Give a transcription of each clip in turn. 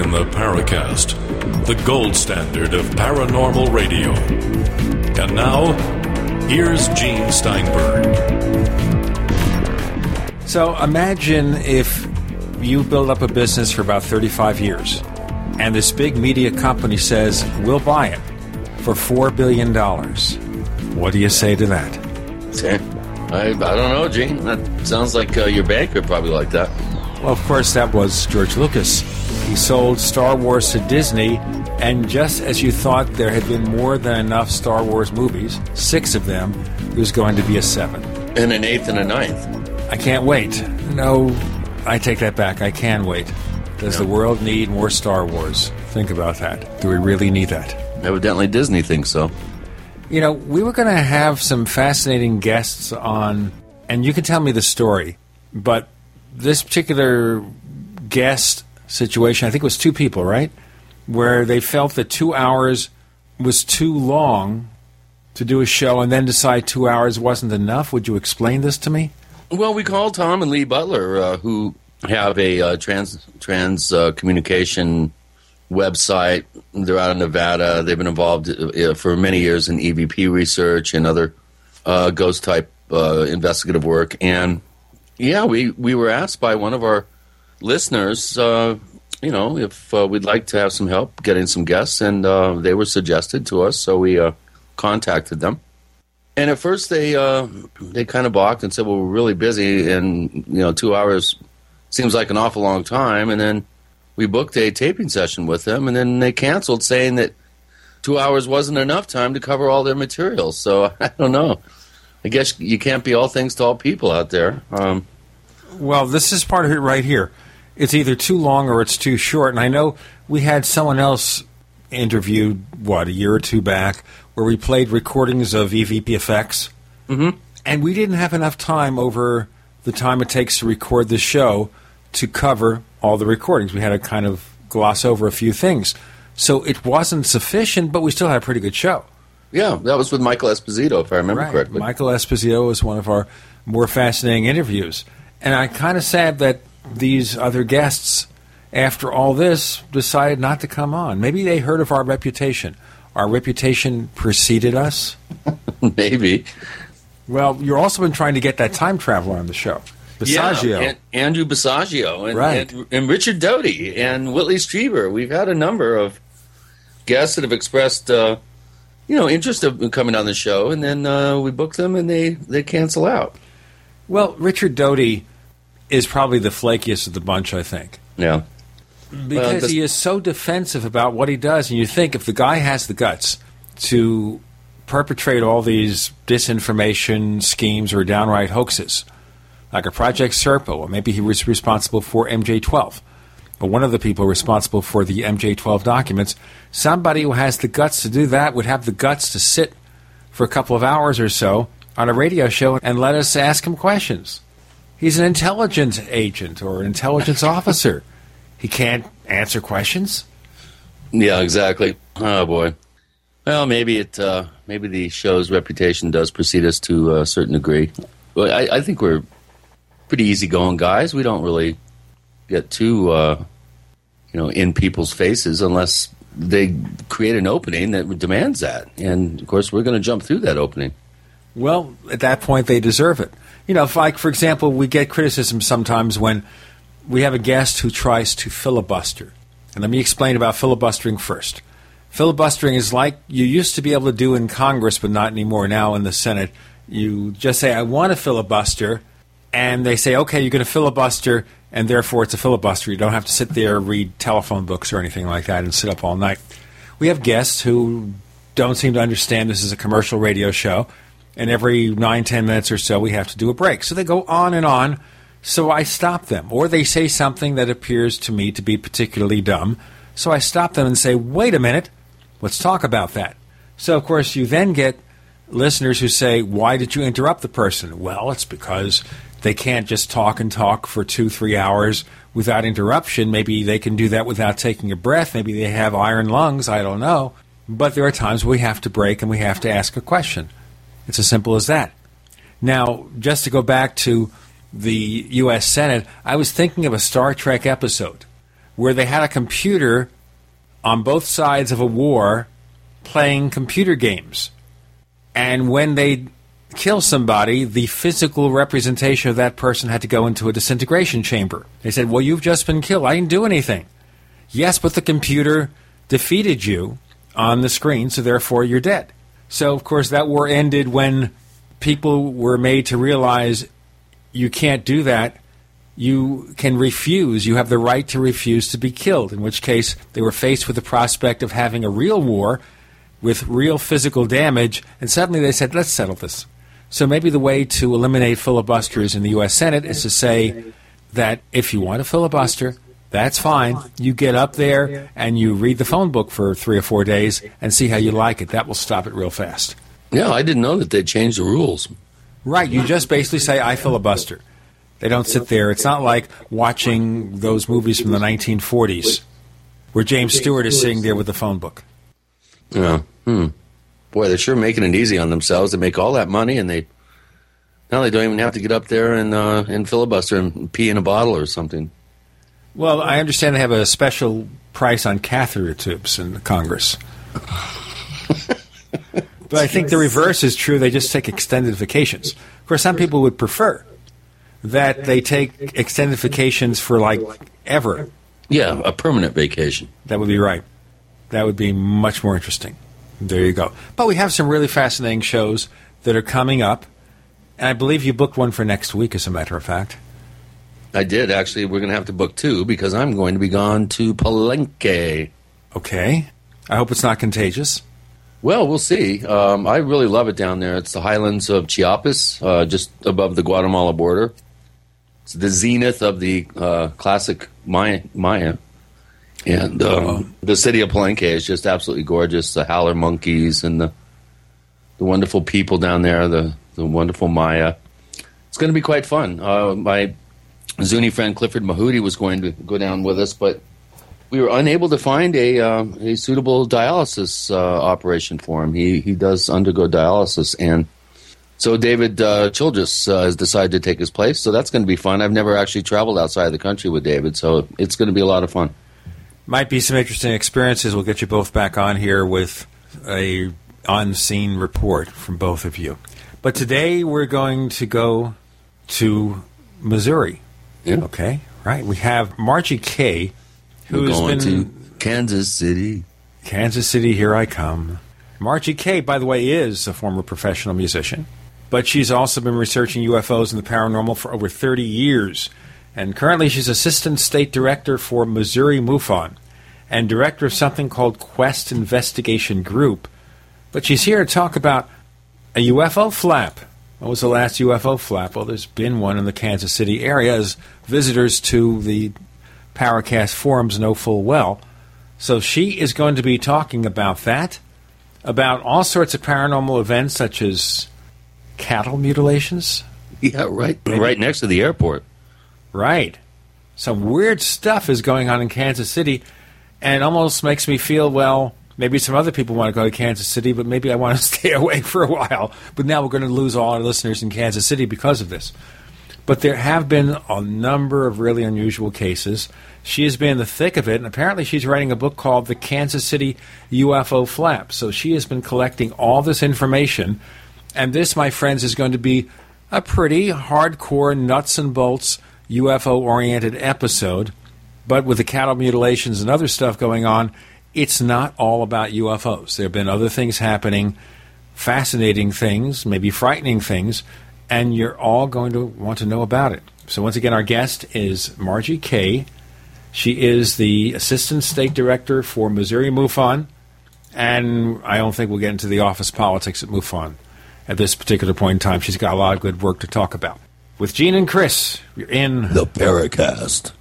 You're in the Paracast, the gold standard of paranormal radio. And now, here's Gene Steinberg. So imagine if you build up a business for about 35 years, and this big media company says, We'll buy it for $4 billion. What do you say to that? I, I don't know, Gene. That sounds like uh, your banker probably like that. Well, of course, that was George Lucas. He sold Star Wars to Disney, and just as you thought there had been more than enough Star Wars movies, six of them, there's going to be a seven. And an eighth and a ninth. I can't wait. No, I take that back. I can wait. Does the world need more Star Wars? Think about that. Do we really need that? Evidently, Disney thinks so. You know, we were going to have some fascinating guests on, and you can tell me the story, but this particular guest situation, I think it was two people, right? Where they felt that two hours was too long to do a show and then decide two hours wasn't enough. Would you explain this to me? Well, we called Tom and Lee Butler, uh, who have a uh, trans trans uh, communication website. They're out of Nevada. They've been involved uh, for many years in EVP research and other uh, ghost type uh, investigative work. And yeah, we, we were asked by one of our listeners, uh, you know, if uh, we'd like to have some help getting some guests, and uh, they were suggested to us, so we contacted them. And at first, they they kind of balked and said, "Well, we're really busy, and you know, two hours seems like an awful long time." And then we booked a taping session with them, and then they canceled, saying that two hours wasn't enough time to cover all their material. So I don't know. I guess you can't be all things to all people out there. Um, well, this is part of it right here. It's either too long or it's too short. And I know we had someone else interviewed, what, a year or two back, where we played recordings of EVP effects. Mm-hmm. And we didn't have enough time over the time it takes to record the show to cover all the recordings. We had to kind of gloss over a few things. So it wasn't sufficient, but we still had a pretty good show. Yeah, that was with Michael Esposito, if I remember right. correctly. Michael Esposito was one of our more fascinating interviews. And I'm kind of sad that these other guests, after all this, decided not to come on. Maybe they heard of our reputation. Our reputation preceded us? Maybe. Well, you've also been trying to get that time traveler on the show. Basiago. Yeah, and Andrew Basiago and, right. and, and, Richard Doty and Whitley Strieber. We've had a number of guests that have expressed, uh, you know, interest of coming on the show, and then uh, we book them and they, they cancel out. Well, Richard Doty is probably the flakiest of the bunch, I think. Yeah. Because well, he is so defensive about what he does, and you think if the guy has the guts to perpetrate all these disinformation schemes or downright hoaxes, like a Project Serpo, or maybe he was responsible for MJ12, or one of the people responsible for the MJ12 documents, somebody who has the guts to do that would have the guts to sit for a couple of hours or so on a radio show and let us ask him questions. He's an intelligence agent or an intelligence officer. He can't answer questions. Yeah, exactly. Oh boy. Well, maybe it. Uh, maybe the show's reputation does precede us to a certain degree. But I, I think we're pretty easygoing guys. We don't really get too, uh, you know, in people's faces unless they create an opening that demands that. And of course, we're going to jump through that opening. Well, at that point, they deserve it you know, like for example, we get criticism sometimes when we have a guest who tries to filibuster. And let me explain about filibustering first. Filibustering is like you used to be able to do in Congress, but not anymore. Now in the Senate, you just say, "I want to filibuster," and they say, "Okay, you're going to filibuster," and therefore it's a filibuster. You don't have to sit there read telephone books or anything like that and sit up all night. We have guests who don't seem to understand this is a commercial radio show and every nine, ten minutes or so, we have to do a break. So they go on and on. So I stop them. Or they say something that appears to me to be particularly dumb. So I stop them and say, wait a minute, let's talk about that. So, of course, you then get listeners who say, why did you interrupt the person? Well, it's because they can't just talk and talk for two, three hours without interruption. Maybe they can do that without taking a breath. Maybe they have iron lungs. I don't know. But there are times we have to break and we have to ask a question. It's as simple as that. Now, just to go back to the U.S. Senate, I was thinking of a Star Trek episode where they had a computer on both sides of a war playing computer games. And when they kill somebody, the physical representation of that person had to go into a disintegration chamber. They said, Well, you've just been killed. I didn't do anything. Yes, but the computer defeated you on the screen, so therefore you're dead. So, of course, that war ended when people were made to realize you can't do that. You can refuse. You have the right to refuse to be killed, in which case they were faced with the prospect of having a real war with real physical damage, and suddenly they said, let's settle this. So maybe the way to eliminate filibusters in the U.S. Senate is to say that if you want to filibuster, that's fine. You get up there and you read the phone book for three or four days and see how you like it. That will stop it real fast. Yeah, I didn't know that they changed the rules. Right. You just basically say, I filibuster. They don't sit there. It's not like watching those movies from the 1940s where James Stewart is sitting there with the phone book. Yeah. Hmm. Boy, they're sure making it easy on themselves. They make all that money, and they now they don't even have to get up there and uh, and filibuster and pee in a bottle or something. Well, I understand they have a special price on catheter tubes in Congress. but I think the reverse is true. They just take extended vacations. Of course, some people would prefer that they take extended vacations for like ever. Yeah, a permanent vacation. That would be right. That would be much more interesting. There you go. But we have some really fascinating shows that are coming up. And I believe you booked one for next week, as a matter of fact. I did actually. We're going to have to book two because I'm going to be gone to Palenque. Okay. I hope it's not contagious. Well, we'll see. Um, I really love it down there. It's the highlands of Chiapas, uh, just above the Guatemala border. It's the zenith of the uh, classic Maya. Maya. And um, the city of Palenque is just absolutely gorgeous. The howler monkeys and the the wonderful people down there, the the wonderful Maya. It's going to be quite fun. Uh, my Zuni friend Clifford Mahooty was going to go down with us, but we were unable to find a uh, a suitable dialysis uh, operation for him. He he does undergo dialysis, and so David uh, Childress uh, has decided to take his place. So that's going to be fun. I've never actually traveled outside of the country with David, so it's going to be a lot of fun. Might be some interesting experiences. We'll get you both back on here with a on-scene report from both of you. But today we're going to go to Missouri. Yeah. Okay, right. We have Margie Kay, We're who's going been to Kansas City. Kansas City. Here I come. Margie Kay, by the way, is a former professional musician, but she's also been researching UFOs and the paranormal for over 30 years. And currently, she's assistant state director for Missouri MUFON and director of something called Quest Investigation Group. But she's here to talk about a UFO flap. What was the last UFO flap? Well, there's been one in the Kansas City area, as visitors to the Paracast forums know full well. So she is going to be talking about that, about all sorts of paranormal events such as cattle mutilations. Yeah, right, right next to the airport. Right. Some weird stuff is going on in Kansas City, and it almost makes me feel, well, maybe some other people want to go to Kansas City, but maybe I want to stay away for a while. But now we're going to lose all our listeners in Kansas City because of this. But there have been a number of really unusual cases. She has been in the thick of it, and apparently she's writing a book called The Kansas City UFO Flap. So she has been collecting all this information, and this, my friends, is going to be a pretty hardcore nuts and bolts UFO oriented episode. But with the cattle mutilations and other stuff going on, it's not all about UFOs. There have been other things happening, fascinating things, maybe frightening things, and you're all going to want to know about it. So, once again, our guest is Margie Kay. She is the Assistant State Director for Missouri MUFON, and I don't think we'll get into the office politics at MUFON at this particular point in time. She's got a lot of good work to talk about. With Gene and Chris, you're in The Paracast.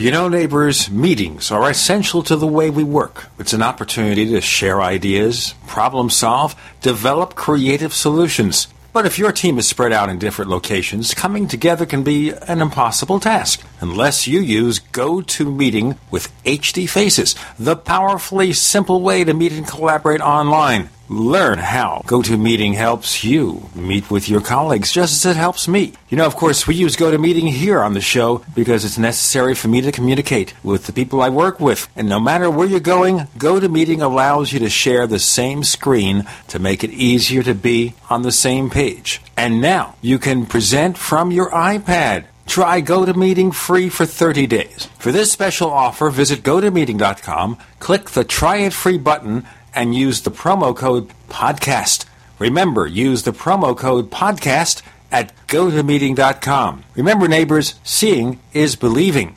You know, neighbors, meetings are essential to the way we work. It's an opportunity to share ideas, problem solve, develop creative solutions. But if your team is spread out in different locations, coming together can be an impossible task unless you use GoToMeeting with HD Faces, the powerfully simple way to meet and collaborate online. Learn how GoToMeeting helps you meet with your colleagues just as it helps me. You know, of course, we use GoToMeeting here on the show because it's necessary for me to communicate with the people I work with. And no matter where you're going, GoToMeeting allows you to share the same screen to make it easier to be on the same page. And now you can present from your iPad. Try GoToMeeting free for 30 days. For this special offer, visit GoToMeeting.com, click the Try It Free button, and use the promo code PODCAST. Remember, use the promo code PODCAST at GoToMeeting.com. Remember, neighbors, seeing is believing.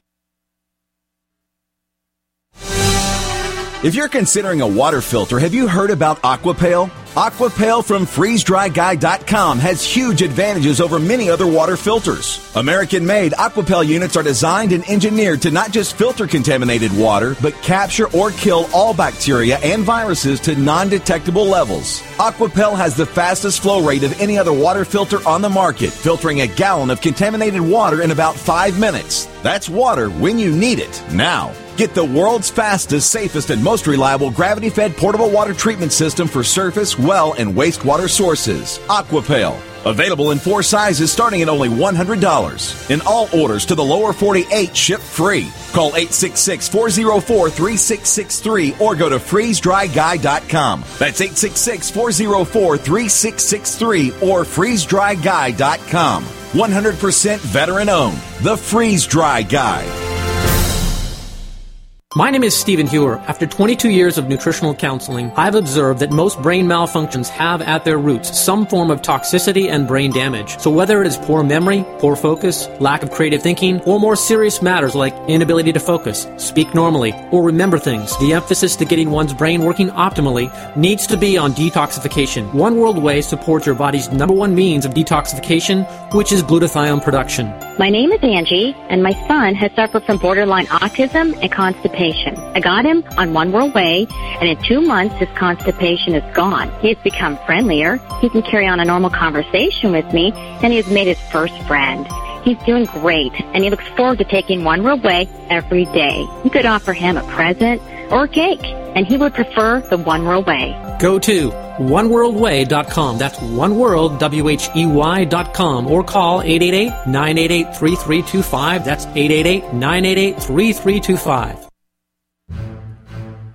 If you're considering a water filter, have you heard about Aquapail? Aquapail from freezedryguy.com has huge advantages over many other water filters. American made Aquapail units are designed and engineered to not just filter contaminated water, but capture or kill all bacteria and viruses to non detectable levels. Aquapail has the fastest flow rate of any other water filter on the market, filtering a gallon of contaminated water in about five minutes. That's water when you need it, now. Get the world's fastest, safest, and most reliable gravity fed portable water treatment system for surface, well, and wastewater sources. Aquapail. Available in four sizes starting at only $100. And all orders to the lower 48 ship free. Call 866 404 3663 or go to freezedryguy.com. That's 866 404 3663 or freezedryguy.com. 100% veteran owned. The Freeze Dry Guy. My name is Stephen Hewer. After 22 years of nutritional counseling, I've observed that most brain malfunctions have at their roots some form of toxicity and brain damage. So whether it is poor memory, poor focus, lack of creative thinking, or more serious matters like inability to focus, speak normally, or remember things, the emphasis to getting one's brain working optimally needs to be on detoxification. One World Whey supports your body's number one means of detoxification, which is glutathione production. My name is Angie, and my son has suffered from borderline autism and constipation. I got him on One World Whey, and in two months, his constipation is gone. He has become friendlier. He can carry on a normal conversation with me, and he has made his first friend. He's doing great, and he looks forward to taking One World Whey every day. You could offer him a present or a cake, and he would prefer the One World Whey. Go to oneworldwhey.com. That's oneworld, W-H-E-Y dot com, or call 888-988-3325. That's 888-988-3325.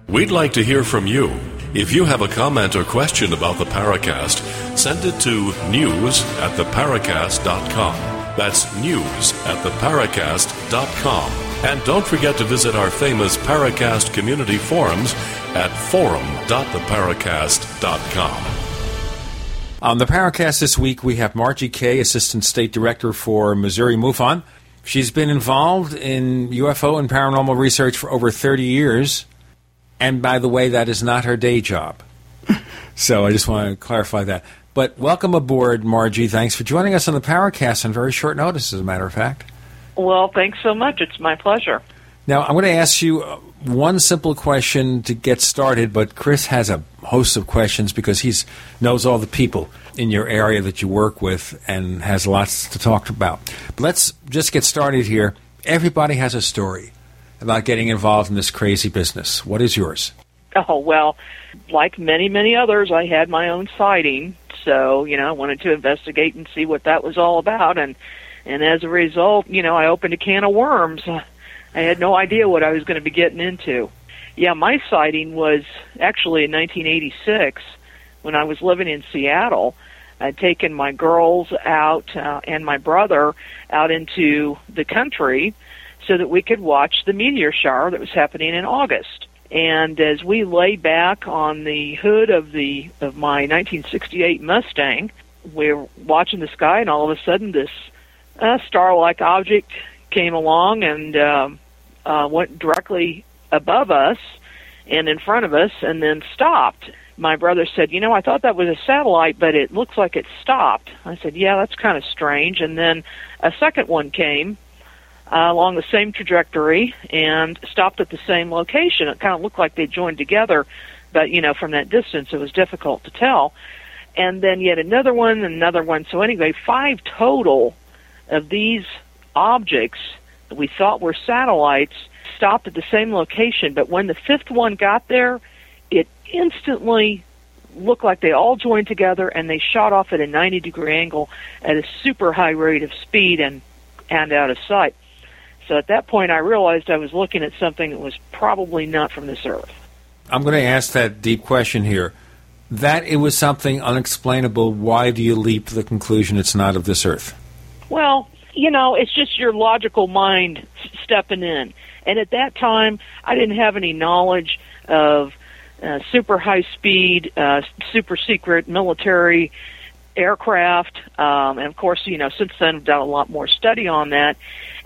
We'd like to hear from you. If you have a comment or question about the Paracast, send it to news at theparacast.com. That's news at theparacast.com. And don't forget to visit our famous Paracast community forums at forum.theparacast.com. On the Paracast this week, we have Margie Kay, Assistant State Director for Missouri MUFON. She's been involved in UFO and paranormal research for over 30 years. And by the way, that is not her day job. so I just want to clarify that. But welcome aboard, Margie. Thanks for joining us on the Paracast on very short notice, as a matter of fact. Well, thanks so much. It's my pleasure. Now, I'm going to ask you uh, one simple question to get started, but Chris has a host of questions because he knows all the people in your area that you work with and has lots to talk about. But let's just get started here. Everybody has a story about getting involved in this crazy business. What is yours? Oh, well, like many, many others, I had my own sighting. So, you know, I wanted to investigate and see what that was all about. And, and as a result, you know, I opened a can of worms. I had no idea what I was going to be getting into. Yeah, my sighting was actually in 1986 when I was living in Seattle. I'd taken my girls out uh, and my brother out into the country so that we could watch the meteor shower that was happening in August. And as we lay back on the hood of the of my 1968 Mustang, we're watching the sky, and all of a sudden, this uh, star-like object came along and um, uh, went directly above us and in front of us, and then stopped. My brother said, "You know, I thought that was a satellite, but it looks like it stopped." I said, "Yeah, that's kind of strange." And then a second one came uh, along the same trajectory and stopped at the same location. It kind of looked like they joined together, but you know, from that distance, it was difficult to tell. And then yet another one, another one. So anyway, five total of these objects that we thought were satellites stopped at the same location. But when the fifth one got there, it instantly looked like they all joined together and they shot off at a 90 degree angle at a super high rate of speed and and out of sight. So at that point, I realized I was looking at something that was probably not from this earth. I'm going to ask that deep question here. That it was something unexplainable, why do you leap to the conclusion it's not of this earth? Well, you know, it's just your logical mind stepping in. And at that time, I didn't have any knowledge of uh, super high speed, uh, super secret military aircraft. Um, and of course, you know, since then I've done a lot more study on that.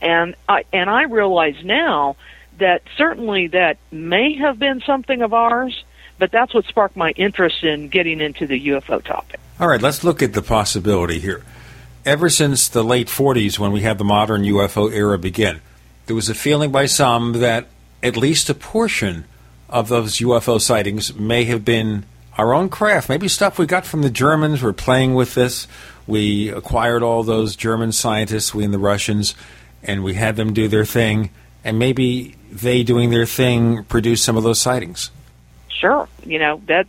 And I, and I realize now that certainly that may have been something of ours, but that's what sparked my interest in getting into the UFO topic. All right, let's look at the possibility here. Ever since the late 40s, when we had the modern UFO era begin, there was a feeling by some that at least a portion of those UFO sightings may have been our own craft, maybe stuff we got from the Germans. We're playing with this. We acquired all those German scientists, we and the Russians, and we had them do their thing. And maybe they doing their thing produced some of those sightings. Sure, you know that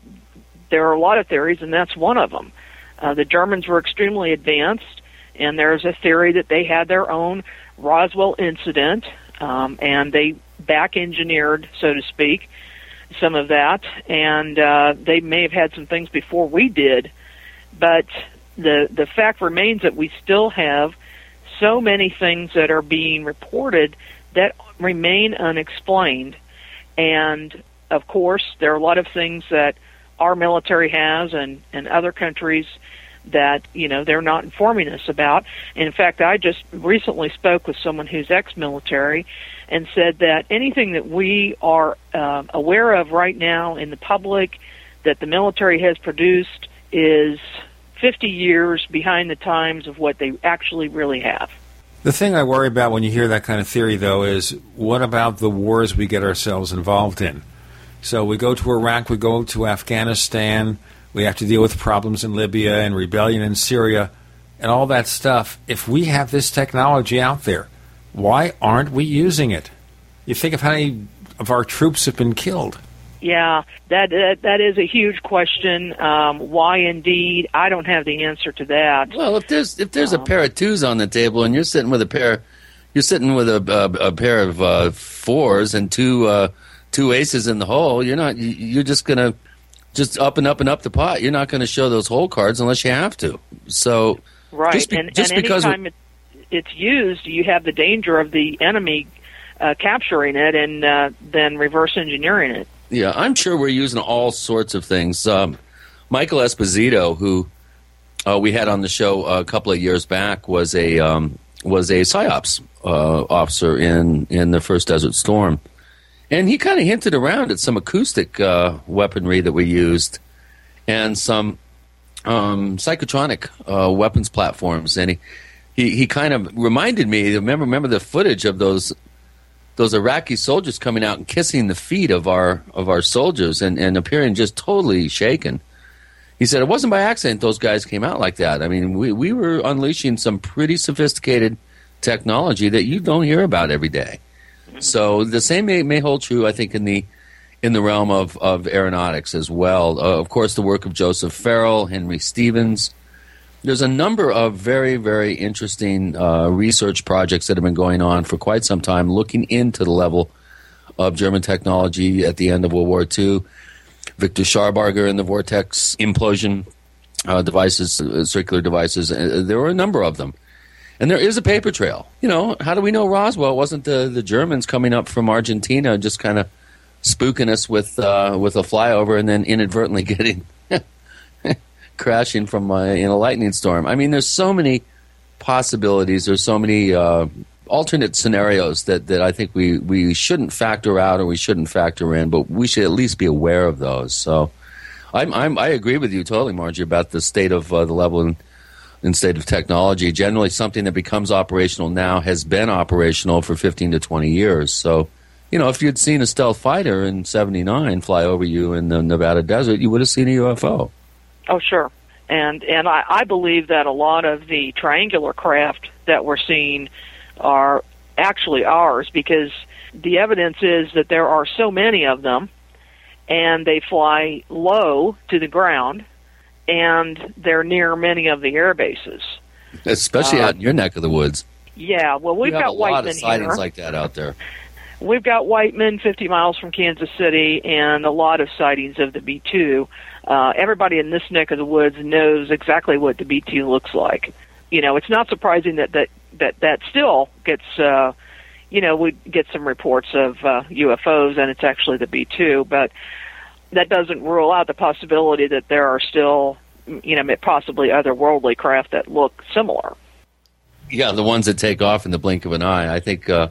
there are a lot of theories, and that's one of them. Uh, the Germans were extremely advanced, and there's a theory that they had their own Roswell incident, um, and they back engineered, so to speak, some of that, and uh, they may have had some things before we did, but the the fact remains that we still have so many things that are being reported that remain unexplained, and of course there are a lot of things that our military has and and other countries that you know they're not informing us about. And in fact, I just recently spoke with someone who's ex-military and said that anything that we are uh, aware of right now in the public that the military has produced is 50 years behind the times of what they actually really have. The thing I worry about when you hear that kind of theory, though, is what about the wars we get ourselves involved in? So we go to Iraq, we go to Afghanistan, we have to deal with problems in Libya and rebellion in Syria and all that stuff. If we have this technology out there, why aren't we using it? You think of how many of our troops have been killed. Yeah, that that, that is a huge question. Um, why indeed? I don't have the answer to that. Well, if there's if there's um, a pair of twos on the table and you're sitting with a pair, you're sitting with a a, a pair of uh, fours and two uh, two aces in the hole. You're not. You're just gonna just up and up and up the pot. You're not going to show those hole cards unless you have to. So right, just be, and, just and because anytime it's used, you have the danger of the enemy uh, capturing it and uh, then reverse engineering it. Yeah, I'm sure we're using all sorts of things. Um, Michael Esposito, who uh, we had on the show a couple of years back, was a um, was a psyops uh, officer in in the first Desert Storm, and he kind of hinted around at some acoustic uh, weaponry that we used and some um, psychotronic uh, weapons platforms, and he he, he kind of reminded me. Remember, remember the footage of those those Iraqi soldiers coming out and kissing the feet of our of our soldiers and, and appearing just totally shaken. He said it wasn't by accident those guys came out like that. I mean, we, we were unleashing some pretty sophisticated technology that you don't hear about every day. So the same may, may hold true, I think, in the in the realm of, of aeronautics as well. Uh, of course, the work of Joseph Farrell, Henry Stevens, there's a number of very, very interesting uh, research projects that have been going on for quite some time, looking into the level of German technology at the end of World War II. Victor Schauberger and the Vortex implosion uh, devices, uh, circular devices. Uh, there were a number of them. And there is a paper trail. You know, how do we know Roswell wasn't the, the Germans coming up from Argentina just kind of spooking us with uh, with a flyover and then inadvertently getting crashing from uh, in a lightning storm? I mean, there's so many possibilities. There's so many uh, alternate scenarios that, that I think we, we shouldn't factor out or we shouldn't factor in, but we should at least be aware of those. So I'm, I'm, i agree with you totally, Margie, about the state of uh, the level and, and state of technology. Generally, something that becomes operational now has been operational for 15 to 20 years. So, you know, if you'd seen a stealth fighter in 79 fly over you in the Nevada desert, you would have seen a UFO. Oh, sure. And and I, I believe that a lot of the triangular craft that we're seeing are actually ours because the evidence is that there are so many of them and they fly low to the ground, and they're near many of the air bases. Especially uh, out in your neck of the woods. Yeah, well, we've got a lot of sightings here. like that out there. We've got Whiteman, 50 miles from Kansas City, and a lot of sightings of the B 2. Uh, everybody in this neck of the woods knows exactly what the B 2 looks like. You know, it's not surprising that that that, that still gets uh, you know, we get some reports of uh, UFOs, and it's actually the B two. But that doesn't rule out the possibility that there are still, you know, possibly otherworldly craft that look similar. Yeah, the ones that take off in the blink of an eye. I think uh,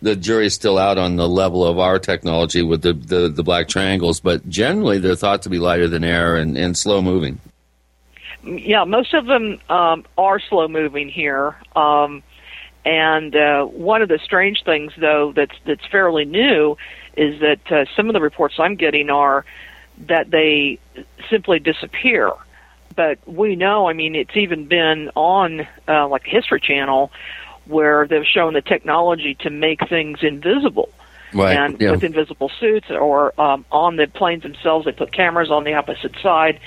the jury's still out on the level of our technology with the, the, the black triangles, but generally they're thought to be lighter than air and, and slow moving. Yeah, most of them um, are slow moving here. Um, and uh, one of the strange things, though, that's that's fairly new, is that uh, some of the reports I'm getting are that they simply disappear. But we know, I mean, it's even been on uh, like History Channel where they've shown the technology to make things invisible. Right. And yeah. with invisible suits or um, on the planes themselves, they put cameras on the opposite side.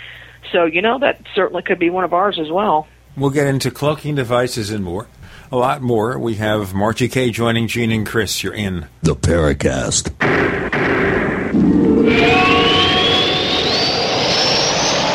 So, you know, that certainly could be one of ours as well. We'll get into cloaking devices and more. A lot more. We have Margie Kay joining Gene and Chris. You're in the Paracast.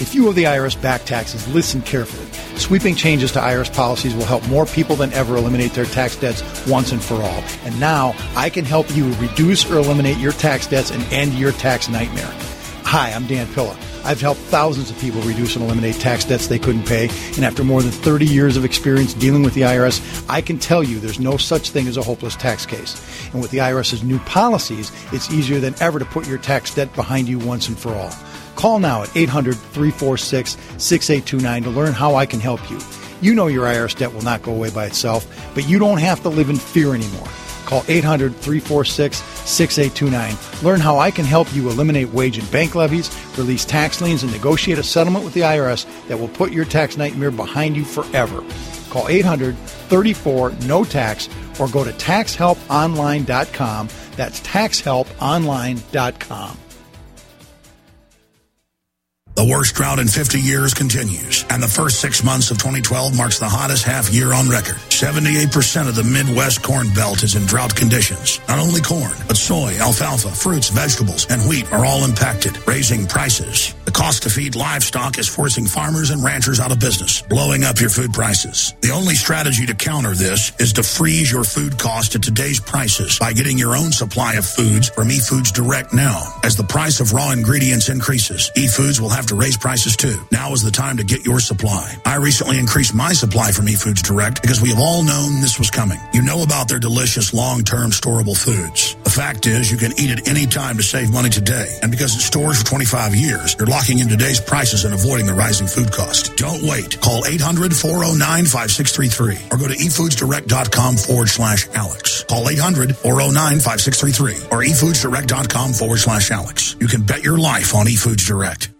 If you owe the IRS back taxes, listen carefully. Sweeping changes to IRS policies will help more people than ever eliminate their tax debts once and for all. And now I can help you reduce or eliminate your tax debts and end your tax nightmare. Hi, I'm Dan Pilla. I've helped thousands of people reduce and eliminate tax debts they couldn't pay. And after more than 30 years of experience dealing with the IRS, I can tell you there's no such thing as a hopeless tax case. And with the IRS's new policies, it's easier than ever to put your tax debt behind you once and for all. Call now at 800 346 6829 to learn how I can help you. You know your IRS debt will not go away by itself, but you don't have to live in fear anymore. Call 800 346 6829. Learn how I can help you eliminate wage and bank levies, release tax liens, and negotiate a settlement with the IRS that will put your tax nightmare behind you forever. Call 800 34 no tax or go to taxhelponline.com. That's taxhelponline.com. The worst drought in 50 years continues, and the first six months of 2012 marks the hottest half year on record. 78% of the Midwest corn belt is in drought conditions. Not only corn, but soy, alfalfa, fruits, vegetables, and wheat are all impacted, raising prices. The cost to feed livestock is forcing farmers and ranchers out of business, blowing up your food prices. The only strategy to counter this is to freeze your food cost at today's prices by getting your own supply of foods from eFoods Direct now. As the price of raw ingredients increases, eFoods will have to raise prices too. Now is the time to get your supply. I recently increased my supply from eFoods Direct because we have all known this was coming. You know about their delicious long-term storable foods. The fact is you can eat it any time to save money today. And because it stores for 25 years, you're locking in today's prices and avoiding the rising food cost. Don't wait. Call 800-409-5633 or go to efoodsdirect.com forward slash Alex. Call 800-409-5633 or efoodsdirect.com forward slash Alex. You can bet your life on eFoods Direct.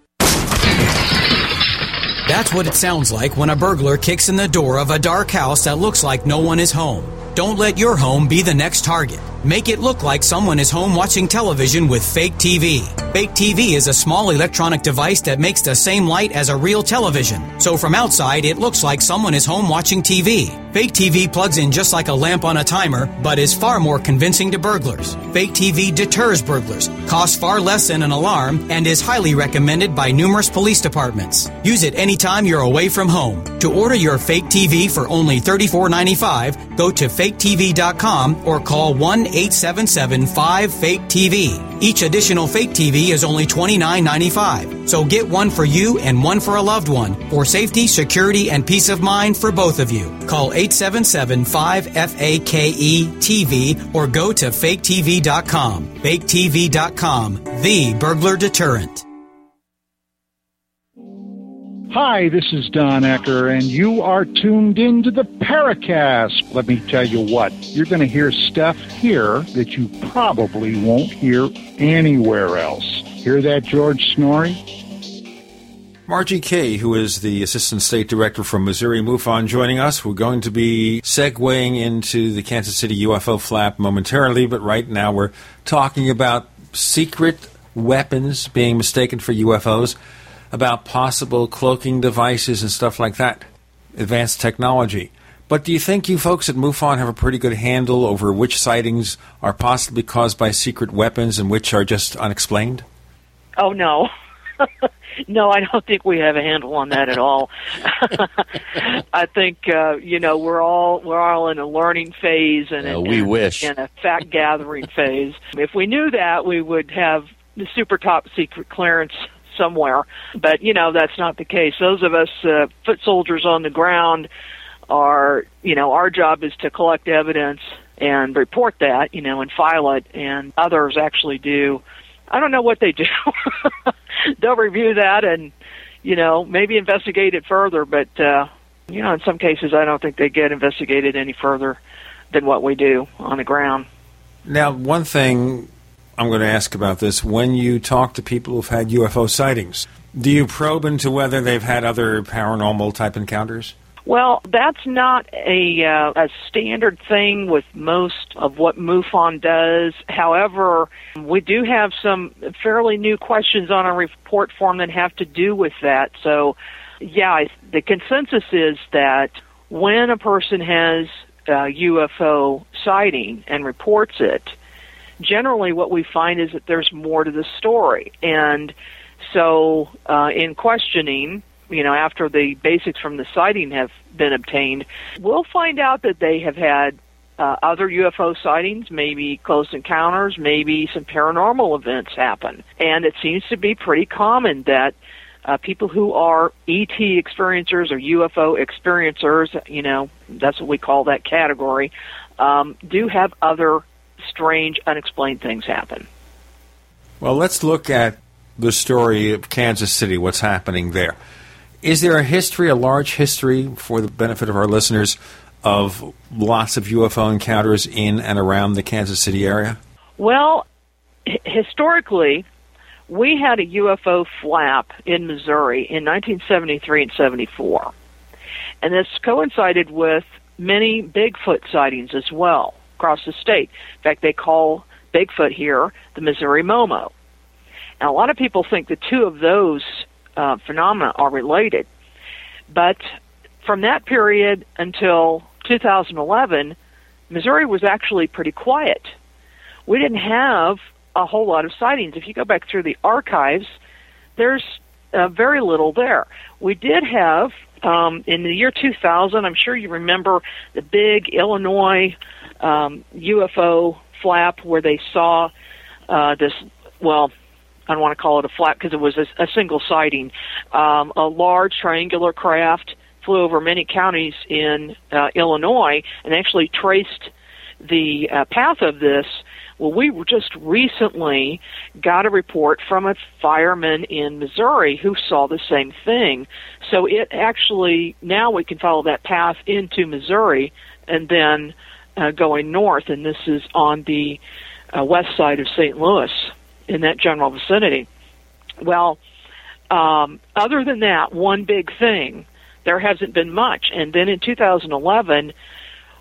That's what it sounds like when a burglar kicks in the door of a dark house that looks like no one is home. Don't let your home be the next target. Make it look like someone is home watching television with fake TV. Fake TV is a small electronic device that makes the same light as a real television. So from outside, it looks like someone is home watching TV. Fake TV plugs in just like a lamp on a timer, but is far more convincing to burglars. Fake TV deters burglars, costs far less than an alarm, and is highly recommended by numerous police departments. Use it anytime you're away from home. To order your fake TV for only $34.95, go to faketv.com or call 1 877 5 Fake TV. Each additional fake TV is only $29.95. So get one for you and one for a loved one for safety, security, and peace of mind for both of you. Call 877 5 FAKE TV or go to faketv.com. Faketv.com, the burglar deterrent. Hi, this is Don Ecker, and you are tuned into the Paracast. Let me tell you what, you're going to hear stuff here that you probably won't hear anywhere else. Hear that, George Noory? Margie Kay, who is the Assistant State Director from Missouri MUFON, joining us. We're going to be segueing into the Kansas City UFO flap momentarily, but right now we're talking about secret weapons being mistaken for UFOs about possible cloaking devices and stuff like that, advanced technology. But do you think you folks at MUFON have a pretty good handle over which sightings are possibly caused by secret weapons and which are just unexplained? Oh no. no, I don't think we have a handle on that at all. I think uh, you know we're all we're all in a learning phase and, Uh, a, we and, wish. in a fact gathering phase. If we knew that, we would have the super top secret clearance somewhere. But you know that's not the case. Those of us uh, foot soldiers on the ground are you know our job is to collect evidence and report that you know and file it, and others actually do. I don't know what they do. They'll review that and you know maybe investigate it further, but uh, you know in some cases I don't think they get investigated any further than what we do on the ground. Now, one thing I'm going to ask about this when you talk to people who've had UFO sightings, do you probe into whether they've had other paranormal type encounters? Well, that's not a uh, a standard thing with most of what MUFON does. However, we do have some fairly new questions on our report form that have to do with that. So, yeah, the consensus is that when a person has a UFO sighting and reports it, generally what we find is that there's more to the story. And so, uh, in questioning, you know, after the basics from the sighting have been obtained, we'll find out that they have had uh, other UFO sightings, maybe close encounters, maybe some paranormal events happen. And it seems to be pretty common that uh, people who are ET experiencers or UFO experiencers, you know, that's what we call that category, um, do have other strange, unexplained things happen. Well, let's look at the story of Kansas City, what's happening there. Is there a history, a large history, for the benefit of our listeners, of lots of UFO encounters in and around the Kansas City area? Well, h- historically, we had a UFO flap in Missouri in 1973 and 74. And this coincided with many Bigfoot sightings as well across the state. In fact, they call Bigfoot here the Missouri Momo. And a lot of people think the two of those uh, phenomena are related. But from that period until 2011, Missouri was actually pretty quiet. We didn't have a whole lot of sightings. If you go back through the archives, there's uh, very little there. We did have um, in the year 2000. I'm sure you remember the big Illinois um, UFO flap where they saw uh, this. Well, I don't want to call it a flap because it was a, a single sighting. Um, a large triangular craft flew over many counties in uh, Illinois and actually traced the uh, path of this well, we just recently got a report from a fireman in Missouri who saw the same thing. So it actually, now we can follow that path into Missouri and then uh, going north, and this is on the uh, west side of St. Louis in that general vicinity. Well, um, other than that, one big thing, there hasn't been much. And then in 2011,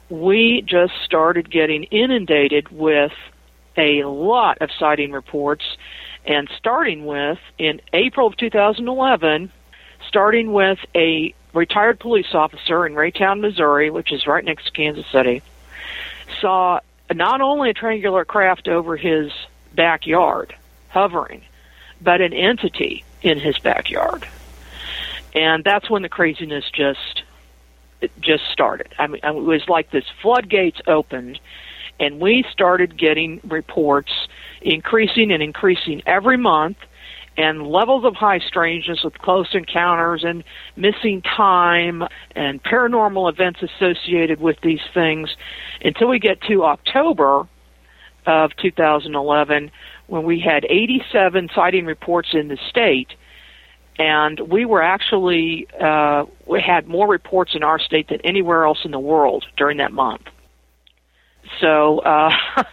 we just started getting inundated with a lot of sighting reports, and starting with in April of 2011, starting with a retired police officer in Raytown, Missouri, which is right next to Kansas City, saw not only a triangular craft over his backyard hovering, but an entity in his backyard. And that's when the craziness just just started. I mean, it was like this floodgates opened and we started getting reports increasing and increasing every month and levels of high strangeness with close encounters and missing time and paranormal events associated with these things until we get to October of 2011 when we had 87 sighting reports in the state and we were actually uh, we had more reports in our state than anywhere else in the world during that month so uh,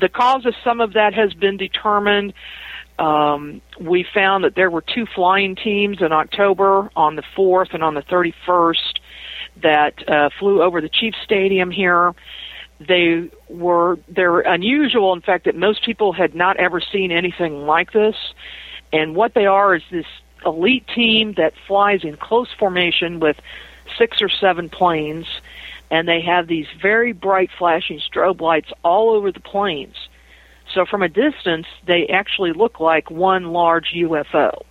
the cause of some of that has been determined. Um, we found that there were two flying teams in October on the 4th and on the 31st that uh, flew over the Chiefs Stadium here. They were they're unusual, in fact, that most people had not ever seen anything like this. And what they are is this elite team that flies in close formation with six or seven planes and they have these very bright flashing strobe lights all over the planes. So from a distance, they actually look like one large UFO.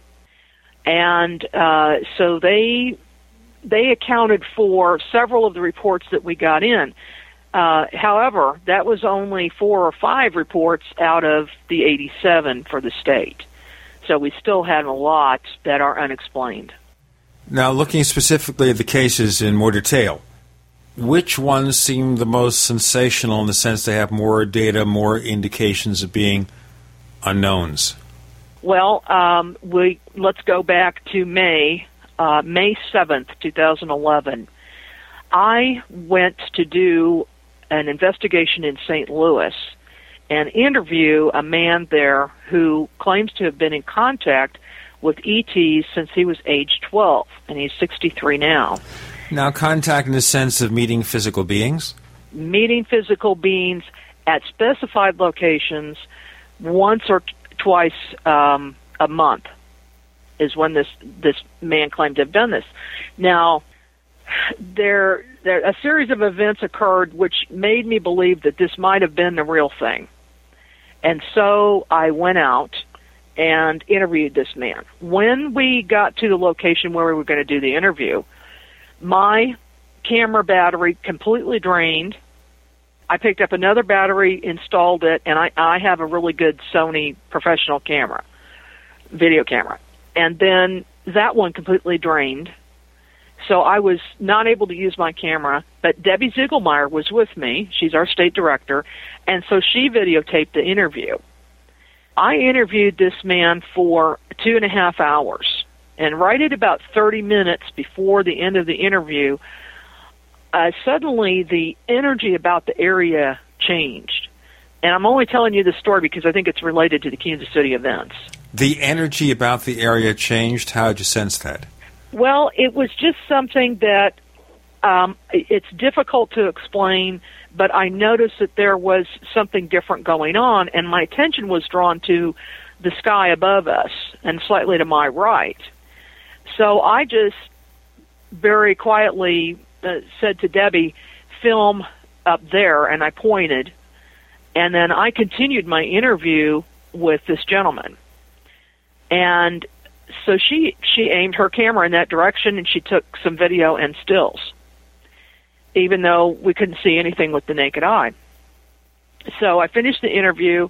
And uh, so they they accounted for several of the reports that we got in. Uh, however, that was only four or five reports out of the 87 for the state. So we still have a lot that are unexplained. Now, looking specifically at the cases in more detail, which ones seem the most sensational in the sense they have more data, more indications of being unknowns? Well, um, we let's go back to May, uh, May seventh, two thousand eleven. I went to do an investigation in St. Louis and interview a man there who claims to have been in contact with ETs since he was age 12, and he's 63 now. Now, contact in the sense of meeting physical beings? Meeting physical beings at specified locations once or t- twice um, a month is when this this man claimed to have done this. Now, there, there a series of events occurred which made me believe that this might have been the real thing, and so I went out and interviewed this man. When we got to the location where we were going to do the interview, my camera battery completely drained. I picked up another battery, installed it, and I, I have a really good Sony professional camera, video camera. And then that one completely drained. So I was not able to use my camera, but Debbie Ziegelmeyer was with me. She's our state director. And so she videotaped the interview. I interviewed this man for two and a half hours. And right at about 30 minutes before the end of the interview, uh, suddenly the energy about the area changed. And I'm only telling you this story because I think it's related to the Kansas City events. The energy about the area changed. How did you sense that? Well, it was just something that um, it's difficult to explain, but I noticed that there was something different going on, and my attention was drawn to the sky above us and slightly to my right So I just very quietly uh, said to Debbie, film up there, and I pointed. And then I continued my interview with this gentleman. And so she she aimed her camera in that direction and she took some video and stills. Even though we couldn't see anything with the naked eye. So I finished the interview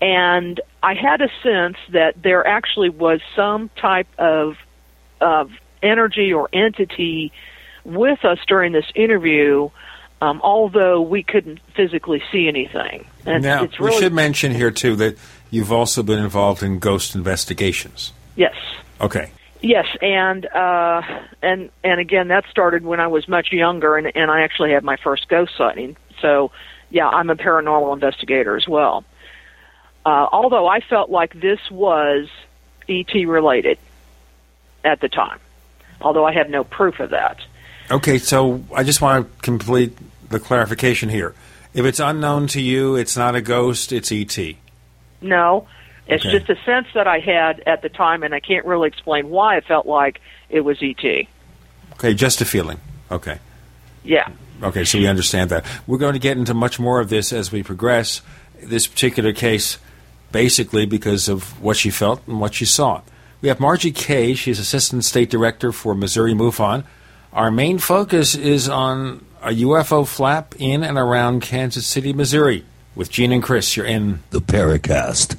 and I had a sense that there actually was some type of of energy or entity with us during this interview, um, although we couldn't physically see anything. And now, it's really, we should mention here, too, that you've also been involved in ghost investigations. Yes. Okay. Yes, and uh, and and again, that started when I was much younger, and, and I actually had my first ghost sighting. So, yeah, I'm a paranormal investigator as well. Uh, although I felt like this was ET related at the time, although I have no proof of that. Okay, so I just want to complete the clarification here. If it's unknown to you, it's not a ghost, it's ET. No, it's Okay. just a sense that I had at the time, and I can't really explain why I felt like it was ET. Okay, just a feeling. Okay. Yeah. Okay, so we understand that. We're going to get into much more of this as we progress. This particular case, basically because of what she felt and what she saw. We have Margie Kay. She's Assistant State Director for Missouri MUFON. Our main focus is on a UFO flap in and around Kansas City, Missouri. With Gene and Chris, you're in the Paracast.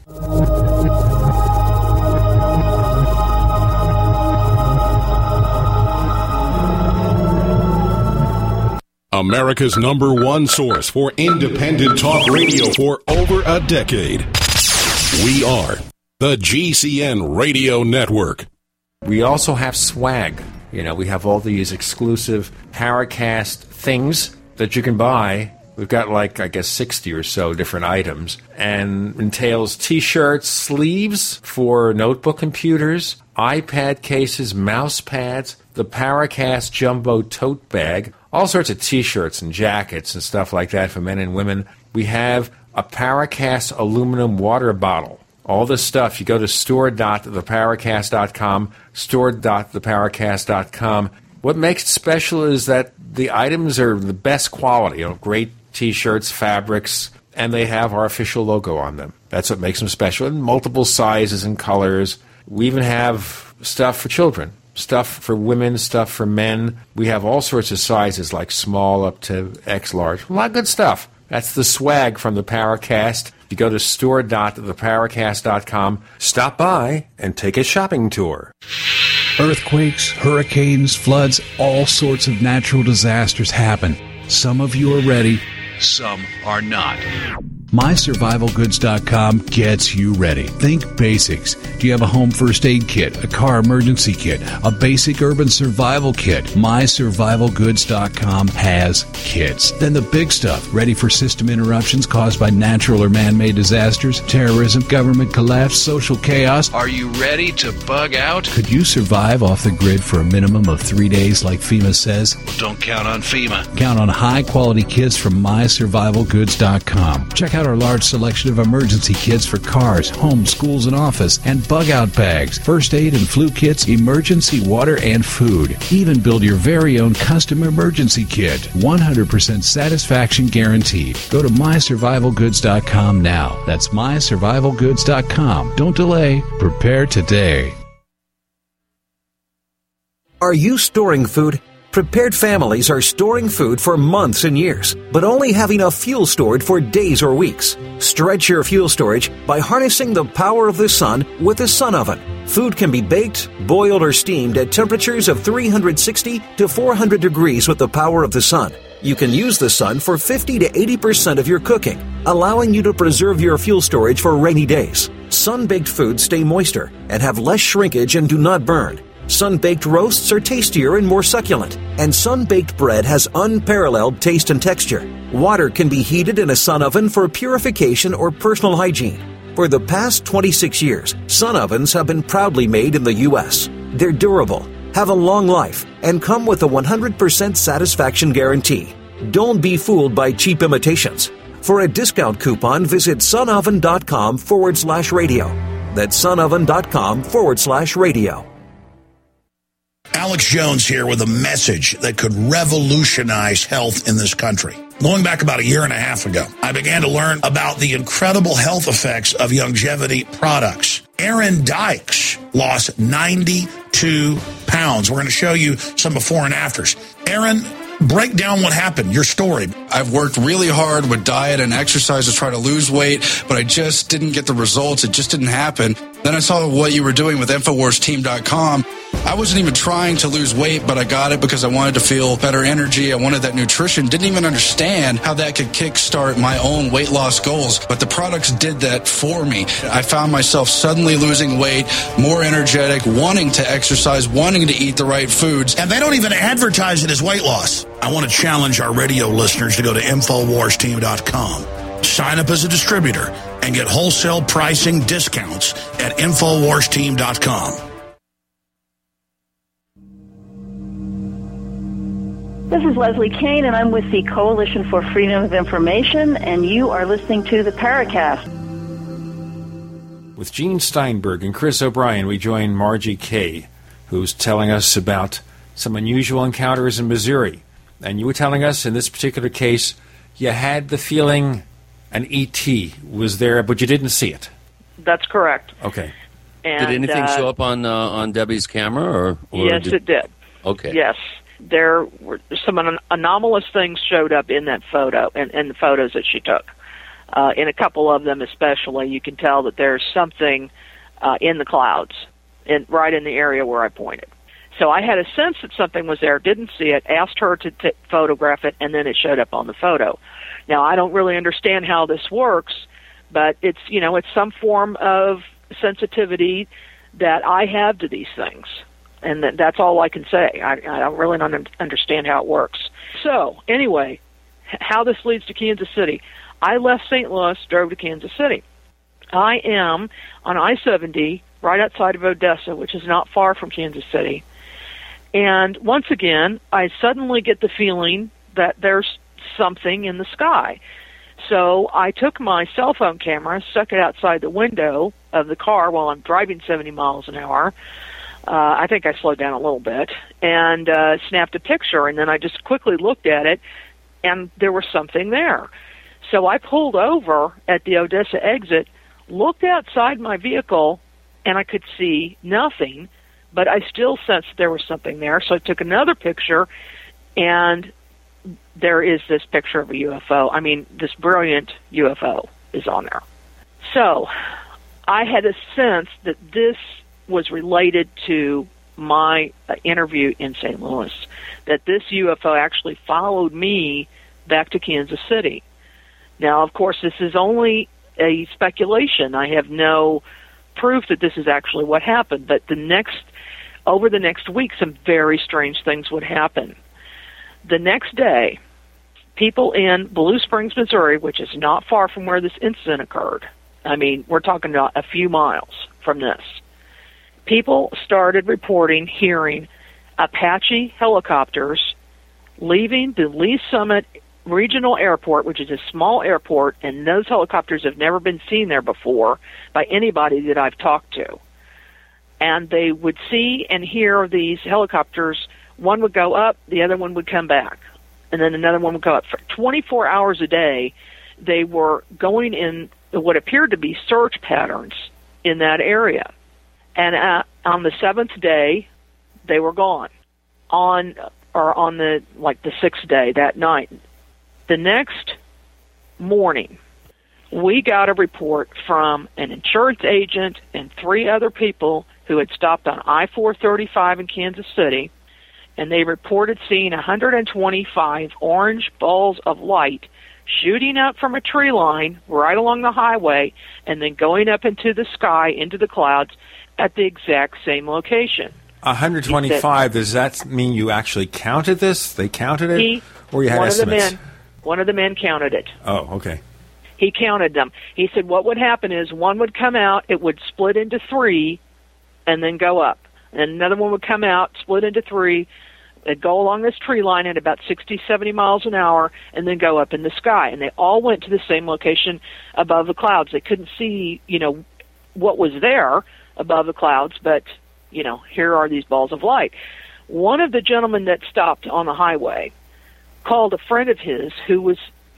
America's number one source for independent talk radio for over a decade. We are the GCN Radio Network. We also have swag. You know, we have all these exclusive Paracast things that you can buy. We've got like, I guess, 60 or so different items and entails t shirts, sleeves for notebook computers, iPad cases, mouse pads, the Paracast Jumbo tote bag, all sorts of t shirts and jackets and stuff like that for men and women. We have a Paracast aluminum water bottle. All this stuff, you go to store.theparacast.com, store.theparacast.com. What makes it special is that the items are the best quality, you know, great t-shirts, fabrics, and they have our official logo on them. That's what makes them special in multiple sizes and colors. We even have stuff for children, stuff for women, stuff for men. We have all sorts of sizes like small up to X large. A lot of good stuff. That's the swag from the Paracast. You go to store.theparacast.com, stop by, and take a shopping tour. Earthquakes, hurricanes, floods, all sorts of natural disasters happen. Some of you are ready, some are not. MySurvivalGoods.com gets you ready. Think basics. Do you have a home first aid kit, a car emergency kit, a basic urban survival kit? MySurvivalGoods.com has kits. Then the big stuff, ready for system interruptions caused by natural or man made disasters, terrorism, government collapse, social chaos. Are you ready to bug out? Could you survive off the grid for a minimum of three days, like FEMA says? Well, don't count on FEMA. Count on high quality kits from MySurvivalGoods.com. Check out our large selection of emergency kits for cars, homes, schools, and office, and bug out bags, first aid and flu kits, emergency water, and food. Even build your very own custom emergency kit. 100% satisfaction guaranteed. Go to mysurvivalgoods.com now. That's mysurvivalgoods.com. Don't delay. Prepare today. Are you storing food? Prepared families are storing food for months and years, but only have enough fuel stored for days or weeks. Stretch your fuel storage by harnessing the power of the sun with a sun oven. Food can be baked, boiled, or steamed at temperatures of 360 to 400 degrees with the power of the sun. You can use the sun for 50 to 80% of your cooking, allowing you to preserve your fuel storage for rainy days. Sun baked foods stay moister and have less shrinkage and do not burn. Sun baked roasts are tastier and more succulent, and sun baked bread has unparalleled taste and texture. Water can be heated in a sun oven for purification or personal hygiene. For the past 26 years, sun ovens have been proudly made in the U.S. They're durable, have a long life, and come with a 100% satisfaction guarantee. Don't be fooled by cheap imitations. For a discount coupon, visit sunoven.com forward slash radio. That's sunoven.com forward slash radio. Alex Jones here with a message that could revolutionize health in this country. Going back about a year and a half ago, I began to learn about the incredible health effects of longevity products. Aaron Dykes lost 92 pounds. We're going to show you some before and afters. Aaron, break down what happened, your story. I've worked really hard with diet and exercise to try to lose weight, but I just didn't get the results. It just didn't happen. Then I saw what you were doing with InfoWarsTeam.com. I wasn't even trying to lose weight, but I got it because I wanted to feel better energy. I wanted that nutrition. Didn't even understand how that could kickstart my own weight loss goals, but the products did that for me. I found myself suddenly losing weight, more energetic, wanting to exercise, wanting to eat the right foods. And they don't even advertise it as weight loss. I want to challenge our radio listeners to go to InfoWarsTeam.com, sign up as a distributor, and get wholesale pricing discounts at InfoWarsTeam.com. This is Leslie Kean, and I'm with the Coalition for Freedom of Information, and you are listening to the Paracast. With Gene Steinberg and Chris O'Brien, we join Margie Kay, who's telling us about some unusual encounters in Missouri. And you were telling us in this particular case, you had the feeling an ET was there, but you didn't see it. That's correct. Okay. And, did anything uh, show up on uh, on Debbie's camera, or, or yes, did- it did. Okay. Yes, there were some an- anomalous things showed up in that photo and in, the photos that she took. Uh, in a couple of them, especially, you can tell that there's something uh, in the clouds, in right in the area where I pointed. So I had a sense that something was there. Didn't see it. Asked her to t- photograph it, and then it showed up on the photo. Now I don't really understand how this works, but it's you know it's some form of sensitivity that I have to these things and that, that's all I can say. I, I don't really don't un- understand how it works. So anyway, how this leads to Kansas City. I left St. Louis, drove to Kansas City. I am on I-70 right outside of Odessa, which is not far from Kansas City. And once again, I suddenly get the feeling that there's something in the sky. So I took my cell phone camera, stuck it outside the window of the car while I'm driving 70 miles an hour, uh, I think I slowed down a little bit and uh, snapped a picture, and then I just quickly looked at it, and there was something there. So I pulled over at the Odessa exit, looked outside my vehicle, and I could see nothing, but I still sensed there was something there. So I took another picture, and there is this picture of a UFO. I mean, this brilliant UFO is on there. So I had a sense that this was related to my uh, interview in St. Louis, that this UFO actually followed me back to Kansas City. Now, of course, this is only a speculation. I have no proof that this is actually what happened, but the next, over the next week, some very strange things would happen. The next day, people in Blue Springs, Missouri, which is not far from where this incident occurred, I mean, we're talking about a few miles from this, people started reporting hearing Apache helicopters leaving the Lee Summit Regional Airport, which is a small airport, and those helicopters have never been seen there before by anybody that I've talked to. And they would see and hear these helicopters. One would go up, the other one would come back, and then another one would go up. For 24 hours a day, they were going in what appeared to be search patterns in that area. And uh, on the seventh day, they were gone. On or on the like the sixth day that night, the next morning, we got a report from an insurance agent and three other people who had stopped on I 435 in Kansas City, and they reported seeing 125 orange balls of light shooting up from a tree line right along the highway and then going up into the sky, into the clouds at the exact same location. 125, does that mean you actually counted this? They counted it? He, or you had one estimates? of the men, one of the men counted it. Oh, okay. He counted them. He said what would happen is one would come out, it would split into three, and then go up. And another one would come out, split into three, it'd go along this tree line at about 60, 70 miles an hour, and then go up in the sky. And they all went to the same location above the clouds. They couldn't see, you know, what was there above the clouds, but, you know, here are these balls of light. One of the gentlemen that stopped on the highway called a friend of his who was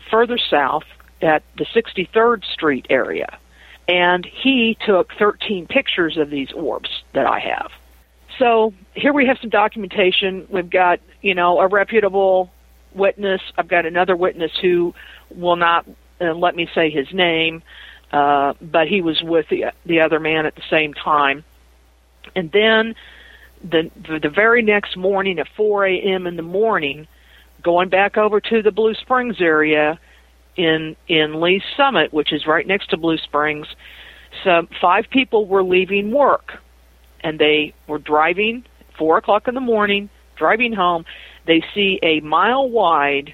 further south at the 63rd Street area, and he took 13 pictures of these orbs that I have. So here we have some documentation. We've got, you know, a reputable witness. I've got another witness who will not uh, let me say his name, uh, but he was with the the other man at the same time. And then the the very next morning at 4 a.m. in the morning, going back over to the Blue Springs area in in Lee Summit, which is right next to Blue Springs, some five people were leaving work, and they were driving four o'clock in the morning, driving home. They see a mile wide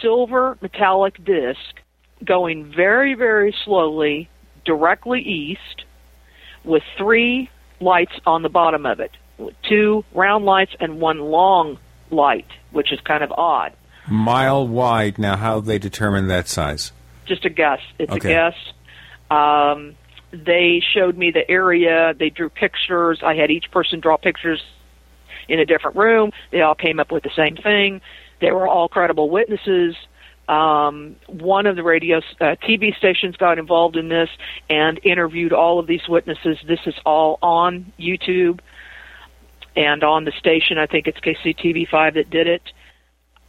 silver metallic disc going very very slowly directly east with three lights on the bottom of it two round lights and one long light, which is kind of odd. Mile wide. Now, how they determine that size? Just a guess. It's Okay. a guess. Um, they showed me the area. They drew pictures. I had each person draw pictures in a different room. They all came up with the same thing. They were all credible witnesses. Um, one of the radio uh, TV stations got involved in this and interviewed all of these witnesses. This is all on YouTube and on the station. I think it's KCTV5 that did it.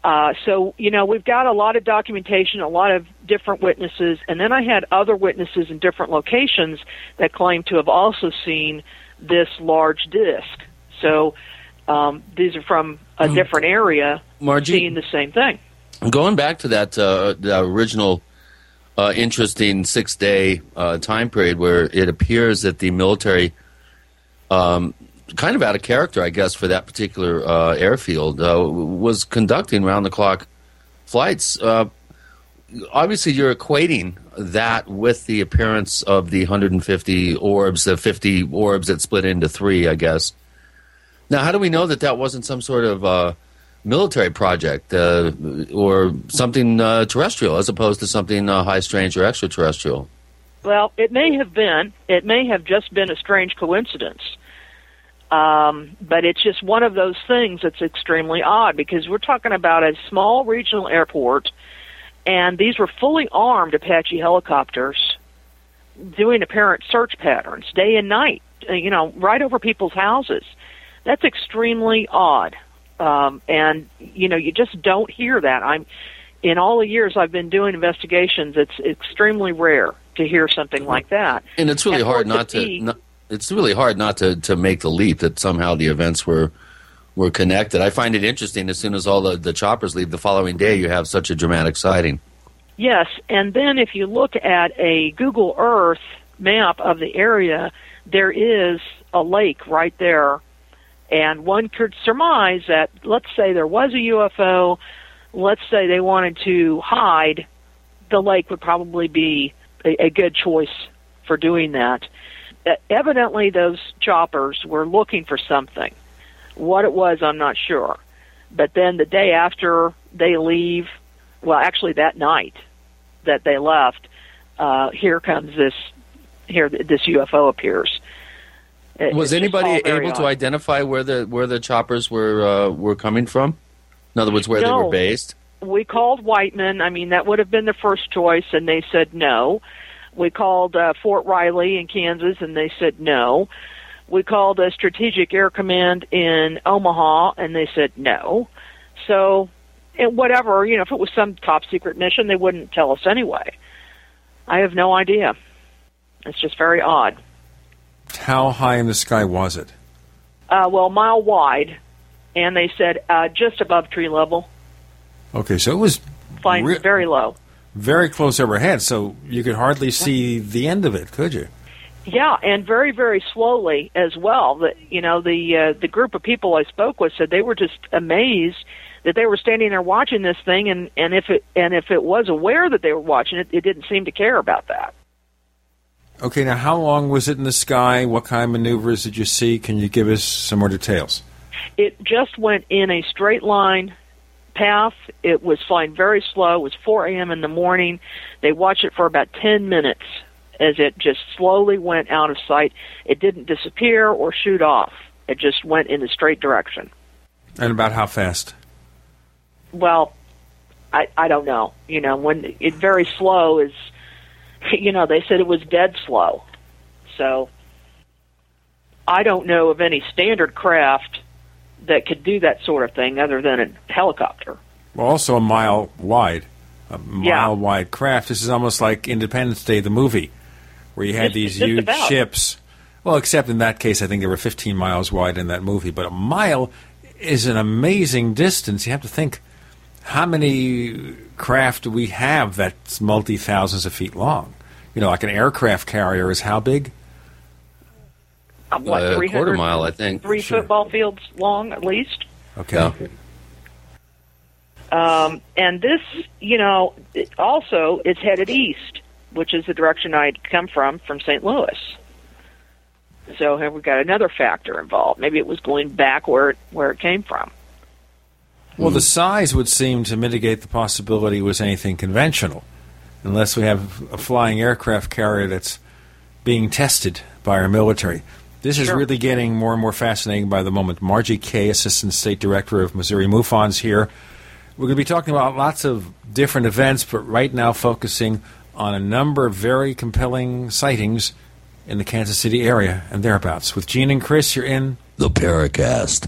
Uh, so, you know, we've got a lot of documentation, a lot of different witnesses, and then I had other witnesses in different locations that claim to have also seen this large disc. So, um, these are from a different area Margie- seeing the same thing. Going back to that uh, the original uh, interesting six day uh, time period where it appears that the military, um, kind of out of character, I guess, for that particular uh, airfield, uh, was conducting round the clock flights. Uh, obviously, you're equating that with the appearance of the 150 orbs, the 50 orbs that split into three, I guess. Now, how do we know that that wasn't some sort of uh, military project uh, or something uh, terrestrial as opposed to something uh, high strange or extraterrestrial? Well, it may have been. It may have just been a strange coincidence. Um, but it's just one of those things that's extremely odd because we're talking about a small regional airport, and these were fully armed Apache helicopters doing apparent search patterns day and night, uh, you know, right over people's houses. That's extremely odd. Um, and, you know, you just don't hear that. I'm, in all the years I've been doing investigations, it's extremely rare to hear something like that. And it's really And hard not to. be- Not, it's really hard not to, to make the leap that somehow the events were were connected. I find it interesting. As soon as all the, the choppers leave, the following day you have such a dramatic sighting. Yes, and then if you look at a Google Earth map of the area, there is a lake right there. And one could surmise that, let's say there was a UFO, let's say they wanted to hide, the lake would probably be a, a good choice for doing that. Evidently, those choppers were looking for something. What it was, I'm not sure. But then the day after they leave, well, actually that night that they left, uh, here comes this, here this UFO appears. It- Was anybody able to identify where the where the choppers were uh, were coming from? In other words, where they were based. we called Whiteman. I mean, that would have been the first choice, and they said no. We called uh, Fort Riley in Kansas, and they said no. We called a Strategic Air Command in Omaha, and they said no. So, and whatever, you know, if it was some top secret mission, they wouldn't tell us anyway. I have no idea. It's just very odd. How high in the sky was it? Uh, well, mile wide, and they said uh, just above tree level, Okay, so it was flying Re- very low. very close overhead, so you could hardly see the end of it, could you? Yeah, and very very slowly as well. The you know the uh, the group of people I spoke with said they were just amazed that they were standing there watching this thing, and and if it and if it was aware that they were watching it, it didn't seem to care about that. Okay, now how long was it in the sky? What kind of maneuvers did you see? Can you give us some more details? It just went in a straight line path. It was flying very slow. It was 4 a.m. in the morning. They watched it for about 10 minutes as it just slowly went out of sight. It didn't disappear or shoot off. It just went in a straight direction. And about how fast? Well, I I don't know. You know, when it very slow is, you know, they said it was dead slow. So I don't know of any standard craft that could do that sort of thing other than a helicopter. Well, also a mile wide, a mile Yeah. wide craft. This is almost like Independence Day, the movie, where you had Just- these just huge about. ships. Well, except in that case, I think they were 15 miles wide in that movie. But a mile is an amazing distance. You have to think how many craft do we have that's multi thousands of feet long? You know, like an aircraft carrier is how big? What, Uh, a quarter mile, I think. Three football fields long at least. Okay. Um, and this, you know, it also is headed east, which is the direction I'd come from from St. Louis. So here we've got another factor involved. Maybe it was going back where it, where it came from. Well, the size would seem to mitigate the possibility it was anything conventional, unless we have a flying aircraft carrier that's being tested by our military. This is Sure. really getting more and more fascinating by the moment. Margie Kay, Assistant State Director of Missouri MUFON's here. We're going to be talking about lots of different events, but right now focusing on a number of very compelling sightings in the Kansas City area and thereabouts. With Gene and Chris, you're in The Paracast.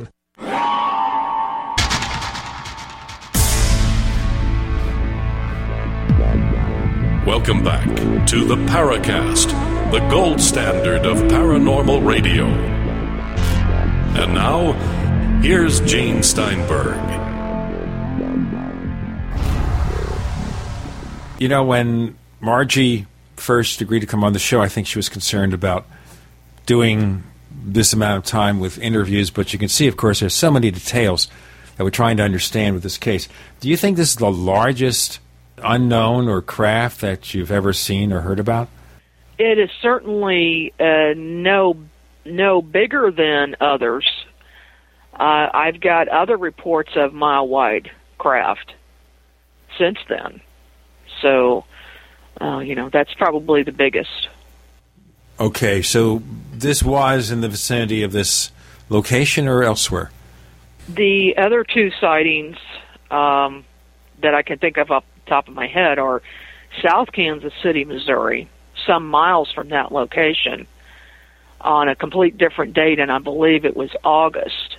Welcome back to the Paracast, the gold standard of paranormal radio. And now, here's Gene Steinberg. You know, when Margie first agreed to come on the show, I think she was concerned about doing this amount of time with interviews, but you can see, of course, there's so many details that we're trying to understand with this case. Do you think this is the largest unknown or craft that you've ever seen or heard about? It is certainly uh, no no bigger than others. Uh, I've got other reports of mile wide craft since then, so uh, you know that's probably the biggest. Okay, so this was in the vicinity of this location or elsewhere? The other two sightings um, that I can think of off top of my head are South Kansas City, Missouri. some miles from that location on a complete different date, and I believe it was August.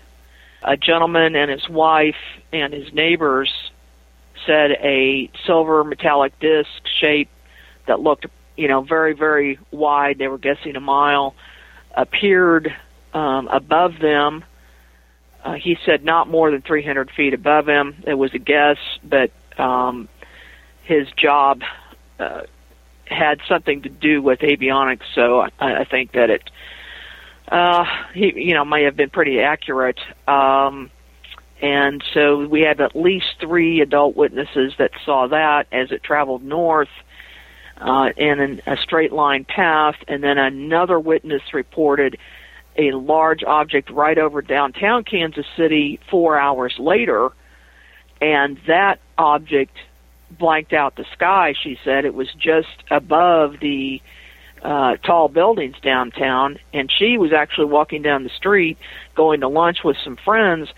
A gentleman and his wife and his neighbors said a silver metallic disc shape that looked, you know, very, very wide. They were guessing a mile. Appeared um, above them. Uh, he said not more than 300 feet above him. It was a guess, but um, his job uh, had something to do with avionics, so I, I think that it, uh, he, you know, may have been pretty accurate. Um, and so we had at least three adult witnesses that saw that as it traveled north uh, in an, a straight line path, and then another witness reported a large object right over downtown Kansas City four hours later, and that object blanked out the sky. She said it was just above the uh, tall buildings downtown, and she was actually walking down the street going to lunch with some friends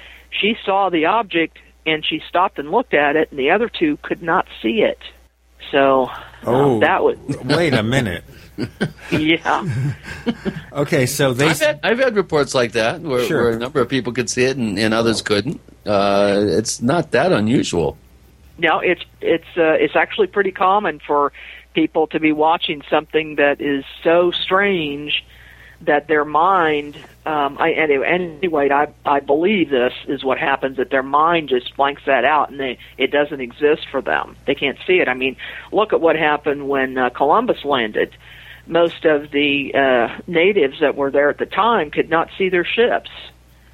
she saw the object and she stopped and looked at it, and the other two could not see it. So oh, um, that was. wait a minute. yeah. okay, so they. I've had, I've had reports like that where, Sure. where a number of people could see it and, and others couldn't. Uh, it's not that unusual. No, it's it's uh, it's actually pretty common for people to be watching something that is so strange that their mind. Um, I, anyway, anyway, I I believe this is what happens that their mind just blanks that out and they it doesn't exist for them. They can't see it. I mean, look at what happened when uh, Columbus landed. Most of the uh, natives that were there at the time could not see their ships.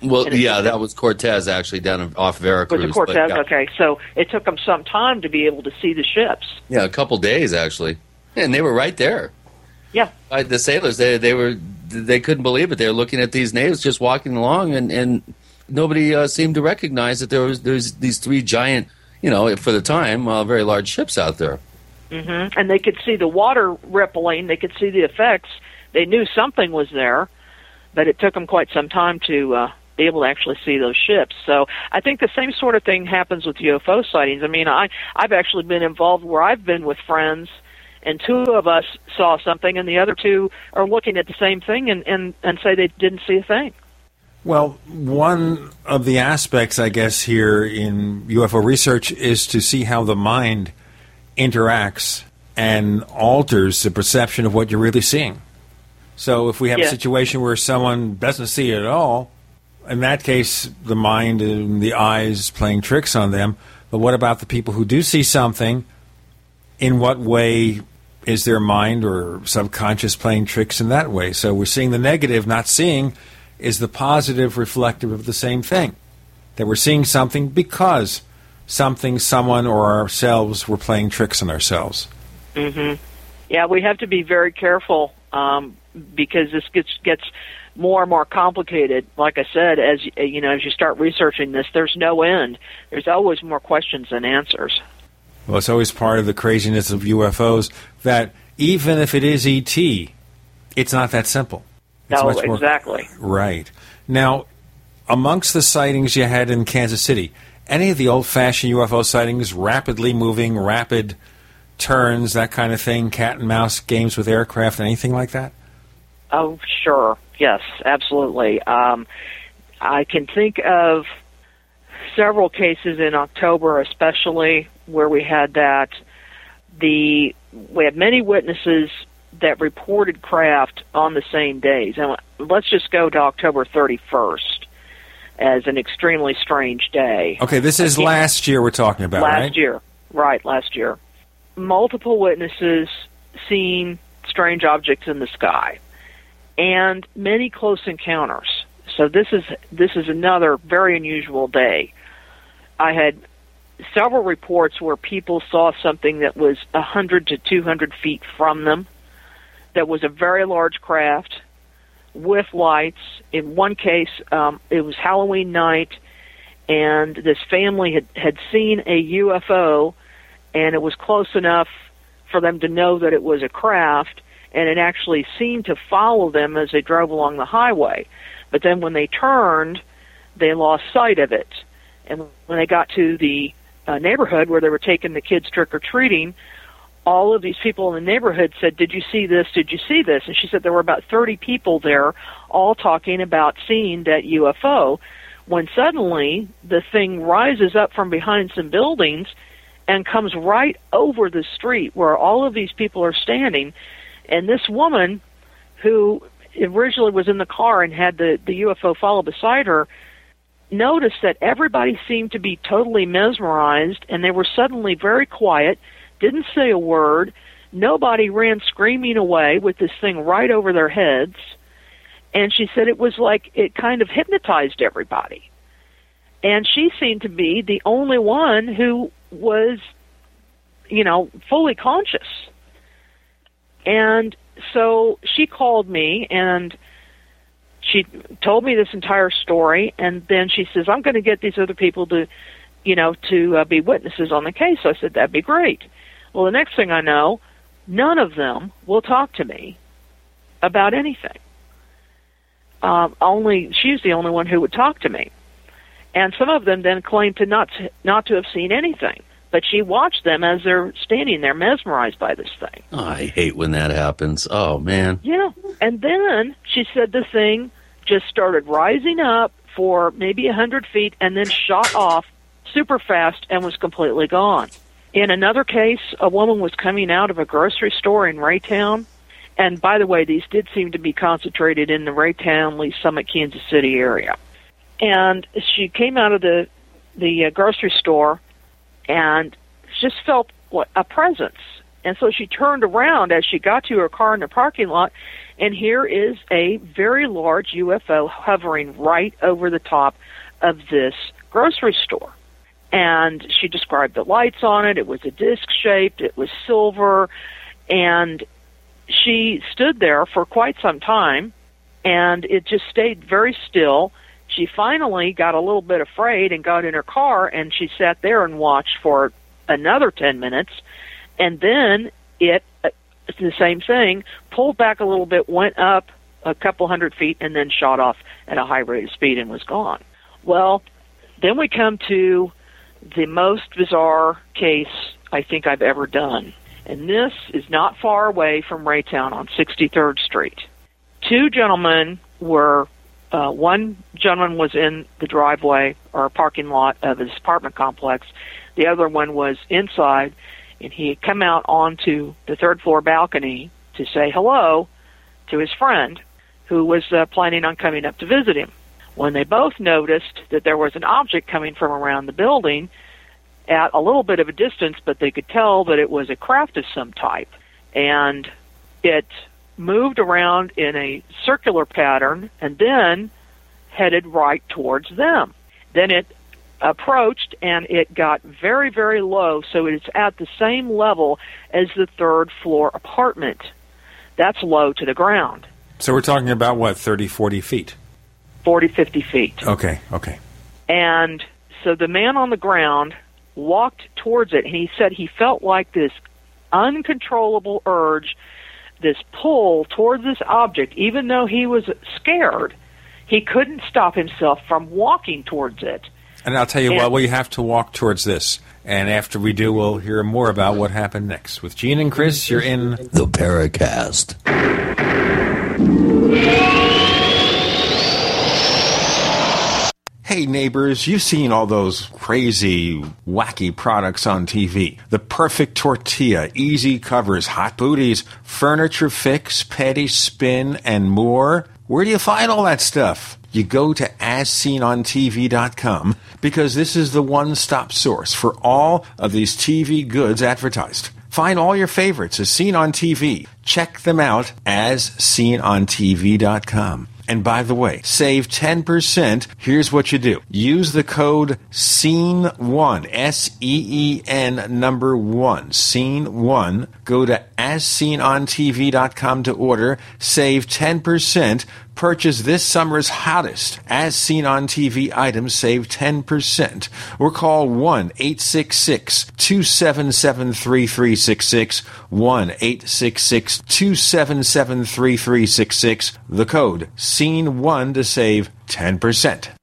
Well, it- yeah, that was Cortez actually down off Veracruz. Was it but Cortez? yeah. Okay, so it took them some time to be able to see the ships. Yeah, a couple days actually, and they were right there. Yeah. Uh, the sailors, they they were they couldn't believe it. They were looking at these natives just walking along, and and nobody uh, seemed to recognize that there was there's these three giant, you know, for the time, uh, very large ships out there. Mm-hmm. And they could see the water rippling. They could see the effects. They knew something was there, but it took them quite some time to uh, be able to actually see those ships. So I think the same sort of thing happens with UFO sightings. I mean, I I've actually been involved where I've been with friends, and two of us saw something, and the other two are looking at the same thing and and and say they didn't see a thing. Well, one of the aspects, I guess, here in UFO research is to see how the mind interacts and alters the perception of what you're really seeing. So, if we have Yeah. a situation where someone doesn't see it at all, in that case, the mind and the eyes playing tricks on them. But what about the people who do see something? In what way is their mind or subconscious playing tricks in that way? So we're seeing the negative, not seeing is the positive reflective of the same thing. That we're seeing something because something, someone, or ourselves were playing tricks on ourselves. Mm-hmm. Yeah, we have to be very careful um, because this gets gets more and more complicated. Like I said, as you know, as you start researching this, there's no end. There's always more questions than answers. Well, it's always part of the craziness of UFOs that even if it is ET, it's not that simple. It's no, much more- exactly. Right. Now, amongst the sightings you had in Kansas City, any of the old fashioned UFO sightings, rapidly moving, rapid turns, that kind of thing, cat and mouse games with aircraft, anything like that? Oh, sure. Yes, absolutely. Um, I can think of several cases in October, especially where we had that. The we had many witnesses that reported craft on the same days, and let's just go to October 31st as an extremely strange day. Okay, this is last year we're talking about, last right? year, right? Last year, multiple witnesses seen strange objects in the sky, and many close encounters. So this is this is another very unusual day. I had several reports where people saw something that was a hundred to two hundred feet from them. That was a very large craft with lights. In one case, um, it was Halloween night, and this family had had seen a UFO, and it was close enough for them to know that it was a craft, and it actually seemed to follow them as they drove along the highway. But then when they turned, they lost sight of it, and when they got to the uh, neighborhood where they were taking the kids trick or treating, all of these people in the neighborhood said, Did you see this? Did you see this? And she said there were about 30 people there all talking about seeing that UFO when suddenly the thing rises up from behind some buildings and comes right over the street where all of these people are standing. And this woman, who originally was in the car and had the, the UFO follow beside her, noticed that everybody seemed to be totally mesmerized and they were suddenly very quiet, didn't say a word. Nobody ran screaming away with this thing right over their heads. And she said it was like it kind of hypnotized everybody. And she seemed to be the only one who was, you know, fully conscious. And so she called me and she told me this entire story. And then she says i'm going to get these other people to you know to uh, be witnesses on the case. So i said that'd be great. Well the next thing i know none of them will talk to me about anything. Um, only she's the only one who would talk to me. And some of them then claim to not to, not to have seen anything but she watched them as they're standing there mesmerized by this thing. Oh, I hate when that happens. Oh man. Yeah. And then she said the thing just started rising up for maybe a hundred feet and then shot off super fast and was completely gone. In another case, a woman was coming out of a grocery store in Raytown. And by the way, these did seem to be concentrated in the Raytown, Lee Summit, Kansas City area. And she came out of the the uh, grocery store and just felt what a presence. And so she turned around as she got to her car in the parking lot, and here is a very large UFO hovering right over the top of this grocery store. And she described the lights on it. It was a disc shaped, it was silver, and she stood there for quite some time, and it just stayed very still she finally got a little bit afraid and got in her car and she sat there and watched for another 10 minutes. And then it uh, the same thing pulled back a little bit went up a couple hundred feet and then shot off at a high rate of speed and was gone. Well then we come to the most bizarre case I think I've ever done. And this is not far away from Raytown on 63rd Street. Two gentlemen were uh, one gentleman was in the driveway or parking lot of his apartment complex. The other one was inside, and he had come out onto the third floor balcony to say hello to his friend who was uh, planning on coming up to visit him. When they both noticed that there was an object coming from around the building at a little bit of a distance, but they could tell that it was a craft of some type. And it moved around in a circular pattern and then headed right towards them. Then it approached and it got very, very low, so it's at the same level as the third floor apartment. That's low to the ground. So we're talking about what, 30, 40 feet? 40, 50 feet. Okay, okay. And so the man on the ground walked towards it and he said he felt like this uncontrollable urge this pull towards this object, even though he was scared, he couldn't stop himself from walking towards it. And I'll tell you and, what, we have to walk towards this. And after we do, we'll hear more about what happened next. With Gene and Chris, you're in the Paracast. Hey neighbors, you've seen all those crazy, wacky products on TV. The perfect tortilla, easy covers, hot booties, furniture fix, Pedi Spin, and more. Where do you find all that stuff? You go to asseenontv.com because this is the one-stop source for all of these TV goods advertised. Find all your favorites as seen on TV. Check them out as seenontv.com. And by the way, save 10%. Here's what you do. Use the code SEEN1, S-E-E-N number 1, SEEN1. Go to asseenontv.com to order. Save 10%. Purchase this summer's hottest as seen on TV items, save 10%. Or call 1 866 277 3366. 1 866 277 3366. The code SEEN1 to save 10%.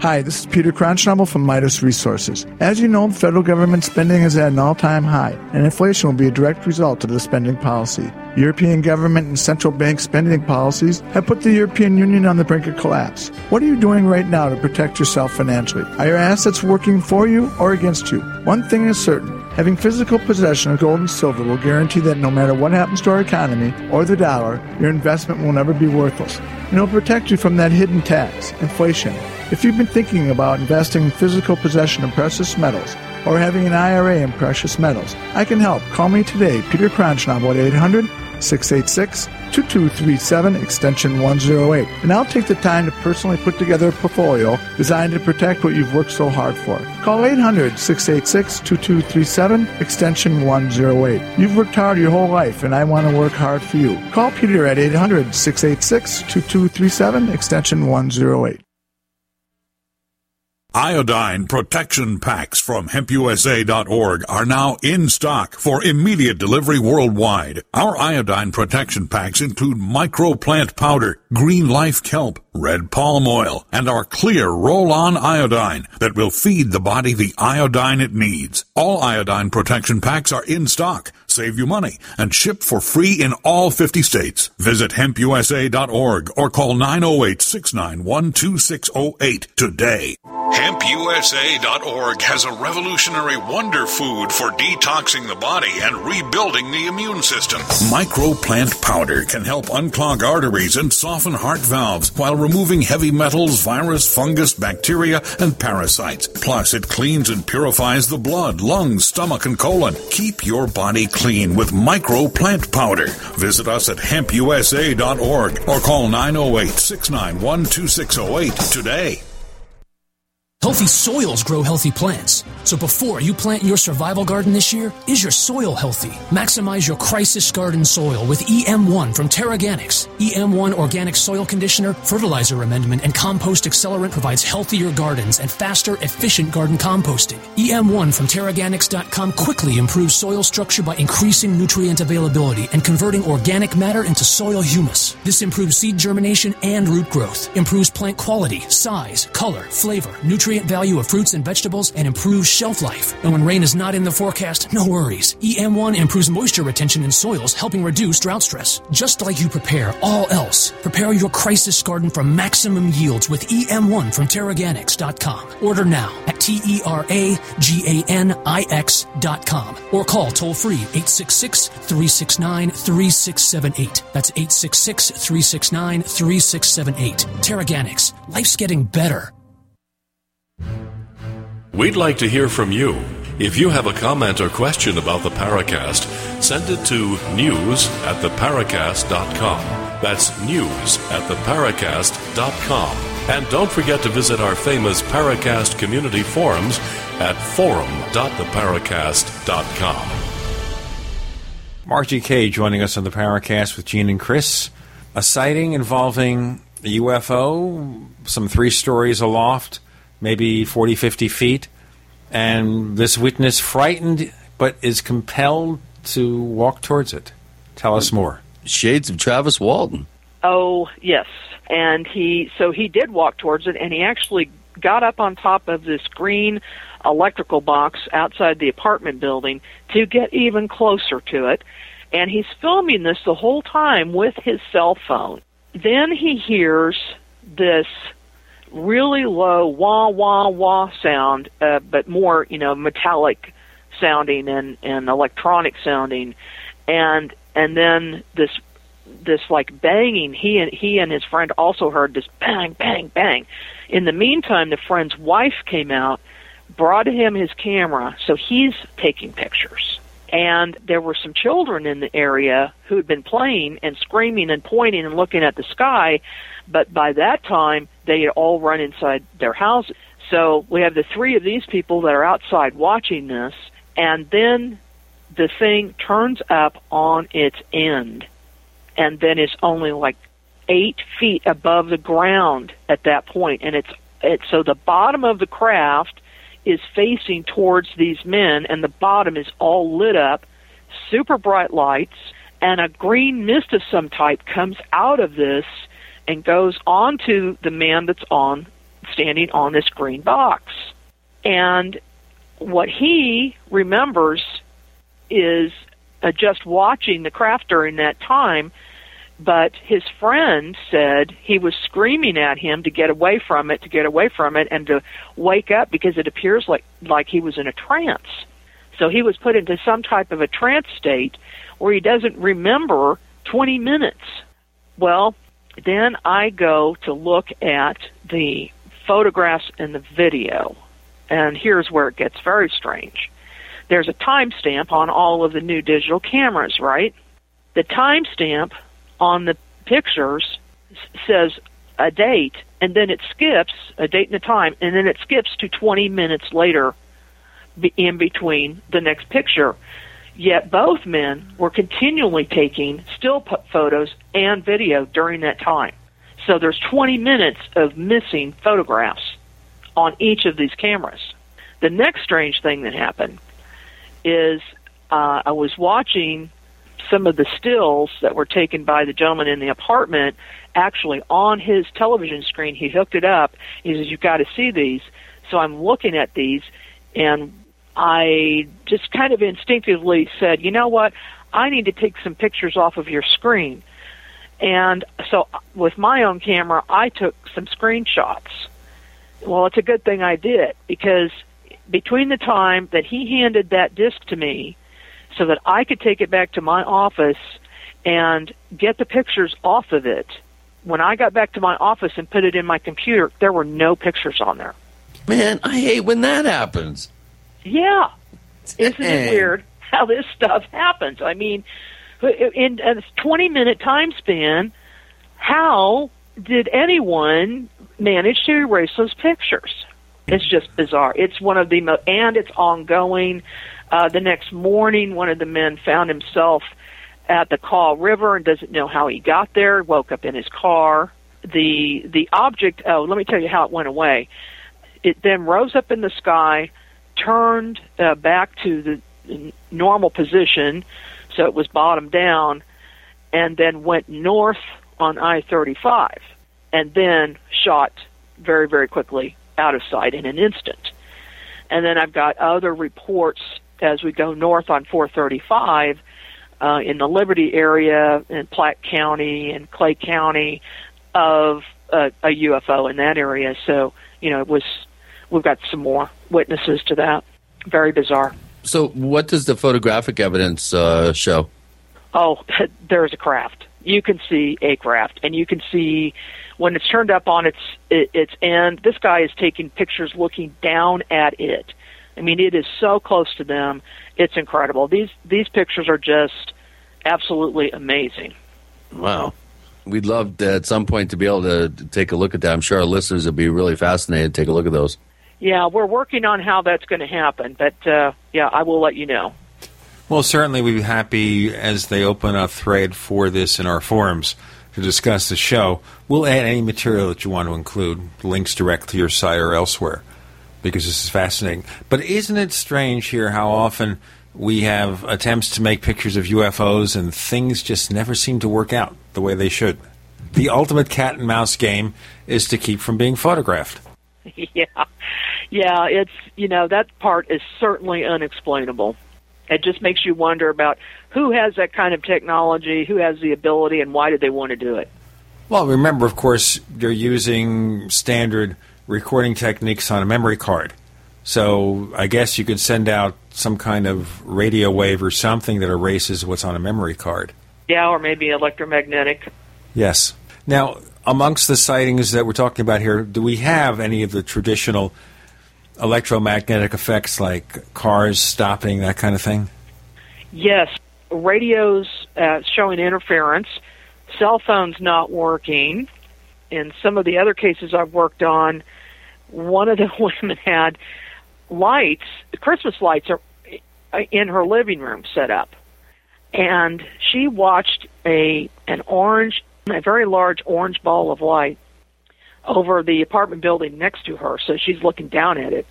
Hi, this is Peter Kronschnabel from Midas Resources. As you know, federal government spending is at an all-time high, and inflation will be a direct result of the spending policy. European government and central bank spending policies have put the European Union on the brink of collapse. What are you doing right now to protect yourself financially? Are your assets working for you or against you? One thing is certain. Having physical possession of gold and silver will guarantee that no matter what happens to our economy or the dollar, your investment will never be worthless. And it will protect you from that hidden tax, inflation. If you've been thinking about investing in physical possession of precious metals or having an IRA in precious metals, I can help. Call me today, Peter Kronschnabel at 800 686 2237 extension 108. And I'll take the time to personally put together a portfolio designed to protect what you've worked so hard for. Call 800 686 2237 extension 108. You've worked hard your whole life, and I want to work hard for you. Call Peter at 800 686 2237 extension 108. Iodine protection packs from hempusa.org are now in stock for immediate delivery worldwide. Our iodine protection packs include microplant powder, green life kelp, red palm oil, and our clear roll-on iodine that will feed the body the iodine it needs. All iodine protection packs are in stock. Save you money and ship for free in all 50 states. Visit hempusa.org or call 908-691-2608 today. HempUSA.org has a revolutionary wonder food for detoxing the body and rebuilding the immune system. Microplant powder can help unclog arteries and soften heart valves while removing heavy metals, virus, fungus, bacteria, and parasites. Plus, it cleans and purifies the blood, lungs, stomach, and colon. Keep your body clean with micro plant powder. Visit us at hempusa.org or call 908 691 2608 today. Healthy soils grow healthy plants. So before you plant your survival garden this year, is your soil healthy? Maximize your crisis garden soil with EM1 from TeraGanix. EM1 organic soil conditioner, fertilizer amendment, and compost accelerant provides healthier gardens and faster, efficient garden composting. EM1 from TeraGanix.com quickly improves soil structure by increasing nutrient availability and converting organic matter into soil humus. This improves seed germination and root growth, improves plant quality, size, color, flavor, nutrient value of fruits and vegetables, and improves shelf life. And when rain is not in the forecast, no worries. EM1 improves moisture retention in soils, helping reduce drought stress. Just like you prepare all else, prepare your crisis garden for maximum yields with EM1 from TeraGanix.com. Order now at T E R A G A N I X.com or call toll free 866 369 3678. That's 866 369 3678. TeraGanix. Life's getting better. We'd like to hear from you. If you have a comment or question about the Paracast, send it to news at theparacast.com. That's news at theparacast.com. And don't forget to visit our famous Paracast community forums at forum.theparacast.com. Margie Kay joining us on the Paracast with Gene and Chris. A sighting involving a UFO, some three stories aloft, maybe 40, 50 feet, and this witness frightened but is compelled to walk towards it. Tell us more. Shades of Travis Walton. Oh, yes. And he so he did walk towards it and he actually got up on top of this green electrical box outside the apartment building to get even closer to it. And he's filming this the whole time with his cell phone. Then he hears this really low wah wah wah sound, uh, but more you know metallic sounding and and electronic sounding, and and then this this like banging. He and he and his friend also heard this bang bang bang. In the meantime, the friend's wife came out, brought him his camera, so he's taking pictures. And there were some children in the area who had been playing and screaming and pointing and looking at the sky, but by that time they had all run inside their houses. So we have the three of these people that are outside watching this, and then the thing turns up on its end, and then it's only like eight feet above the ground at that point, and it's it's so the bottom of the craft is facing towards these men, and the bottom is all lit up, super bright lights, and a green mist of some type comes out of this and goes onto the man that's on standing on this green box. And what he remembers is uh, just watching the craft during that time. But his friend said he was screaming at him to get away from it, to get away from it, and to wake up because it appears like like he was in a trance. So he was put into some type of a trance state where he doesn't remember 20 minutes. Well, then I go to look at the photographs and the video. And here's where it gets very strange. There's a timestamp on all of the new digital cameras, right? The timestamp on the pictures says a date, and then it skips a date and a time, and then it skips to 20 minutes later in between the next picture. Yet both men were continually taking still photos and video during that time. So there's 20 minutes of missing photographs on each of these cameras. The next strange thing that happened is uh, I was watching some of the stills that were taken by the gentleman in the apartment actually on his television screen. He hooked it up. He says, You've got to see these. So I'm looking at these, and I just kind of instinctively said, You know what? I need to take some pictures off of your screen. And so with my own camera, I took some screenshots. Well, it's a good thing I did because between the time that he handed that disc to me so that I could take it back to my office and get the pictures off of it, when I got back to my office and put it in my computer, there were no pictures on there. Man, I hate when that happens. Yeah. Isn't it weird how this stuff happens? I mean, in a 20 minute time span, how did anyone manage to erase those pictures? It's just bizarre. It's one of the most, and it's ongoing. Uh, the next morning, one of the men found himself at the Kaw River and doesn't know how he got there. Woke up in his car. The the object. Oh, let me tell you how it went away. It then rose up in the sky, turned uh, back to the normal position, so it was bottom down, and then went north on I 35, and then shot very, very quickly out of sight in an instant. And then I've got other reports as we go north on 435 uh, in the Liberty area in Platte County and Clay County of a, a UFO in that area. So, you know, it was we've got some more witnesses to that. Very bizarre. So, what does the photographic evidence uh, show? Oh, there's a craft. You can see a craft, and you can see when it's turned up on its its end. This guy is taking pictures looking down at it. I mean, it is so close to them. It's incredible. These these pictures are just absolutely amazing. Wow. We'd love to, at some point to be able to take a look at that. I'm sure our listeners would be really fascinated to take a look at those. Yeah, we're working on how that's going to happen, but uh, yeah, I will let you know. Well, certainly we'd be happy as they open a thread for this in our forums to discuss the show. We'll add any material that you want to include, links direct to your site or elsewhere, because this is fascinating. But isn't it strange here how often we have attempts to make pictures of UFOs and things just never seem to work out the way they should? The ultimate cat and mouse game is to keep from being photographed. yeah yeah, it's you know that part is certainly unexplainable. It just makes you wonder about who has that kind of technology, who has the ability, and why did they want to do it. Well, remember, of course, they're using standard recording techniques on a memory card. So I guess you could send out some kind of radio wave or something that erases what's on a memory card. Yeah, or maybe electromagnetic. Yes. Now, amongst the sightings that we're talking about here, do we have any of the traditional electromagnetic effects like cars stopping, that kind of thing? Yes. Radios uh, showing interference, cell phones not working. In some of the other cases I've worked on, one of the women had lights, Christmas lights are in her living room set up. And she watched a an orange, a very large orange ball of light over the apartment building next to her, so she's looking down at it.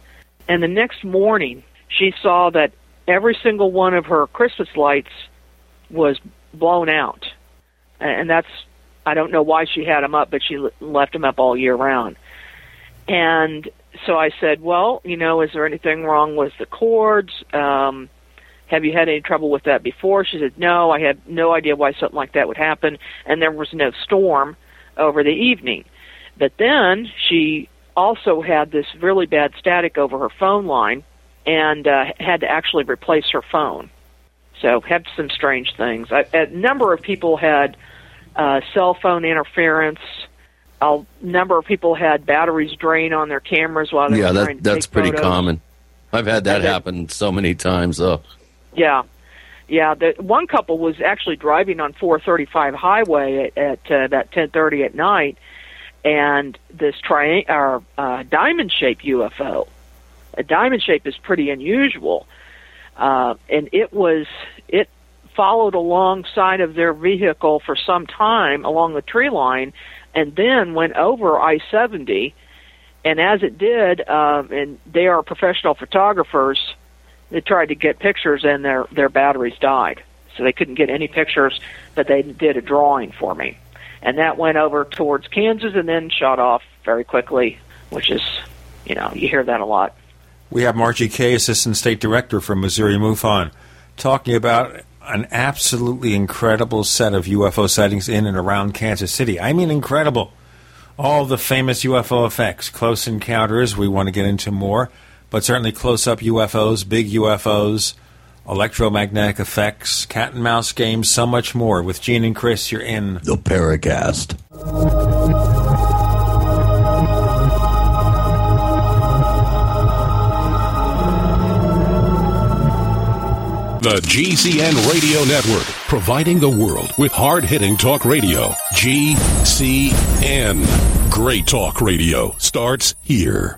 And the next morning, she saw that every single one of her Christmas lights was blown out. And that's, I don't know why she had them up, but she left them up all year round. And so I said, well, you know, is there anything wrong with the cords? Um, have you had any trouble with that before? She said, no, I had no idea why something like that would happen. And there was no storm over the evening. But then she also had this really bad static over her phone line and uh, had to actually replace her phone. So had some strange things. I, a number of people had uh, cell phone interference. A number of people had batteries drain on their cameras while they yeah, were that, trying to that's take pretty photos. common. I've had that then- happen so many times, though. Yeah, yeah. The one couple was actually driving on 435 highway at, at uh, about 10:30 at night, and this tri- or uh, diamond shaped UFO. A diamond shape is pretty unusual, uh, and it was it followed alongside of their vehicle for some time along the tree line, and then went over I-70. And as it did, um, and they are professional photographers, they tried to get pictures and their their batteries died so they couldn't get any pictures but they did a drawing for me and that went over towards kansas and then shot off very quickly which is you know you hear that a lot We have Margie Kay, Assistant State Director from Missouri MUFON, talking about an absolutely incredible set of UFO sightings in and around Kansas City. I mean, incredible. All the famous UFO effects, close encounters, we want to get into more, but certainly close up UFOs, big UFOs, electromagnetic effects, cat and mouse games, so much more. With Gene and Chris, you're in The Paracast. The GCN Radio Network, providing the world with hard hitting talk radio. GCN. Great talk radio starts here.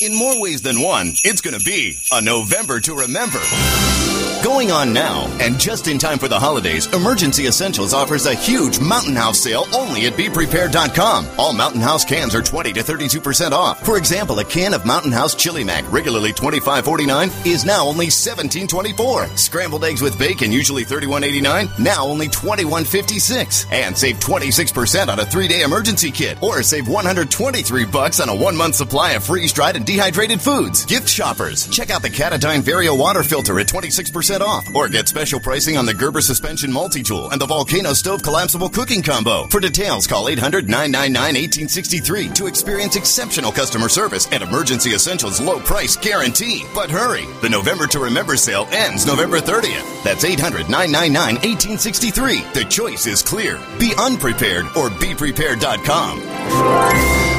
In more ways than one, it's going to be a November to remember. Going on now, and just in time for the holidays, Emergency Essentials offers a huge Mountain House sale only at BePrepared.com. All Mountain House cans are 20 to 32% off. For example, a can of Mountain House Chili Mac, regularly $25.49, is now only $17.24. Scrambled eggs with bacon, usually $31.89, now only $21.56. And save 26% on a three-day emergency kit, or save 123 bucks on a one-month supply of freeze-dried and dehydrated foods. Gift shoppers, check out the Katadyn Vario water filter at 26% off, or get special pricing on the Gerber suspension multi-tool and the Volcano stove collapsible cooking combo. For details, call 800-999-1863 to experience exceptional customer service and emergency essentials low price guarantee. But hurry, the November to Remember sale ends November 30th. That's 800-999-1863. The choice is clear. Be unprepared or beprepared.com.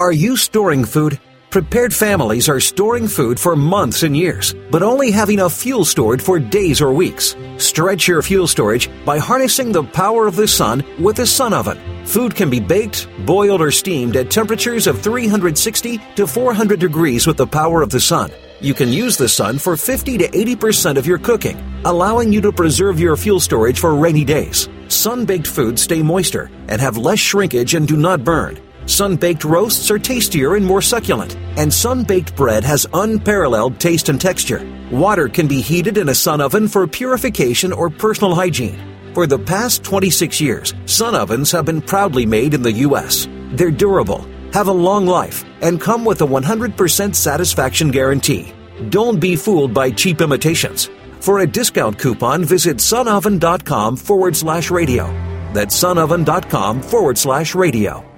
Are you storing food? Prepared families are storing food for months and years, but only have enough fuel stored for days or weeks. Stretch your fuel storage by harnessing the power of the sun with a sun oven. Food can be baked, boiled, or steamed at temperatures of 360 to 400 degrees with the power of the sun. You can use the sun for 50 to 80% of your cooking, allowing you to preserve your fuel storage for rainy days. Sun baked foods stay moister and have less shrinkage and do not burn. Sun baked roasts are tastier and more succulent, and sun baked bread has unparalleled taste and texture. Water can be heated in a sun oven for purification or personal hygiene. For the past 26 years, sun ovens have been proudly made in the U.S. They're durable, have a long life, and come with a 100% satisfaction guarantee. Don't be fooled by cheap imitations. For a discount coupon, visit sunoven.com forward slash radio. That's sunoven.com forward slash radio.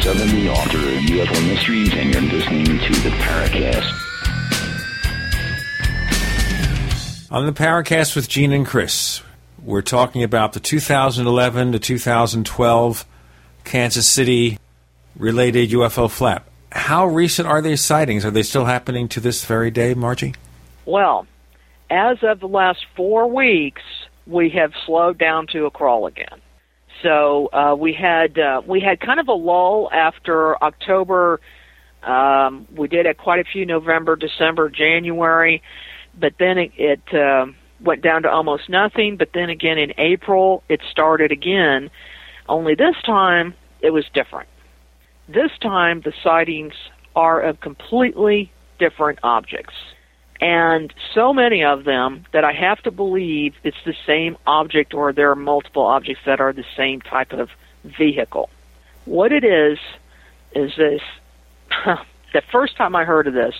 Is Seven, the author of UFO Mysteries, and you're listening to the Paracast. On the Paracast with Gene and Chris, we're talking about the 2011 to 2012 Kansas City related UFO flap. How recent are these sightings? Are they still happening to this very day, Margie? Well, as of the last four weeks, we have slowed down to a crawl again. So uh, we had uh, we had kind of a lull after October. Um, we did have quite a few November, December, January, but then it, it uh, went down to almost nothing. But then again in April, it started again. Only this time it was different. This time the sightings are of completely different objects and so many of them that I have to believe it's the same object or there are multiple objects that are the same type of vehicle. What it is, is this the first time I heard of this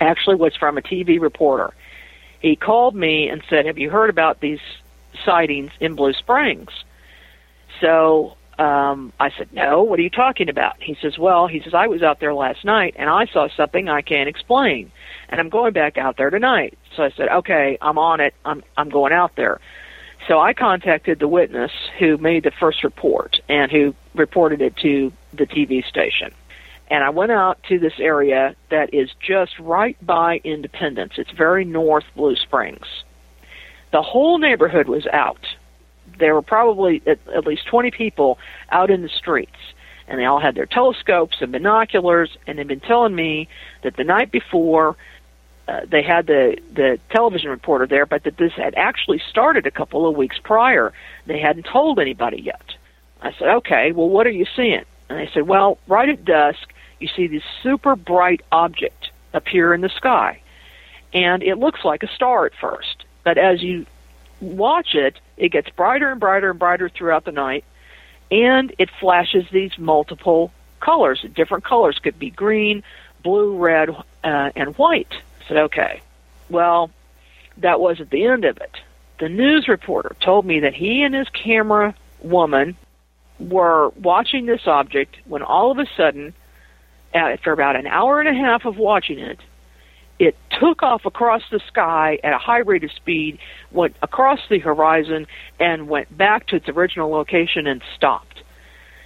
actually was from a TV reporter. He called me and said, Have you heard about these sightings in Blue Springs? So um, I said, No, what are you talking about? He says, Well, he says, I was out there last night and I saw something I can't explain. And I'm going back out there tonight. So I said, Okay, I'm on it. I'm I'm going out there. So I contacted the witness who made the first report and who reported it to the TV station. And I went out to this area that is just right by Independence. It's very north Blue Springs. The whole neighborhood was out there were probably at, at least 20 people out in the streets and they all had their telescopes and binoculars and they'd been telling me that the night before uh, they had the the television reporter there but that this had actually started a couple of weeks prior they hadn't told anybody yet i said okay well what are you seeing and they said well right at dusk you see this super bright object appear in the sky and it looks like a star at first but as you watch it, it gets brighter and brighter and brighter throughout the night, and it flashes these multiple colors. Different colors could be green, blue, red, uh, and white. Said, okay. Well, that wasn't the end of it. The news reporter told me that he and his camera woman were watching this object when all of a sudden, uh, after about an hour and a half of watching it, it took off across the sky at a high rate of speed, went across the horizon, and went back to its original location and stopped.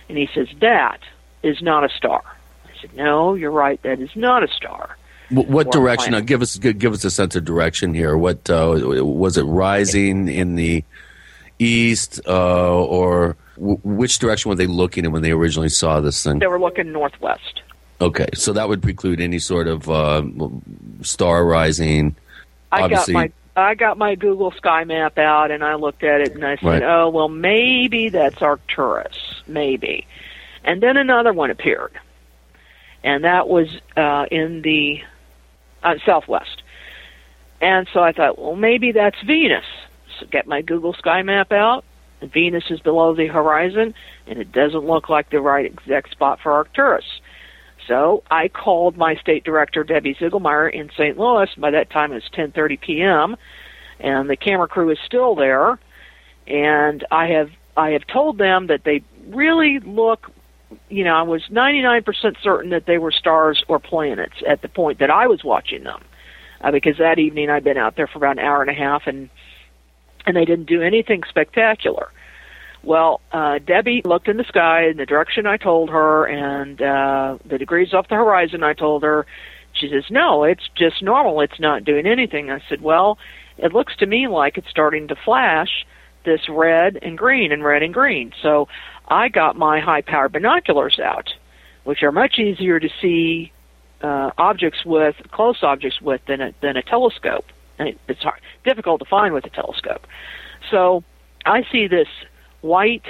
And he says, That is not a star. I said, No, you're right, that is not a star. What, what direction? Now, give us give us a sense of direction here. What uh, was it rising in the east, uh, or w- which direction were they looking in when they originally saw this thing? They were looking northwest. Okay, so that would preclude any sort of uh, star rising. I Obviously, got my I got my Google Sky Map out and I looked at it and I said, Right. "Oh, well, maybe that's Arcturus, maybe." And then another one appeared, and that was uh, in the uh, southwest. And so I thought, well, maybe that's Venus. So get my Google Sky Map out. Venus is below the horizon, and it doesn't look like the right exact spot for Arcturus. So I called my state director, Debbie Ziegelmeyer, in St. Louis. By that time, it's 10:30 p.m., and the camera crew is still there. And I have I have told them that they really look you know, I was 99% certain that they were stars or planets at the point that I was watching them. Uh, because that evening I'd been out there for about an hour and a half and and they didn't do anything spectacular. Well, uh, Debbie looked in the sky in the direction I told her, and uh, the degrees off the horizon I told her. She says, "No, it's just normal. It's not doing anything." I said, "Well, it looks to me like it's starting to flash this red and green and red and green." So I got my high-powered binoculars out, which are much easier to see uh, objects with close objects with than a, than a telescope. And it, it's hard, difficult to find with a telescope. So I see this white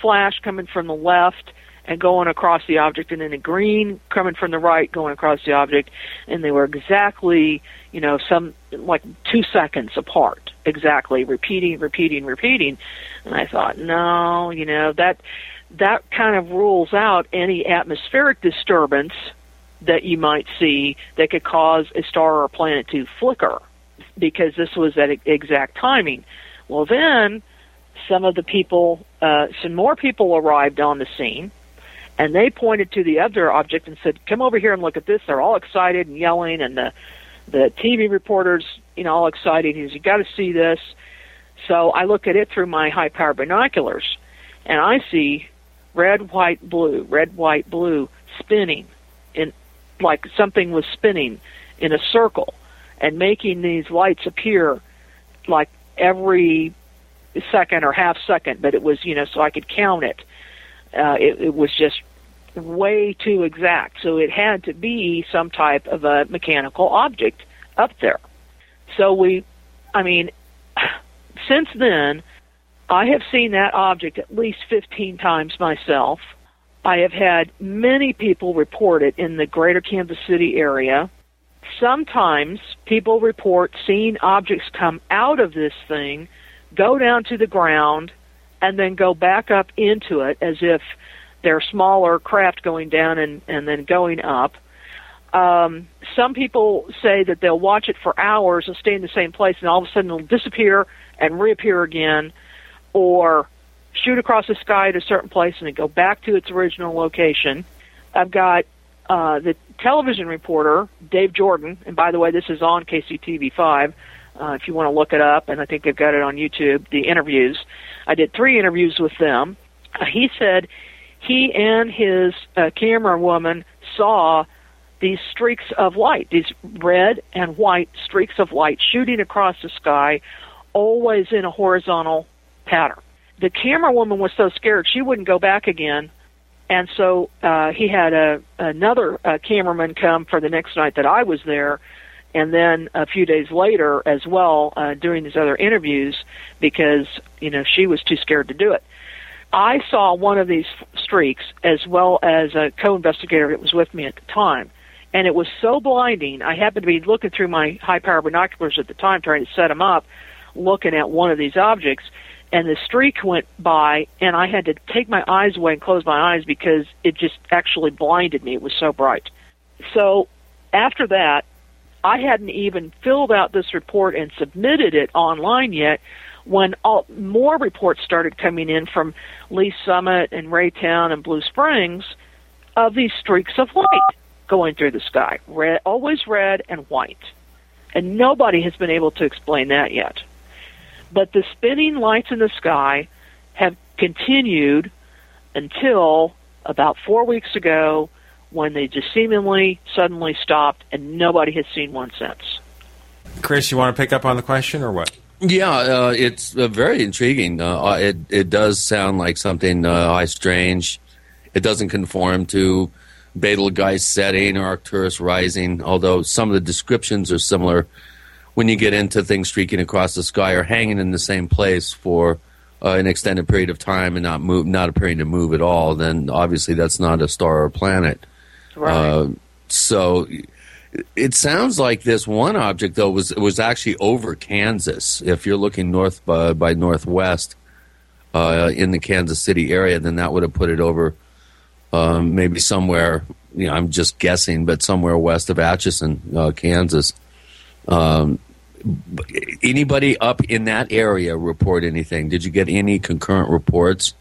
flash coming from the left and going across the object, and then a green coming from the right going across the object, and they were exactly, you know, some like two seconds apart, exactly, repeating, repeating, repeating. And I thought, no, you know, that that kind of rules out any atmospheric disturbance that you might see that could cause a star or a planet to flicker, because this was at exact timing. Well, then some of the people, uh, some more people arrived on the scene, and they pointed to the other object and said, "Come over here and look at this." They're all excited and yelling, and the the TV reporters, you know, all excited. He says, "You got to see this." So I look at it through my high power binoculars, and I see red, white, blue, red, white, blue spinning in like something was spinning in a circle and making these lights appear like every second or half second, but it was, you know, so I could count it. Uh, it, it was just way too exact. So it had to be some type of a mechanical object up there. So we, I mean, since then, I have seen that object at least 15 times myself. I have had many people report it in the greater Kansas City area. Sometimes people report seeing objects come out of this thing go down to the ground, and then go back up into it as if they're smaller craft going down and, and then going up. Um, some people say that they'll watch it for hours and stay in the same place, and all of a sudden it'll disappear and reappear again, or shoot across the sky at a certain place and then go back to its original location. I've got uh, the television reporter Dave Jordan, and by the way, this is on KCTV5 uh, if you want to look it up, and I think they've got it on YouTube, the interviews. I did three interviews with them. Uh, he said he and his uh, camera woman saw these streaks of light, these red and white streaks of light shooting across the sky, always in a horizontal pattern. The camera woman was so scared she wouldn't go back again, and so uh, he had a another uh, cameraman come for the next night that I was there and then a few days later as well uh, during these other interviews because you know she was too scared to do it. I saw one of these streaks as well as a co-investigator that was with me at the time, and it was so blinding. I happened to be looking through my high-power binoculars at the time, trying to set them up, looking at one of these objects, and the streak went by, and I had to take my eyes away and close my eyes because it just actually blinded me. It was so bright. So after that, I hadn't even filled out this report and submitted it online yet when all, more reports started coming in from Lee Summit and Raytown and Blue Springs of these streaks of light going through the sky, red, always red and white. And nobody has been able to explain that yet. But the spinning lights in the sky have continued until about four weeks ago when they just seemingly suddenly stopped and nobody has seen one since. Chris, you want to pick up on the question or what? Yeah, uh, it's uh, very intriguing. Uh, it it does sound like something uh, strange. It doesn't conform to Betelgeuse setting or Arcturus rising, although some of the descriptions are similar. When you get into things streaking across the sky or hanging in the same place for uh, an extended period of time and not move, not appearing to move at all, then obviously that's not a star or planet. Right. Uh, so it sounds like this one object though was was actually over Kansas. If you're looking north by, by northwest uh, in the Kansas City area, then that would have put it over um, maybe somewhere. You know, I'm just guessing, but somewhere west of Atchison, uh, Kansas. Um, anybody up in that area report anything? Did you get any concurrent reports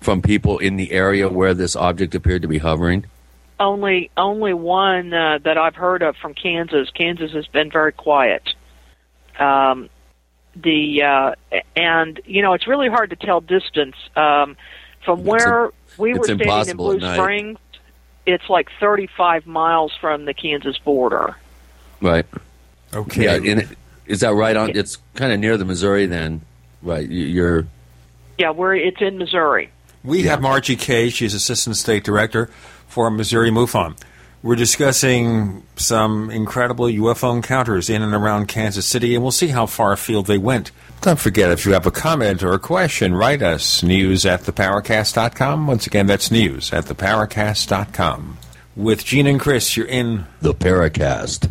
from people in the area where this object appeared to be hovering? Only only one uh, that I've heard of from Kansas. Kansas has been very quiet. Um, the uh, and you know it's really hard to tell distance um, from where a- we were it's standing in Blue. Springs. It's like 35 miles from the Kansas border. Right. Okay. Yeah, and it, is that right on? It's kind of near the Missouri then, right? You- You're Yeah, we're it's in Missouri. We have Margie Kay. She's Assistant State Director for Missouri MUFON. We're discussing some incredible UFO encounters in and around Kansas City, and we'll see how far afield they went. Don't forget, if you have a comment or a question, write us. News at theparacast.com. Once again, that's news at theparacast.com. With Gene and Chris, you're in the Paracast.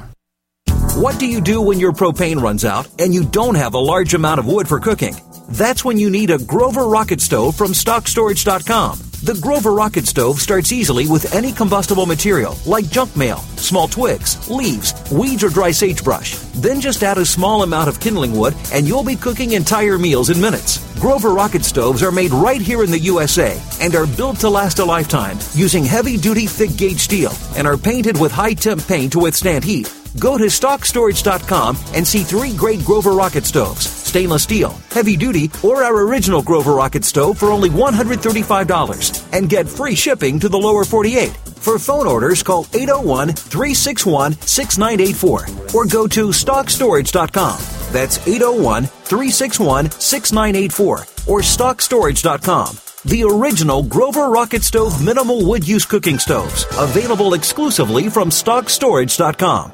What do you do when your propane runs out and you don't have a large amount of wood for cooking? That's when you need a Grover Rocket Stove from StockStorage.com. The Grover Rocket Stove starts easily with any combustible material like junk mail, small twigs, leaves, weeds, or dry sagebrush. Then just add a small amount of kindling wood and you'll be cooking entire meals in minutes. Grover Rocket Stoves are made right here in the USA and are built to last a lifetime using heavy duty thick gauge steel and are painted with high temp paint to withstand heat. Go to StockStorage.com and see three great Grover Rocket Stoves stainless steel, heavy duty, or our original Grover Rocket Stove for only $135 and get free shipping to the lower 48. For phone orders, call 801 361 6984 or go to StockStorage.com. That's 801 361 6984 or StockStorage.com. The original Grover Rocket Stove minimal wood use cooking stoves, available exclusively from StockStorage.com.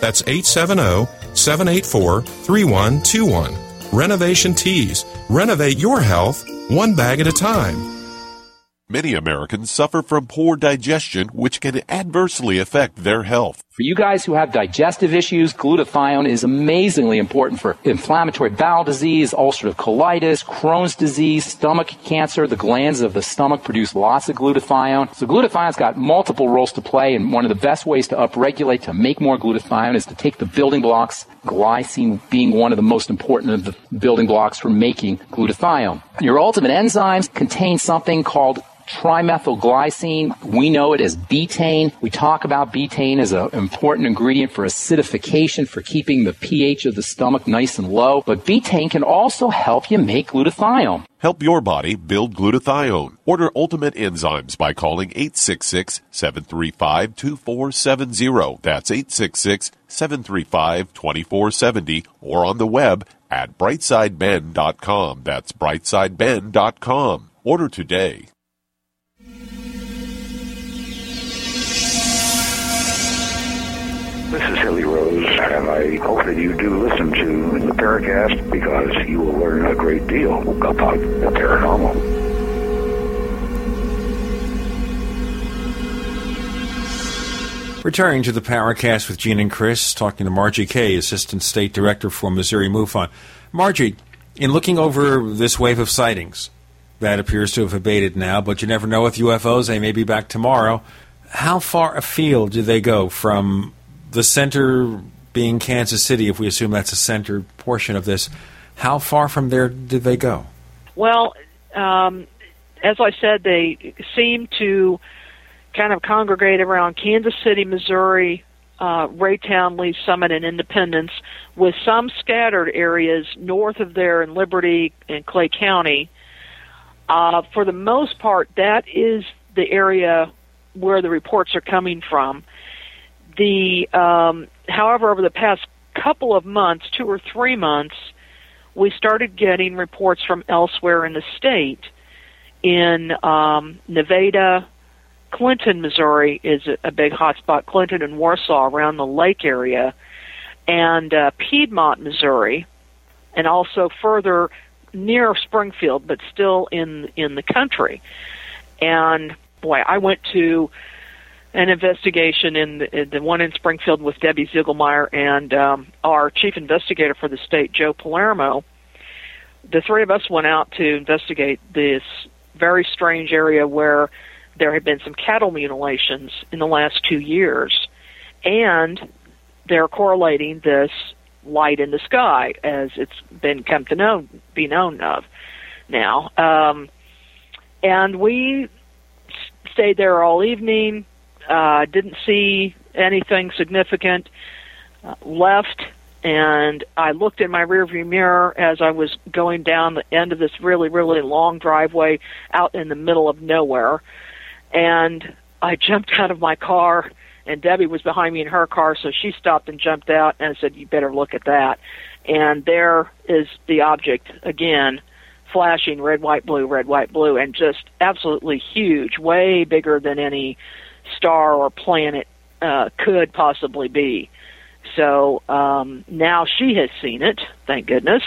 That's 870 784 3121. Renovation Teas. Renovate your health one bag at a time. Many Americans suffer from poor digestion, which can adversely affect their health. For you guys who have digestive issues, glutathione is amazingly important for inflammatory bowel disease, ulcerative colitis, Crohn's disease, stomach cancer. The glands of the stomach produce lots of glutathione. So glutathione's got multiple roles to play, and one of the best ways to upregulate to make more glutathione is to take the building blocks, glycine being one of the most important of the building blocks for making glutathione. Your ultimate enzymes contain something called trimethylglycine. We know it as betaine. We talk about betaine as an important ingredient for acidification, for keeping the pH of the stomach nice and low. But betaine can also help you make glutathione. Help your body build glutathione. Order Ultimate Enzymes by calling 866 735 2470. That's 866 735 2470 or on the web at brightsideben.com. That's brightsideben.com. Order today. This is Hilly Rose, and I hope that you do listen to the Paracast because you will learn a great deal about the paranormal. Returning to the Paracast with Gene and Chris, talking to Margie Kay, Assistant State Director for Missouri MUFON. Margie, in looking over this wave of sightings that appears to have abated now, but you never know with UFOs, they may be back tomorrow. How far afield do they go from the center being Kansas City, if we assume that's a center portion of this? How far from there did they go? Well, um, as I said, they seem to kind of congregate around Kansas City, Missouri, uh, Raytown, Lee's Summit, and Independence, with some scattered areas north of there in Liberty and Clay County. Uh, for the most part, that is the area where the reports are coming from. The, um, however, over the past couple of months, two or three months, we started getting reports from elsewhere in the state, in um, Nevada, Clinton, Missouri is a big hotspot. Clinton and Warsaw around the lake area, and uh, Piedmont, Missouri, and also further near Springfield, but still in in the country. And boy, I went to an investigation in the, the one in Springfield with Debbie Ziegelmeyer and um, our chief investigator for the state, Joe Palermo. The three of us went out to investigate this very strange area where there have been some cattle mutilations in the last two years, and they're correlating this light in the sky as it's been come to know be known of now. Um, and we stayed there all evening. Uh, didn't see anything significant. Uh, left and I looked in my rearview mirror as I was going down the end of this really, really long driveway out in the middle of nowhere and I jumped out of my car and Debbie was behind me in her car, so she stopped and jumped out and said, "You better look at that." And there is the object again, flashing red, white, blue, red, white, blue, and just absolutely huge, way bigger than any star or planet uh, could possibly be. So um, now she has seen it, thank goodness,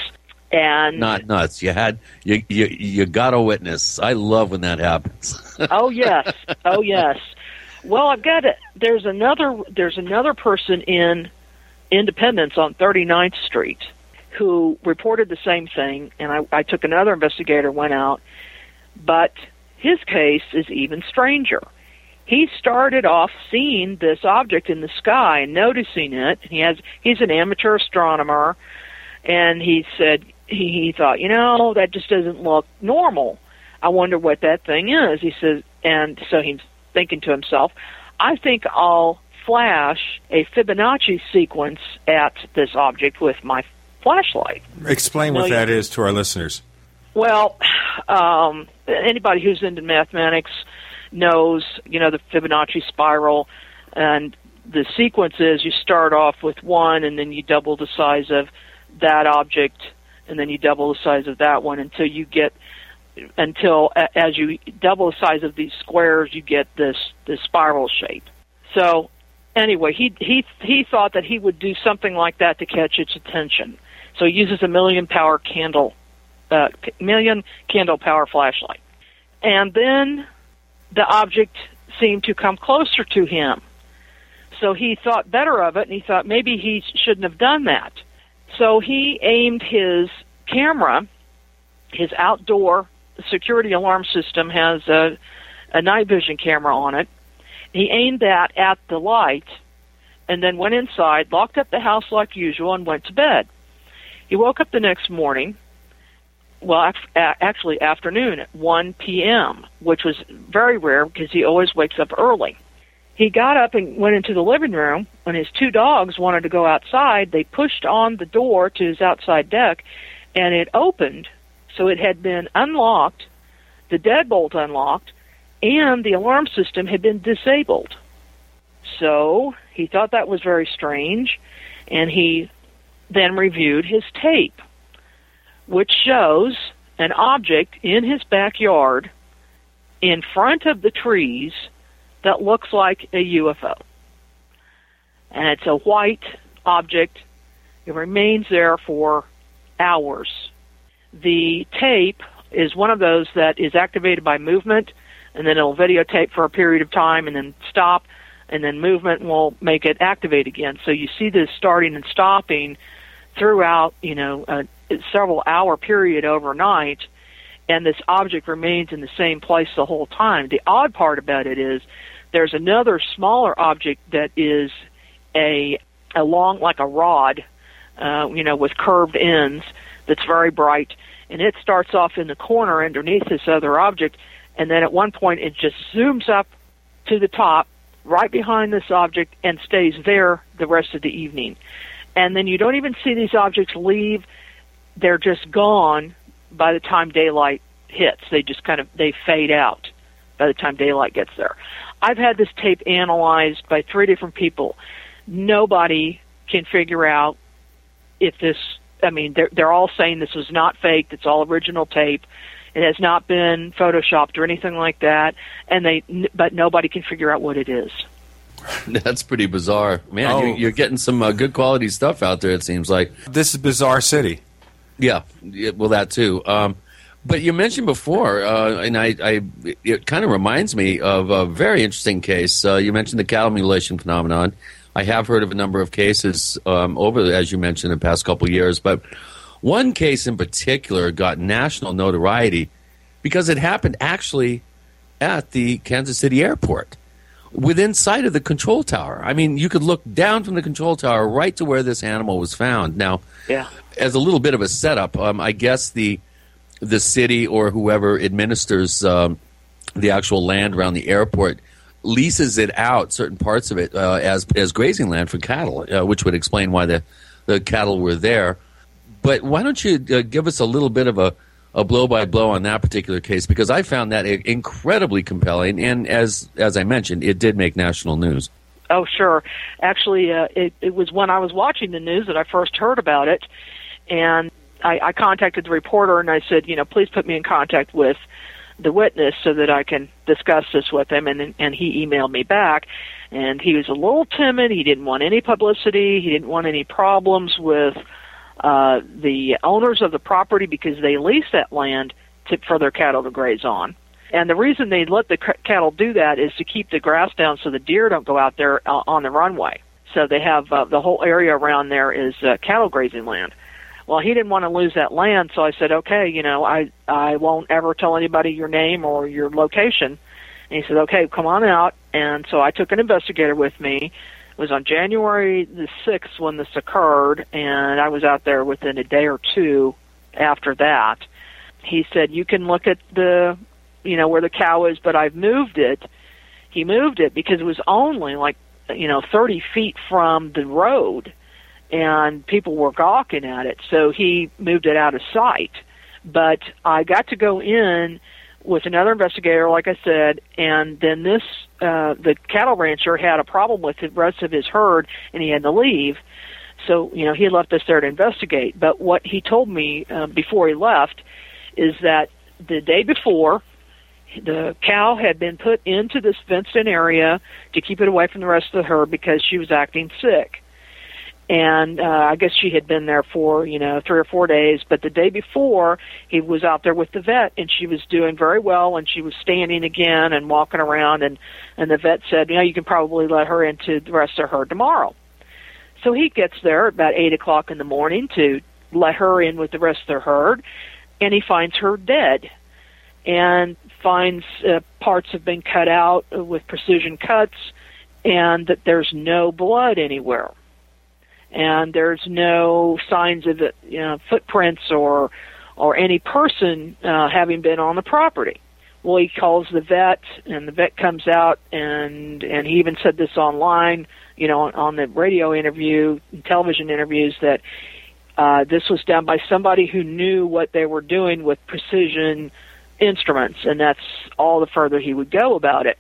and not nuts. You had you you you got a witness. I love when that happens. oh yes, oh yes. Well, I've got it. There's another there's another person in Independence on 39th Street who reported the same thing, and I, I took another investigator went out, but his case is even stranger. He started off seeing this object in the sky and noticing it. He has he's an amateur astronomer, and he said, he, he thought, you know, that just doesn't look normal. I wonder what that thing is. He says, and so he's thinking to himself, I think I'll flash a Fibonacci sequence at this object with my flashlight. Explain what that is to our listeners. Well, um, anybody who's into mathematics knows, you know, the Fibonacci spiral, and the sequence is you start off with one, and then you double the size of that object and then you double the size of that one until you get until as you double the size of these squares you get this this spiral shape. So anyway he he he thought that he would do something like that to catch its attention. So he uses a million power candle uh, million candle power flashlight. And then the object seemed to come closer to him so he thought better of it and he thought maybe he shouldn't have done that so he aimed his camera, his outdoor security alarm system has a, a night vision camera on it. He aimed that at the light and then went inside, locked up the house like usual, and went to bed. He woke up the next morning well, actually afternoon at 1 p.m., which was very rare because he always wakes up early. He got up and went into the living room. When his two dogs wanted to go outside, they pushed on the door to his outside deck, and it opened. So it had been unlocked, the deadbolt unlocked, and the alarm system had been disabled. So he thought that was very strange, and he then reviewed his tape, which shows an object in his backyard in front of the trees that looks like a UFO. And it's a white object. It remains there for hours. The tape is one of those that is activated by movement, and then it'll videotape for a period of time and then stop, and then movement will make it activate again. So you see this starting and stopping throughout, you know, a several hour period overnight, and this object remains in the same place the whole time. The odd part about it is there's another smaller object that is a a long like a rod, uh, you know, with curved ends that's very bright, and it starts off in the corner underneath this other object, and then at one point it just zooms up to the top, right behind this object, and stays there the rest of the evening. And then you don't even see these objects leave; they're just gone by the time daylight hits. They just kind of they fade out by the time daylight gets there. I've had this tape analyzed by three different people. Nobody can figure out if this. I mean, they're they're all saying this was not fake. It's all original tape. It has not been photoshopped or anything like that. And they, but nobody can figure out what it is. That's pretty bizarre, man. Oh. You're, you're getting some uh, good quality stuff out there. It seems like this is Bizarre City. Yeah, well, that too. Um, but you mentioned before, uh, and I, I it kind of reminds me of a very interesting case. Uh, you mentioned the cattle mutilation phenomenon. I have heard of a number of cases um, over, as you mentioned, the past couple years. But one case in particular got national notoriety because it happened actually at the Kansas City airport within sight of the control tower. I mean, you could look down from the control tower right to where this animal was found. Now, Yeah. as a little bit of a setup, um, I guess the the city or whoever administers um, the actual land around the airport leases it out, certain parts of it, uh, as as grazing land for cattle, uh, which would explain why the the cattle were there. But why don't you uh, give us a little bit of a a blow by blow on that particular case because I found that incredibly compelling, and as as I mentioned, it did make national news. Oh, sure. Actually, uh, it, it was when I was watching the news that I first heard about it, and I, I contacted the reporter and I said, you know, please put me in contact with the witness so that I can discuss this with him. And and he emailed me back, and he was a little timid. He didn't want any publicity. He didn't want any problems with uh, the owners of the property because they lease that land to, for their cattle to graze on. And the reason they let the c- cattle do that is to keep the grass down so the deer don't go out there uh, on the runway. So they have uh, the whole area around there is uh, cattle grazing land. Well, he didn't want to lose that land, so I said, okay, you know, I I won't ever tell anybody your name or your location. And he said, okay, come on out. And so I took an investigator with me. It was on January the 6th when this occurred, and I was out there within a day or two after that. He said, you can look at the, you know, where the cow is, but I've moved it. He moved it because it was only like, you know, 30 feet from the road, and people were gawking at it. So he moved it out of sight. But I got to go in with another investigator, like I said, and then this uh, the cattle rancher had a problem with the rest of his herd, and he had to leave. So you know he left us there to investigate. But what he told me uh, before he left is that the day before, the cow had been put into this fenced-in area to keep it away from the rest of the herd because she was acting sick and uh, I guess she had been there for you know three or four days. But the day before, he was out there with the vet, and she was doing very well, and she was standing again and walking around, and and the vet said, you know, you can probably let her into the rest of her tomorrow. So he gets there about eight o'clock in the morning to let her in with the rest of the herd, and he finds her dead, and finds uh, parts have been cut out with precision cuts, and that there's no blood anywhere and there's no signs of it, you know footprints or or any person uh, having been on the property. Well, he calls the vet, and the vet comes out, and and he even said this online, you know, on, on the radio interview, television interviews that uh, this was done by somebody who knew what they were doing with precision instruments, and that's all the further he would go about it.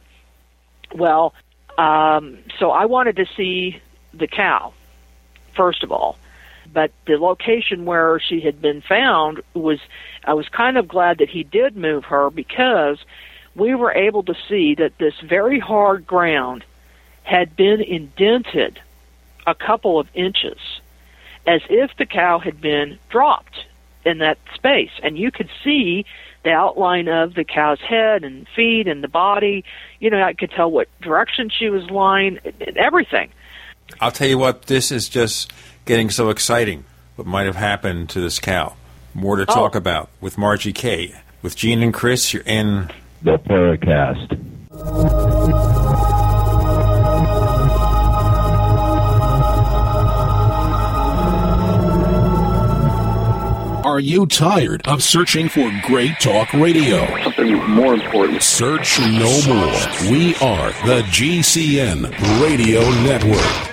Well, um, so I wanted to see the cow, first of all. But the location where she had been found was, I was kind of glad that he did move her because we were able to see that this very hard ground had been indented a couple of inches as if the cow had been dropped in that space. And you could see the outline of the cow's head and feet and the body. You know, I could tell what direction she was lying, everything. I'll tell you what, this is just getting so exciting. What might have happened to this cow? More to oh. talk Oh. about with Margie Kay. With Gene and Chris, you're in The Paracast. Are you tired of searching for great talk radio? Something more important. Search no more. We are the GCN Radio Network.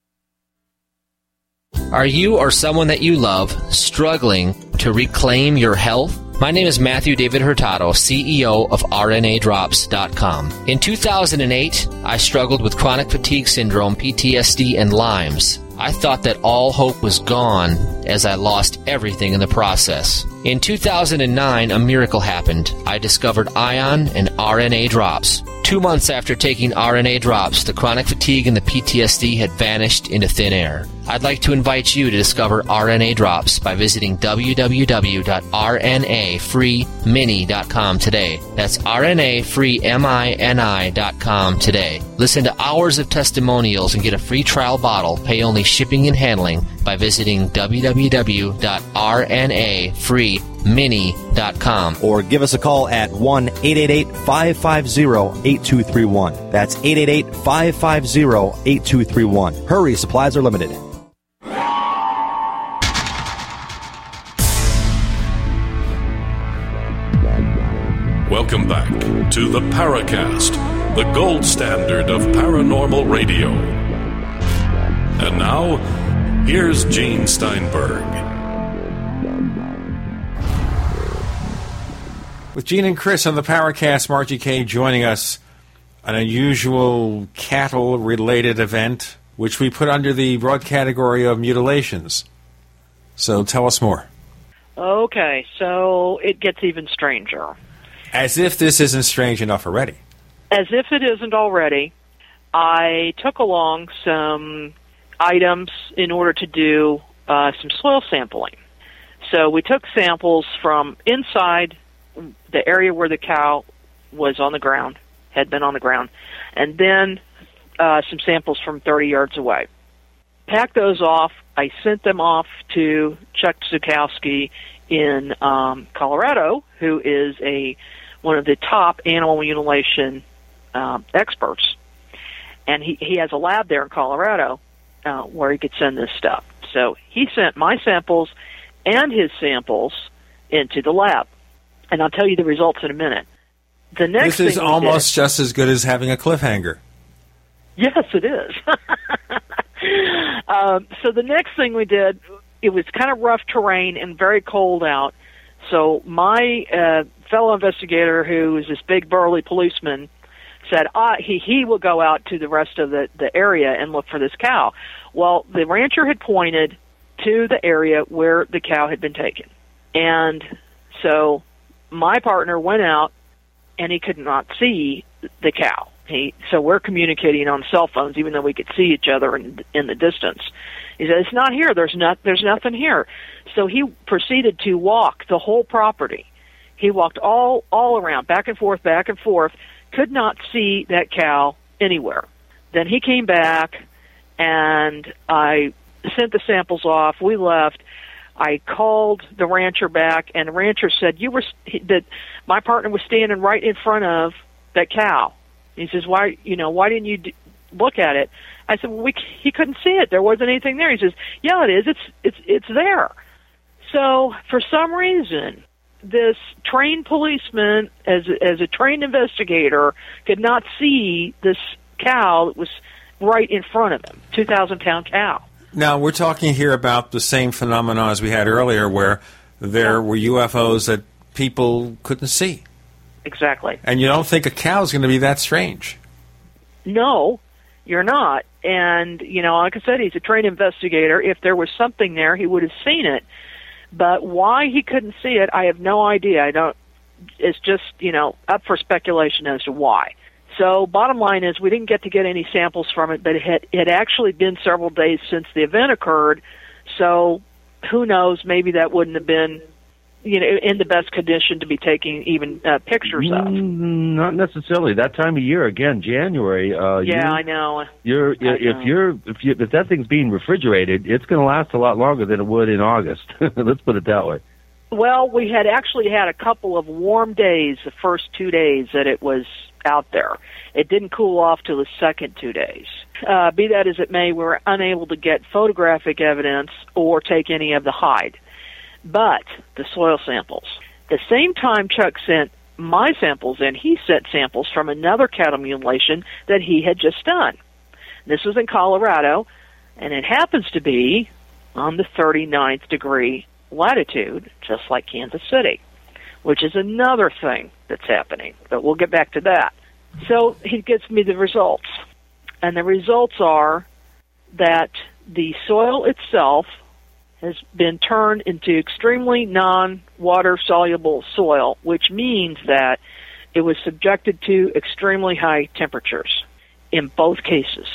Are you or someone that you love struggling to reclaim your health? My name is Matthew David Hurtado, CEO of RNADrops.com. In 2008, I struggled with chronic fatigue syndrome, PTSD, and Lyme's. I thought that all hope was gone as I lost everything in the process. In 2009, a miracle happened. I discovered Ion and RNA drops. Two months after taking RNA drops, the chronic fatigue and the PTSD had vanished into thin air. I'd like to invite you to discover RNA drops by visiting www.rnafreemini.com today. That's rnafreemini.com today. Listen to hours of testimonials and get a free trial bottle. Pay only shipping and handling by visiting www.rnafreemini.com. or give us a call at 1 888 550 8231. That's 888 550 8231. Hurry, supplies are limited. Welcome back to the Paracast, the gold standard of paranormal radio. And now, here's Gene Steinberg. With Gene and Chris on the Paracast, Margie Kay joining us, an unusual cattle related event, which we put under the broad category of mutilations. So tell us more. Okay, so it gets even stranger. As if this isn't strange enough already. As if it isn't already, I took along some items in order to do uh, some soil sampling. So we took samples from inside the area where the cow was on the ground, had been on the ground, and then uh, some samples from 30 yards away. Packed those off. I sent them off to Chuck Zukowski in um, Colorado, who is a one of the top animal mutilation um, experts, and he he has a lab there in Colorado uh, where he could send this stuff. So he sent my samples and his samples into the lab, and I'll tell you the results in a minute. The next this is almost just as good as having a cliffhanger. yes, it is. um, so the next thing we did, it was kind of rough terrain and very cold out. So my uh, fellow investigator, who is this big burly policeman, said ah, he he will go out to the rest of the the area and look for this cow. Well, the rancher had pointed to the area where the cow had been taken, and so my partner went out and he could not see the cow. He so we're communicating on cell phones, even though we could see each other in in the distance. He said, "It's not here. There's not. There's nothing here." So he proceeded to walk the whole property. He walked all all around, back and forth, back and forth. Could not see that cow anywhere. Then he came back, and I sent the samples off. We left. I called the rancher back, and the rancher said you were that my partner was standing right in front of that cow. He says, "Why, you know, why didn't you d- look at it?" I said, "Well, we he couldn't see it. There wasn't anything there." He says, "Yeah, it is. It's it's it's there." So for some reason, this trained policeman, as as a trained investigator, could not see this cow that was right in front of him, two thousand pound cow. Now we're talking here about the same phenomena as we had earlier, where there were UFOs that people couldn't see, Exactly. and you don't think a cow is going to be that strange. No, you're not. And, you know, like I said, he's a trained investigator. If there was something there, he would have seen it. But why he couldn't see it, I have no idea. I don't, it's just, you know, up for speculation as to why. So, bottom line is, we didn't get to get any samples from it, but it had, it had actually been several days since the event occurred. So, who knows? Maybe that wouldn't have been, you know, in the best condition to be taking even uh, pictures of. Mm, not necessarily. That time of year, again, January. Uh, Yeah, you- I know. You're I know. if you're if you if that thing's being refrigerated, it's going to last a lot longer than it would in August. Let's put it that way. Well, we had actually had a couple of warm days the first two days that it was out there. It didn't cool off till the second two days. Uh, be that as it may, we were unable to get photographic evidence or take any of the hide. But the soil samples. The same time Chuck sent my samples in, he sent samples from another cattle mutilation that he had just done. This was in Colorado, and it happens to be on the 39th degree latitude, just like Kansas City, which is another thing that's happening. But we'll get back to that. So he gives me the results. And the results are that the soil itself has been turned into extremely non water soluble soil, which means that it was subjected to extremely high temperatures in both cases.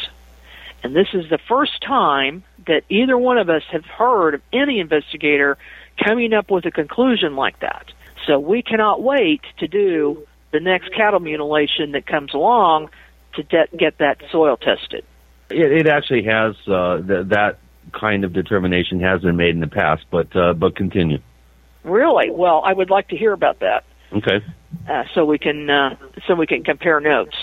And this is the first time that either one of us have heard of any investigator coming up with a conclusion like that. So we cannot wait to do the next cattle mutilation that comes along to de- get that soil tested. It, it actually has uh, th- that kind of determination has been made in the past, but uh, but continue. Really? Well, I would like to hear about that. Okay. uh, so we can uh, so we can compare notes.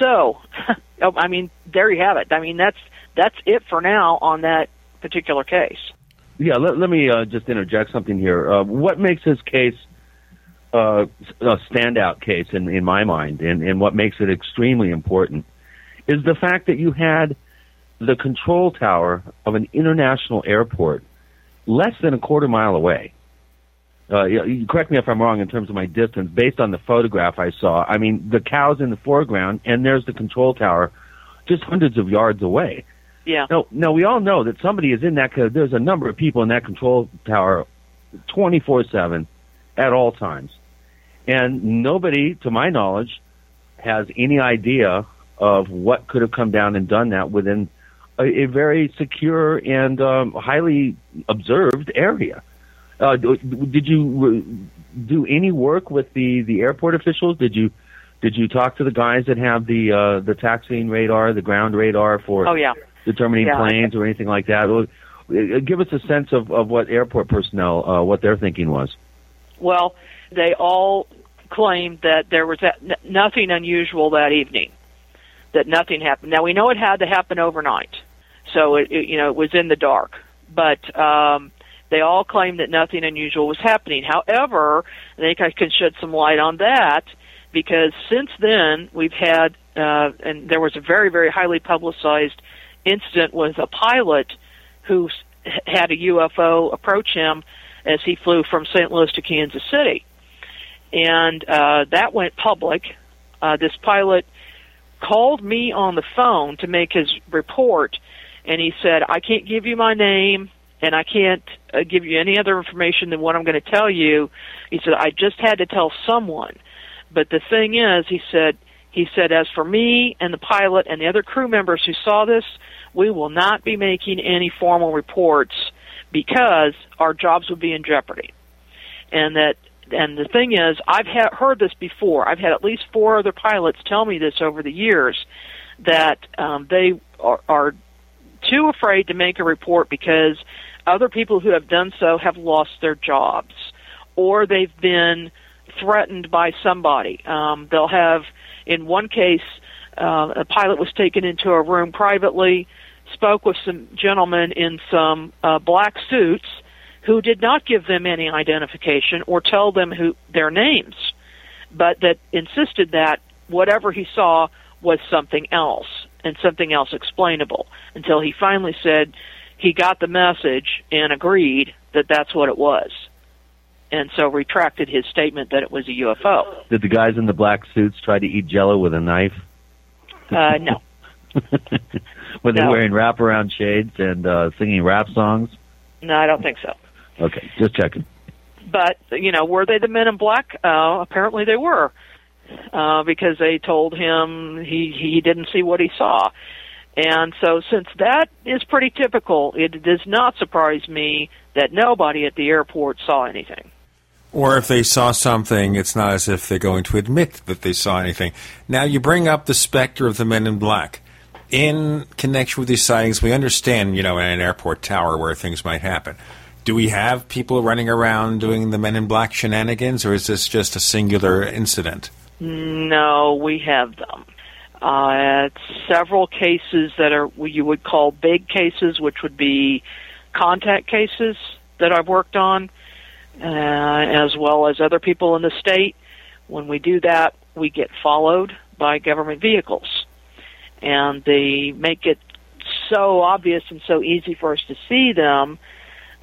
So, oh, I mean, there you have it. I mean, that's that's it for now on that particular case. Yeah, let, let me uh, just interject something here. Uh, what makes this case uh, a standout case in, in my mind, and, and what makes it extremely important, is the fact that you had the control tower of an international airport less than a quarter mile away. Uh, you- correct me if I'm wrong in terms of my distance. Based on the photograph I saw, I mean the cows in the foreground, and there's the control tower, just hundreds of yards away. Yeah. No, no, we all know that somebody is in that. There's a number of people in that control tower, twenty four seven, at all times, and nobody, to my knowledge, has any idea of what could have come down and done that within a, a very secure and um, highly observed area. Uh, did you uh, do any work with the the airport officials? Did you did you talk to the guys that have the uh, the taxiing radar, the ground radar for Oh yeah. Determining Yeah. planes or anything like that? Uh, Give us a sense of, of what airport personnel, uh, what their thinking was. Well, they all claimed that there was that, n- nothing unusual that evening. That nothing happened. Now we know it had to happen overnight, so it, it you know it was in the dark. But um, they all claimed that nothing unusual was happening. However, I think I can shed some light on that because since then we've had uh, and there was a very very highly publicized incident was a pilot who had a UFO approach him as he flew from St. Louis to Kansas City. And uh, that went public. Uh, this pilot called me on the phone to make his report, and he said, I can't give you my name, and I can't uh, give you any other information than what I'm going to tell you. He said, I just had to tell someone. But the thing is, he said, he said, as for me and the pilot and the other crew members who saw this, we will not be making any formal reports because our jobs would be in jeopardy. And that and the thing is, I've ha- heard this before. I've had at least four other pilots tell me this over the years that um, they are, are too afraid to make a report because other people who have done so have lost their jobs or they've been threatened by somebody. Um, they'll have, in one case, uh, a pilot was taken into a room privately, spoke with some gentlemen in some uh, black suits who did not give them any identification or tell them who their names, but that insisted that whatever he saw was something else and something else explainable until he finally said he got the message and agreed that that's what it was. And so retracted his statement that it was a UFO. Did the guys in the black suits try to eat jello with a knife? Uh, no. Were they No. wearing wraparound shades and uh, singing rap songs? No, I don't think so. Okay, just checking. But you know, were they the Men in Black? Uh, apparently, they were, uh, because they told him he he didn't see what he saw, and so since that is pretty typical, it does not surprise me that nobody at the airport saw anything. Or if they saw something, it's not as if they're going to admit that they saw anything. Now, you bring up the specter of the men in black. In connection with these sightings, we understand, you know, in an airport tower where things might happen. Do we have people running around doing the men in black shenanigans, or is this just a singular incident? No, we have them. Uh, several cases that are what you would call big cases, which would be contact cases that I've worked on, uh, as well as other people in the state. When we do that, we get followed by government vehicles, and they make it so obvious and so easy for us to see them,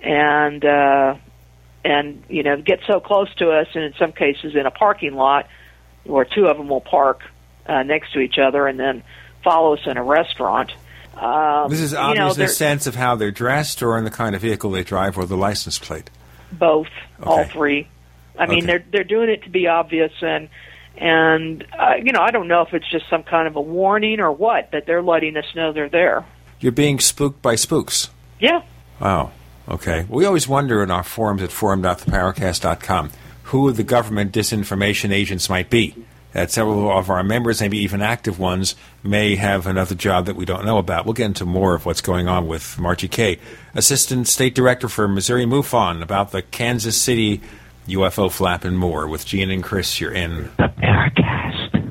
and uh, and you know get so close to us, and in some cases in a parking lot where two of them will park uh, next to each other and then follow us in a restaurant. Um, this is you obvious know, in the sense of how they're dressed or in the kind of vehicle they drive or the license plate. Both, all three. I mean, Okay. they're they're doing it to be obvious, and and uh, you know, I don't know if it's just some kind of a warning or what, but they're letting us know they're there. You're being spooked by spooks. Yeah. Wow. Okay. We always wonder in our forums at forum.theparacast.com who the government disinformation agents might be. That several of our members, maybe even active ones, may have another job that we don't know about. We'll get into more of what's going on with Margie Kay, Assistant State Director for Missouri MUFON, about the Kansas City UFO flap and more. With Gene and Chris, you're in. The Paracast.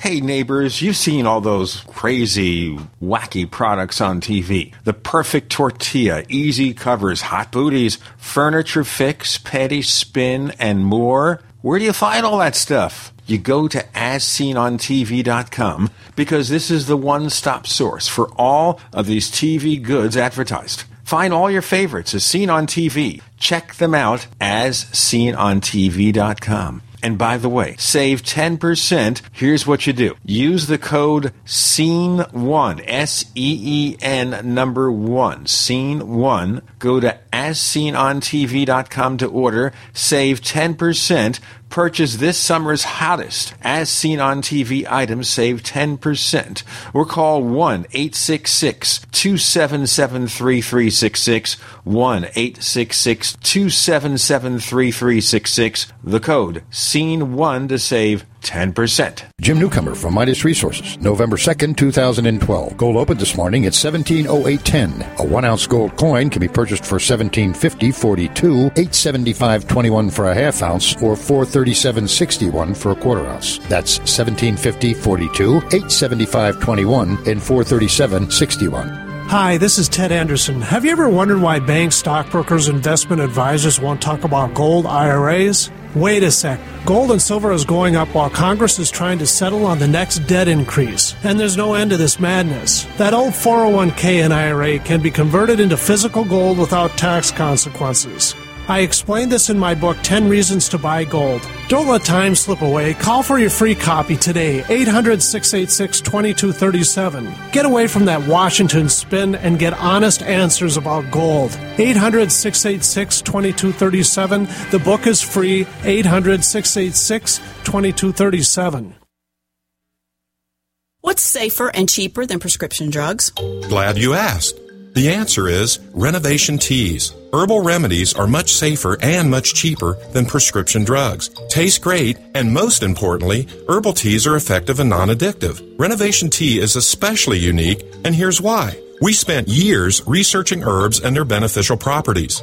Hey neighbors, you've seen all those crazy, wacky products on TV. The perfect tortilla, easy covers, hot booties, furniture fix, Pedi Spin, and more. Where do you find all that stuff? You go to asseenontv.com because this is the one-stop source for all of these TV goods advertised. Find all your favorites as seen on TV. Check them out as seenontv.com. And by the way, save 10%. Here's what you do. Use the code SEEN1, S-E-E-N number 1, SEEN1. Go to asseenontv.com to order. Save 10%. Purchase this summer's hottest as seen on TV items. Save 10%. Or call 1 866 277 3366. 1 866 277 3366. The code SEEN1 to save 10%. Jim Newcomer from Midas Resources, November 2nd, 2012. Gold opened this morning at 1708.10. A one ounce gold coin can be purchased for 1750.42, 875.21 for a half ounce, or 437.61 for a quarter ounce. That's 1750.42, 875.21, and 437.61. Hi, this is Ted Anderson. Have you ever wondered why banks, stockbrokers, investment advisors won't talk about gold IRAs? Wait a sec. Gold and silver is going up while Congress is trying to settle on the next debt increase. And there's no end to this madness. That old 401k and IRA can be converted into physical gold without tax consequences. I explained this in my book, 10 Reasons to Buy Gold. Don't let time slip away. Call for your free copy today, 800 686 2237. Get away from that Washington spin and get honest answers about gold. 800 686 2237. The book is free, 800 686 2237. What's safer and cheaper than prescription drugs? Glad you asked. The answer is renovation teas. Herbal remedies are much safer and much cheaper than prescription drugs. Taste great, and most importantly, herbal teas are effective and non addictive. Renovation tea is especially unique, and here's why. We spent years researching herbs and their beneficial properties.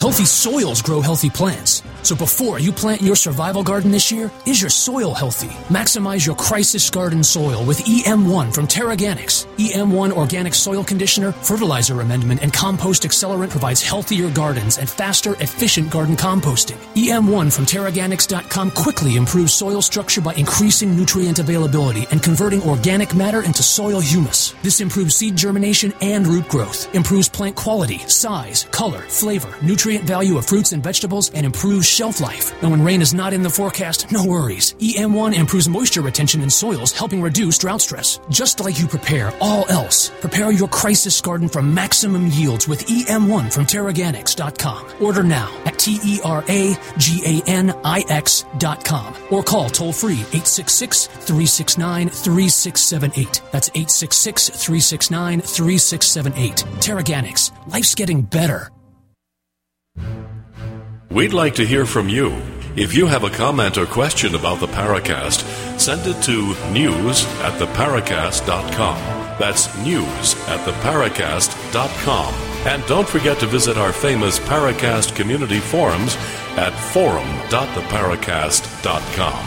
Healthy soils grow healthy plants. So before you plant your survival garden this year, is your soil healthy? Maximize your crisis garden soil with EM1 from TeraGanix. EM1 organic soil conditioner, fertilizer amendment, and compost accelerant provides healthier gardens and faster, efficient garden composting. EM1 from TeraGanix.com quickly improves soil structure by increasing nutrient availability and converting organic matter into soil humus. This improves seed germination and root growth, improves plant quality, size, color, flavor, nutrient value of fruits and vegetables, and improves shelf life. And when rain is not in the forecast, no worries. EM1 improves moisture retention in soils, helping reduce drought stress. Just like you prepare all else, prepare your crisis garden for maximum yields with EM1 from TeraGanix.com. Order now at T E R A G A N I X.com or call toll free 866 369 3678. That's 866 369 3678. Terraganics. Life's getting better. We'd like to hear from you. If you have a comment or question about the Paracast, send it to news at theparacast.com. That's news at theparacast.com. And don't forget to visit our famous Paracast community forums at forum.theparacast.com.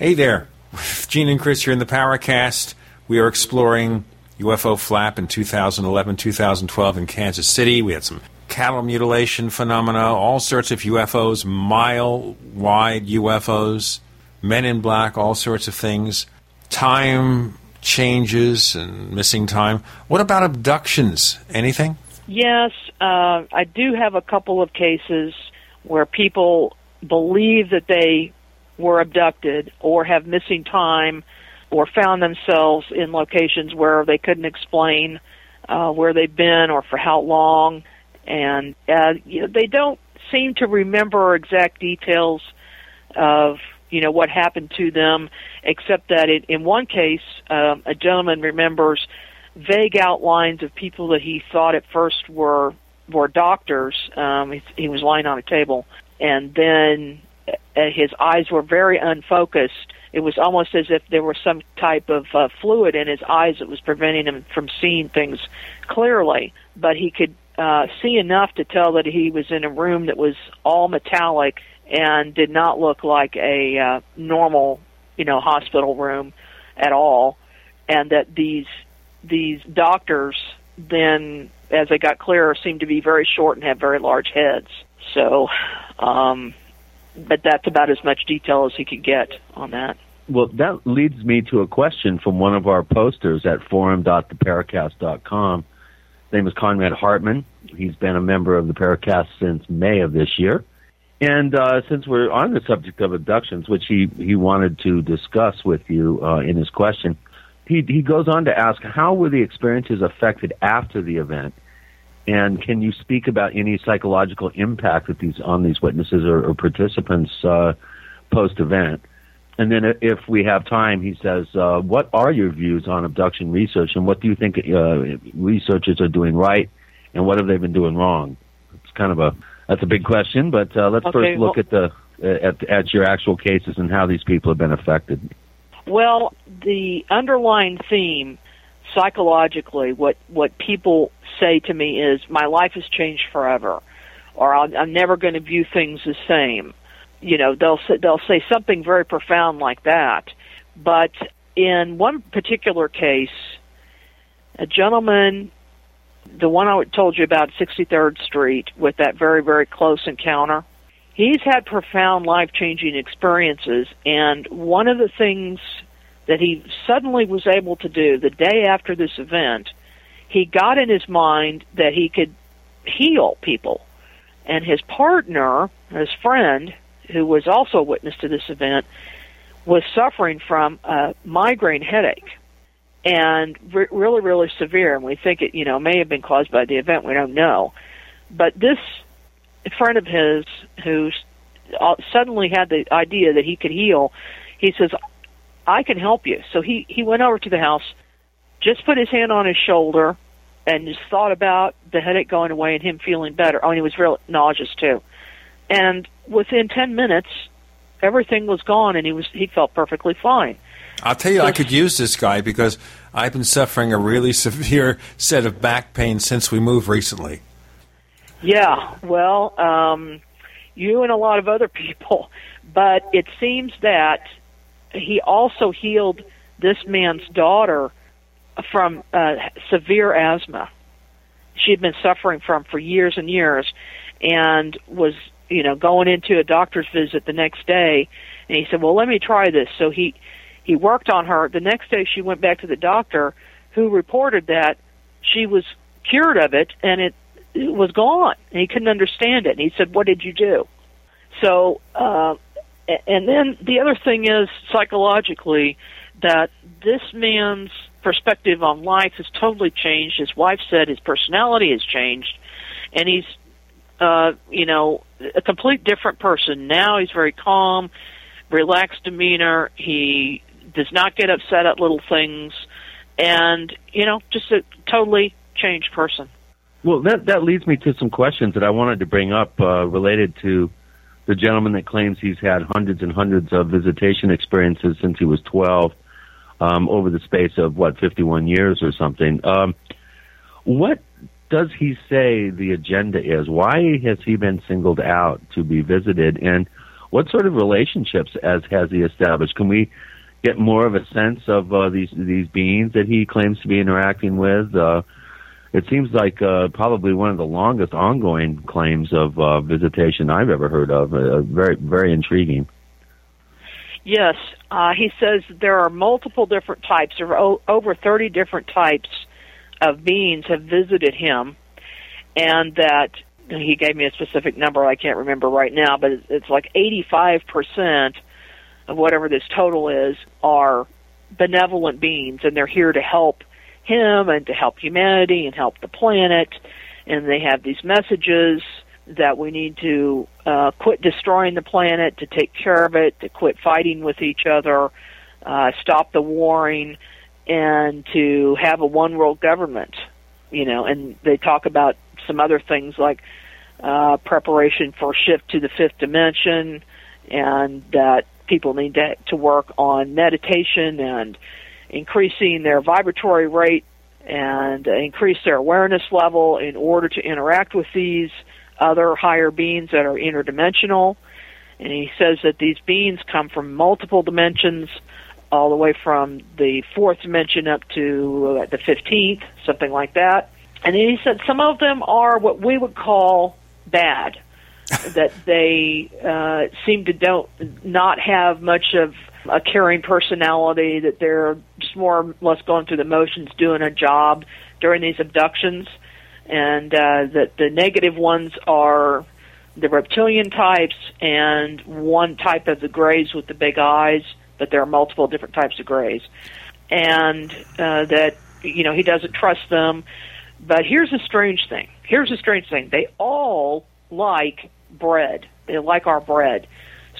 Hey there. Gene and Chris here in the Paracast. We are exploring UFO flap in 2011 2012 in Kansas City. We had some cattle mutilation phenomena, all sorts of UFOs, mile wide UFOs, men in black, all sorts of things, time changes and missing time. What about abductions? Anything? Yes, uh, I do have a couple of cases where people believe that they were abducted or have missing time or found themselves in locations where they couldn't explain uh, where they've been or for how long and uh, you know, they don't seem to remember exact details of you know what happened to them, except that it, in one case, um, a gentleman remembers vague outlines of people that he thought at first were were doctors. Um, he, he was lying on a table, and then uh, his eyes were very unfocused. It was almost as if there was some type of uh, fluid in his eyes that was preventing him from seeing things clearly. But he could uh, see enough to tell that he was in a room that was all metallic and did not look like a uh, normal, you know, hospital room at all, and that these these doctors then, as they got clearer, seemed to be very short and have very large heads. So, um, but that's about as much detail as he could get on that. Well, that leads me to a question from one of our posters at forum.theparacast.com name is Conrad Hartman. He's been a member of the Paracast since May of this year. And uh, since we're on the subject of abductions, which he, he wanted to discuss with you uh, in his question, he, he goes on to ask how were the experiences affected after the event? And can you speak about any psychological impact that these on these witnesses or, or participants uh, post event? And then if we have time, he says, uh, "What are your views on abduction research, and what do you think uh, researchers are doing right, and what have they been doing wrong?" It's kind of a that's a big question, but uh, let's Okay, first look well- at the at at your actual cases and how these people have been affected. Well, the underlying theme psychologically, what what people say to me is, "My life has changed forever," or "I'm, I'm never going to view things the same." You know, they'll say, they'll say something very profound like that. But in one particular case, a gentleman, the one I told you about, 63rd Street, with that very very close encounter, he's had profound life changing experiences, and one of the things that he suddenly was able to do the day after this event, he got in his mind that he could heal people. And his partner, his friend, who was also a witness to this event, was suffering from a migraine headache and re- really, really severe. And we think it, you know, may have been caused by the event. We don't know. But this friend of his who s- uh, suddenly had the idea that he could heal, he says, I can help you. So he, he went over to the house, just put his hand on his shoulder, and just thought about the headache going away and him feeling better. Oh, and he was real nauseous too. And within 10 minutes, everything was gone and he was he felt perfectly fine. I'll tell you, I could use this guy because I've been suffering a really severe set of back pain since we moved recently. Yeah, well, um, you and a lot of other people, but it seems that he also healed this man's daughter from uh, severe asthma. She'd been suffering from for years and years, and was you know going into a doctor's visit the next day, and he said, "Well, let me try this." So he he worked on her. The next day, she went back to the doctor, who reported that she was cured of it, and it it was gone. And he couldn't understand it. And he said, "What did you do?" So, uh, and then the other thing is psychologically that this man's perspective on life has totally changed. His wife said his personality has changed, and he's, uh, you know, a complete different person now. He's very calm, relaxed demeanor. He does not get upset at little things, and you know, just a totally changed person. Well, that that leads me to some questions that I wanted to bring up uh, related to the gentleman that claims he's had hundreds and hundreds of visitation experiences since he was 12 um, over the space of what 51 years or something. Um, what does he say the agenda is? Why has he been singled out to be visited, and what sort of relationships as has he established? Can we get more of a sense of uh, these these beings that he claims to be interacting with? Uh, it seems like uh, probably one of the longest ongoing claims of uh, visitation I've ever heard of. Uh, very, very intriguing. Yes, uh, he says there are multiple different types, or o- over 30 different types of beings have visited him, and that he gave me a specific number I can't remember right now, but it's, like 85% of whatever this total is are benevolent beings, and they're here to help him and to help humanity and help the planet, and they have these messages that we need to uh, quit destroying the planet, to take care of it, to quit fighting with each other, uh, stop the warring, and to have a one world government. You know, and they talk about some other things like uh, preparation for shift to the fifth dimension, and that people need to, to work on meditation and increasing their vibratory rate and increase their awareness level in order to interact with these other higher beings that are interdimensional. And he says that these beings come from multiple dimensions, all the way from the fourth dimension up to uh, the 15th, something like that. And then he said some of them are what we would call bad, that they uh, seem to don't not have much of a caring personality, that they're just more or less going through the motions, doing a job during these abductions and uh, that the negative ones are the reptilian types and one type of the grays with the big eyes, but there are multiple different types of grays, and uh, that you know he doesn't trust them. But here's a strange thing. Here's a strange thing. They all like bread. They like our bread.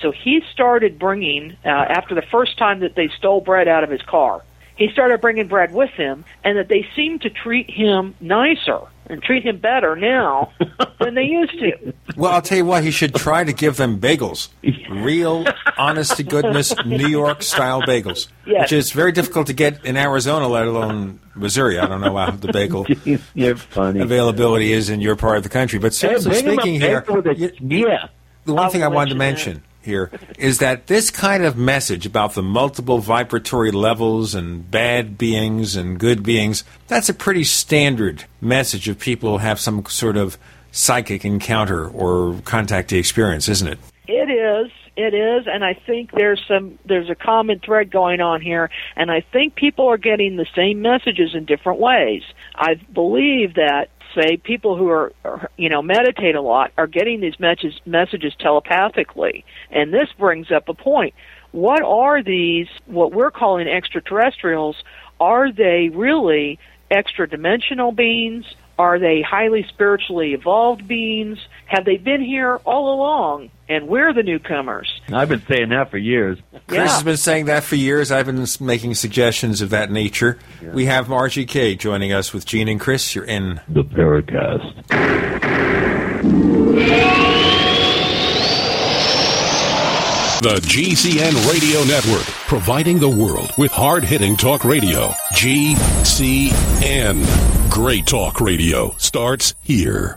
So he started bringing, uh, after the first time that they stole bread out of his car, he started bringing bread with him, and that they seemed to treat him nicer and treat him better now than they used to. Well, I'll tell you what, he should try to give them bagels. Real, honest to goodness, New York style bagels. Yes. Which is very difficult to get in Arizona, let alone Missouri. I don't know how the bagel You're funny. availability is in your part of the country. But seriously bring him a speaking here, a- you- yeah. the one thing I wanted to let you mention here is that this kind of message about the multiple vibratory levels and bad beings and good beings, that's a pretty standard message of people who have some sort of psychic encounter or contactee experience, isn't it? It is. It is, and I think there's some there's a common thread going on here, and I think people are getting the same messages in different ways. I believe that say people who are, are you know meditate a lot are getting these messages messages telepathically, and this brings up a point. What are these? What we're calling extraterrestrials? Are they really extra dimensional beings? Are they highly spiritually evolved beings? Have they been here all along and we're the newcomers? I've been saying that for years. Chris has been saying that for years. I've been making suggestions of that nature. We have Margie Kay joining us with Gene and Chris. You're in The Paracast. The GCN Radio Network, providing the world with hard hitting talk radio. GCN. Great talk radio starts here.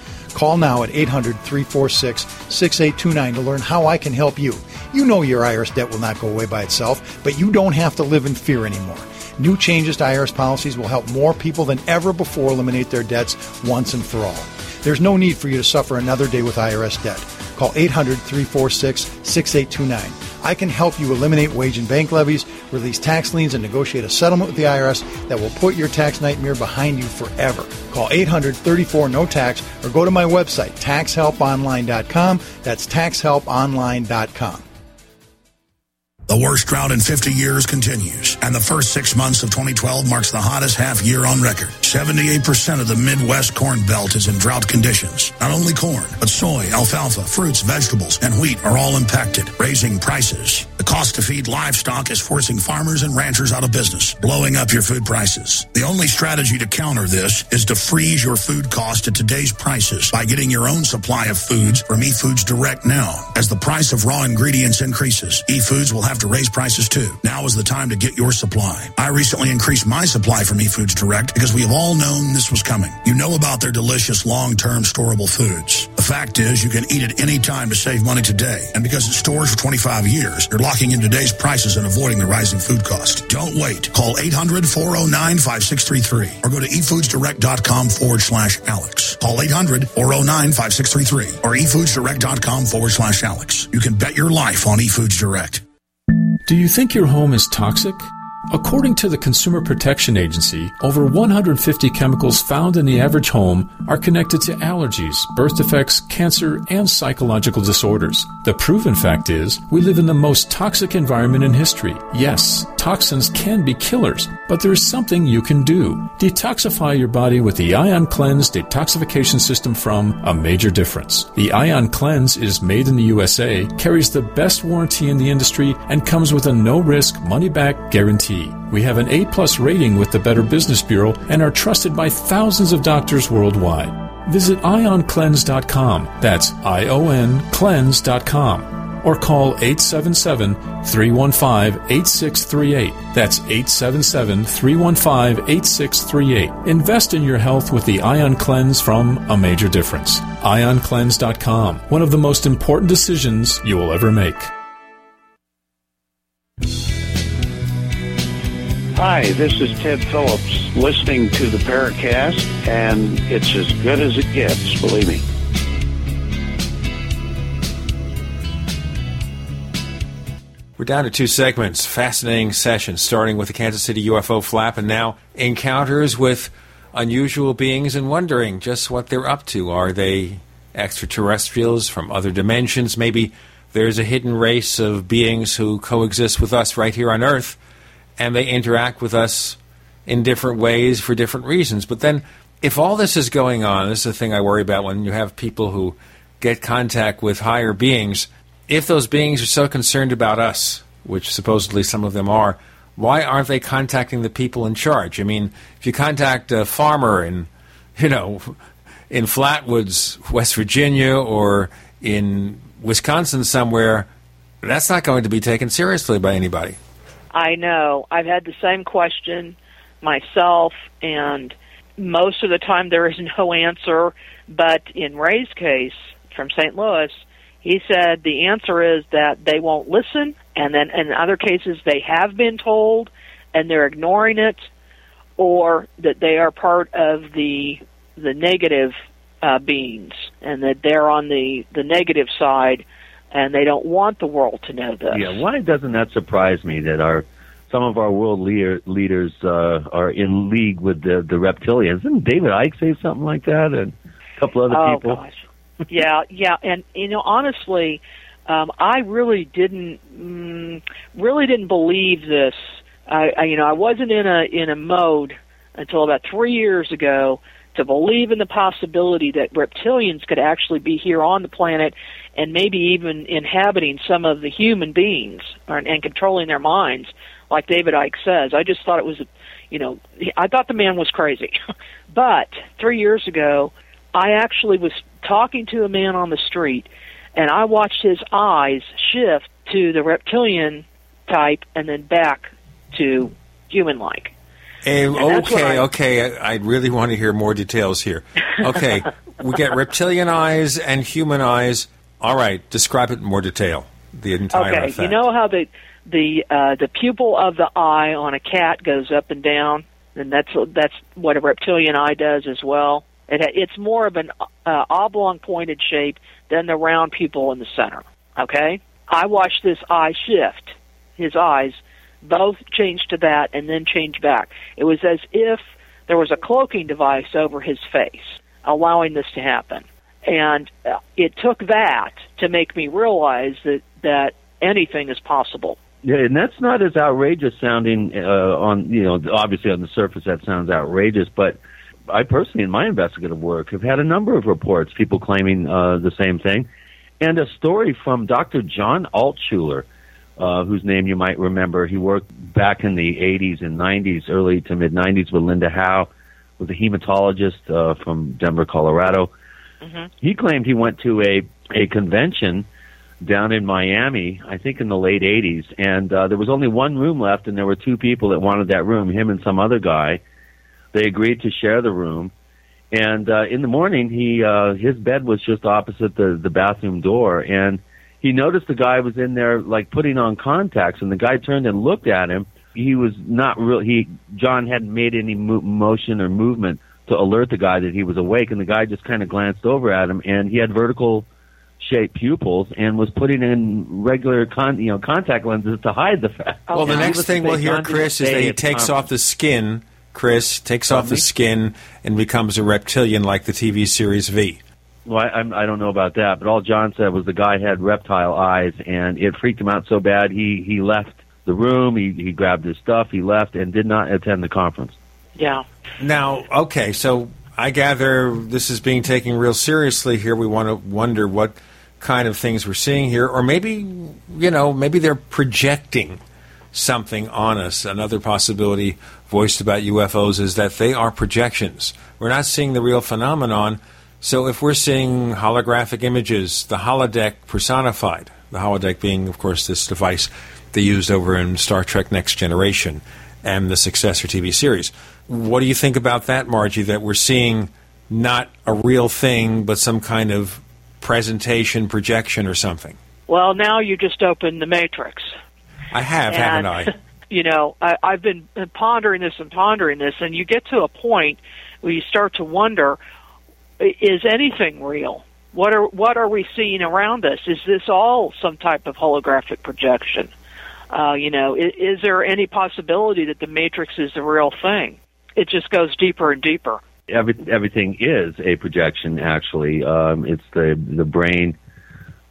Call now at 800 346 6829 to learn how I can help you. You know your IRS debt will not go away by itself, but you don't have to live in fear anymore. New changes to IRS policies will help more people than ever before eliminate their debts once and for all. There's no need for you to suffer another day with IRS debt. Call 800 346 6829. I can help you eliminate wage and bank levies, release tax liens, and negotiate a settlement with the IRS that will put your tax nightmare behind you forever. Call 800 34 no tax or go to my website, taxhelponline.com. That's taxhelponline.com. The worst drought in 50 years continues, and the first six months of 2012 marks the hottest half year on record. 78% of the Midwest Corn Belt is in drought conditions. Not only corn, but soy, alfalfa, fruits, vegetables, and wheat are all impacted, raising prices. The cost to feed livestock is forcing farmers and ranchers out of business, blowing up your food prices. The only strategy to counter this is to freeze your food cost at today's prices by getting your own supply of foods from eFoods Direct now. As the price of raw ingredients increases, eFoods will have to raise prices too. Now is the time to get your supply. I recently increased my supply from eFoods Direct because we have all known this was coming. You know about their delicious long-term storable foods. The fact is you can eat it any time to save money today. And because it stores for 25 years, you're locking in today's prices and avoiding the rising food cost. Don't wait. Call 800-409-5633 or go to efoodsdirect.com forward slash Alex. Call 800-409-5633 or efoodsdirect.com forward slash Alex. You can bet your life on eFoods Direct. Do you think your home is toxic? According to the Consumer Protection Agency, over 150 chemicals found in the average home are connected to allergies, birth defects, cancer, and psychological disorders. The proven fact is, we live in the most toxic environment in history. Yes, toxins can be killers, but there is something you can do. Detoxify your body with the Ion Cleanse detoxification system from A Major Difference. The Ion Cleanse is made in the USA, carries the best warranty in the industry, and comes with a no risk money back guarantee. We have an A plus rating with the Better Business Bureau and are trusted by thousands of doctors worldwide. Visit ioncleanse.com. That's I O N cleanse.com. Or call 877 315 8638. That's 877 315 8638. Invest in your health with the Ion Cleanse from A Major Difference. IonCleanse.com. One of the most important decisions you will ever make. Hi, this is Ted Phillips listening to the Paracast, and it's as good as it gets, believe me. We're down to two segments. Fascinating session, starting with the Kansas City UFO flap and now encounters with unusual beings and wondering just what they're up to. Are they extraterrestrials from other dimensions? Maybe there's a hidden race of beings who coexist with us right here on Earth and they interact with us in different ways for different reasons. But then, if all this is going on, this is the thing I worry about when you have people who get contact with higher beings. If those beings are so concerned about us, which supposedly some of them are, why aren't they contacting the people in charge? I mean, if you contact a farmer in, you know, in Flatwoods, West Virginia, or in Wisconsin somewhere, that's not going to be taken seriously by anybody. I know. I've had the same question myself, and most of the time there is no answer. But in Ray's case from St. Louis, he said the answer is that they won't listen, and then in other cases they have been told and they're ignoring it, or that they are part of the the negative uh, beings, and that they're on the the negative side and they don't want the world to know this. Yeah, why doesn't that surprise me that our some of our world leader, leaders uh, are in league with the the reptilians? Didn't David Icke say something like that, and a couple other oh, people? Gosh. yeah, yeah, and you know, honestly, um, I really didn't mm, really didn't believe this. I, I, you know, I wasn't in a in a mode until about three years ago to believe in the possibility that reptilians could actually be here on the planet and maybe even inhabiting some of the human beings or, and controlling their minds, like David Icke says. I just thought it was, you know, I thought the man was crazy. but three years ago, I actually was talking to a man on the street, and I watched his eyes shift to the reptilian type and then back to human like. Hey, okay, I, okay. I, I really want to hear more details here. Okay, we get reptilian eyes and human eyes. All right, describe it in more detail. The entire okay. Effect. You know how the the uh, the pupil of the eye on a cat goes up and down, and that's that's what a reptilian eye does as well. It, it's more of an uh, oblong pointed shape than the round pupil in the center. Okay, I watched this eye shift. His eyes both changed to that and then changed back. It was as if there was a cloaking device over his face, allowing this to happen. And it took that to make me realize that that anything is possible. Yeah, and that's not as outrageous sounding uh, on you know obviously on the surface that sounds outrageous, but I personally in my investigative work have had a number of reports people claiming uh, the same thing, and a story from Dr. John Altshuler uh, whose name you might remember. He worked back in the 80s and 90s, early to mid 90s, with Linda Howe, was a hematologist uh, from Denver, Colorado. Mm-hmm. He claimed he went to a a convention down in Miami, I think in the late 80s, and uh, there was only one room left, and there were two people that wanted that room, him and some other guy. They agreed to share the room, and uh, in the morning, he uh, his bed was just opposite the the bathroom door, and he noticed the guy was in there like putting on contacts, and the guy turned and looked at him. He was not real. He John hadn't made any mo- motion or movement to alert the guy that he was awake, and the guy just kind of glanced over at him, and he had vertical shaped pupils and was putting in regular con- you know contact lenses to hide the fact. Well, the And he next thing we'll hear, Chris, is that he takes off the skin. Chris takes off the me? skin and becomes a reptilian like the TV series V. Well, I, I'm, I don't know about that, but all John said was the guy had reptile eyes, and it freaked him out so bad he he left the room. He he grabbed his stuff, he left, and did not attend the conference. Yeah. Now, okay, so I gather this is being taken real seriously here. We want to wonder what kind of things we're seeing here, or maybe, you know, maybe they're projecting something on us. Another possibility voiced about UFOs is that they are projections. We're not seeing the real phenomenon. So if we're seeing holographic images, the holodeck personified, the holodeck being, of course, this device they used over in Star Trek Next Generation and the successor TV series. What do you think about that, Margie, that we're seeing not a real thing, but some kind of presentation, projection, or something? Well, now you just opened the Matrix. I have, haven't I? You know, I, I've been pondering this and pondering this, and you get to a point where you start to wonder: Is anything real? What are what are we seeing around us? Is this all some type of holographic projection? Uh, you know, is, is there any possibility that the Matrix is the real thing? It just goes deeper and deeper. Every, everything is a projection. Actually, um, it's the the brain,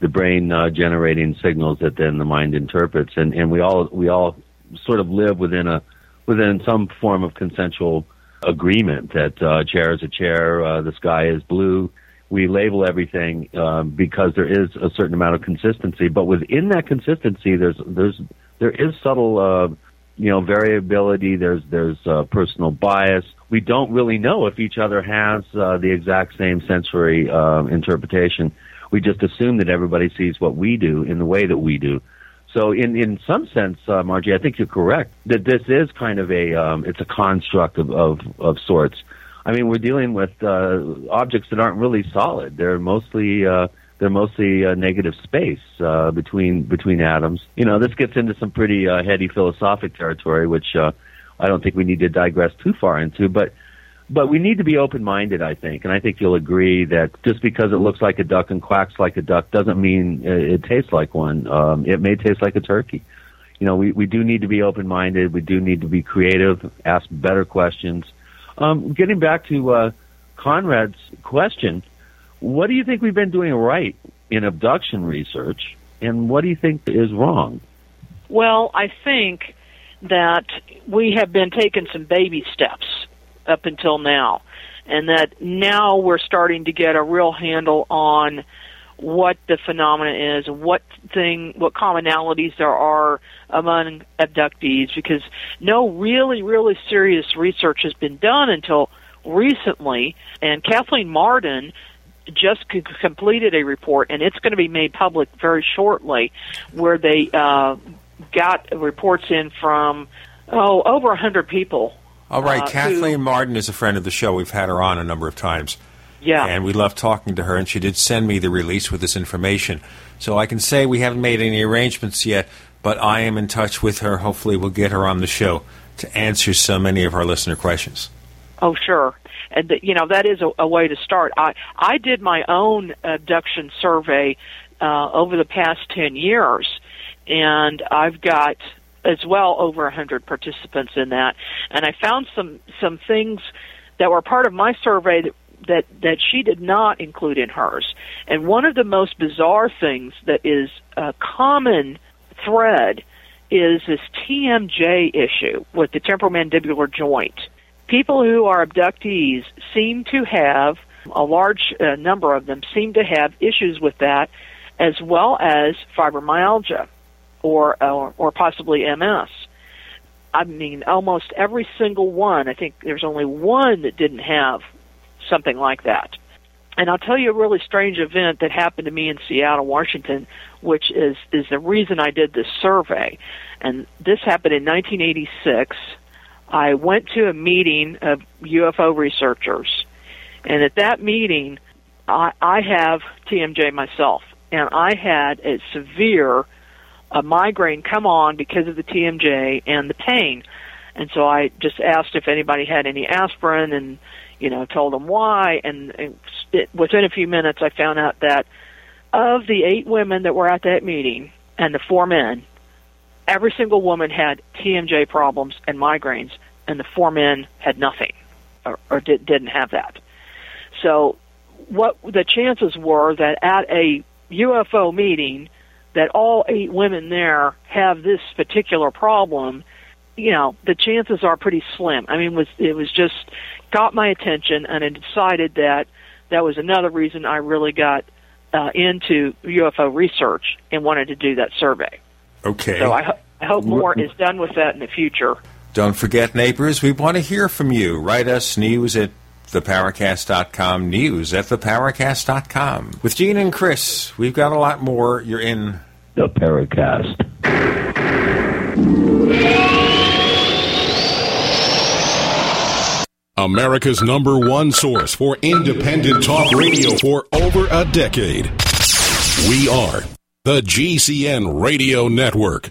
the brain uh, generating signals that then the mind interprets, and and we all we all sort of live within a within some form of consensual agreement that uh, chair is a chair, uh, the sky is blue. We label everything um, because there is a certain amount of consistency, but within that consistency, there's there's there is subtle, uh, you know, variability. There's there's uh, personal bias. We don't really know if each other has uh, the exact same sensory uh, interpretation. We just assume that everybody sees what we do in the way that we do. So, in in some sense, uh, Margie, I think you're correct that this is kind of a um, it's a construct of, of of sorts. I mean, we're dealing with uh, objects that aren't really solid. They're mostly uh, they're mostly uh, negative space uh, between between atoms. You know, this gets into some pretty uh, heady philosophic territory, which uh, I don't think we need to digress too far into. But but we need to be open minded, I think, and I think you'll agree that just because it looks like a duck and quacks like a duck doesn't mean it, it tastes like one. Um, it may taste like a turkey. You know, we, we do need to be open minded. We do need to be creative, ask better questions. Um, getting back to uh, Conrad's question, what do you think we've been doing right in abduction research, and what do you think is wrong? Well, I think that we have been taking some baby steps up until now, and that now we're starting to get a real handle on what the phenomena is, what thing, what commonalities there are among abductees, because no really, really serious research has been done until recently. And Kathleen Marden just c- completed a report, and it's going to be made public very shortly, where they uh, got reports in from oh over a hundred people. All right, uh, who- Kathleen Marden is a friend of the show. We've had her on a number of times. Yeah. And we love talking to her, and she did send me the release with this information. So I can say we haven't made any arrangements yet, but I am in touch with her. Hopefully, we'll get her on the show to answer so many of our listener questions. Oh, sure. And you know that is a, a way to start. I I did my own abduction survey uh, over the past ten years, and I've got as well over a hundred participants in that. And I found some some things that were part of my survey that that that she did not include in hers. And one of the most bizarre things that is a common thread is this TMJ issue with the temporomandibular joint. People who are abductees seem to have a large uh, number of them seem to have issues with that, as well as fibromyalgia, or or, or possibly MS. I mean, almost every single one. I think there's only one that didn't have something like that. And I'll tell you a really strange event that happened to me in Seattle, Washington, which is is the reason I did this survey. And this happened in 1986. I went to a meeting of UFO researchers, and at that meeting, I, I have TMJ myself, and I had a severe a migraine come on because of the TMJ and the pain. And so I just asked if anybody had any aspirin and, you know, told them why. And, and it, within a few minutes, I found out that of the eight women that were at that meeting and the four men, every single woman had TMJ problems and migraines, and the four men had nothing or, or did, didn't have that. So, what the chances were that at a UFO meeting, that all eight women there have this particular problem, you know, the chances are pretty slim. I mean, it was it was just got my attention, and I decided that that was another reason I really got uh, into UFO research and wanted to do that survey. Okay. So I, ho- I hope more is done with that in the future. Don't forget, neighbors, we want to hear from you. Write us news at theparacast.com, news at theparacast.com. With Gene and Chris, we've got a lot more. You're in The Paracast. America's number one source for independent talk radio for over a decade. We are the GCN Radio Network.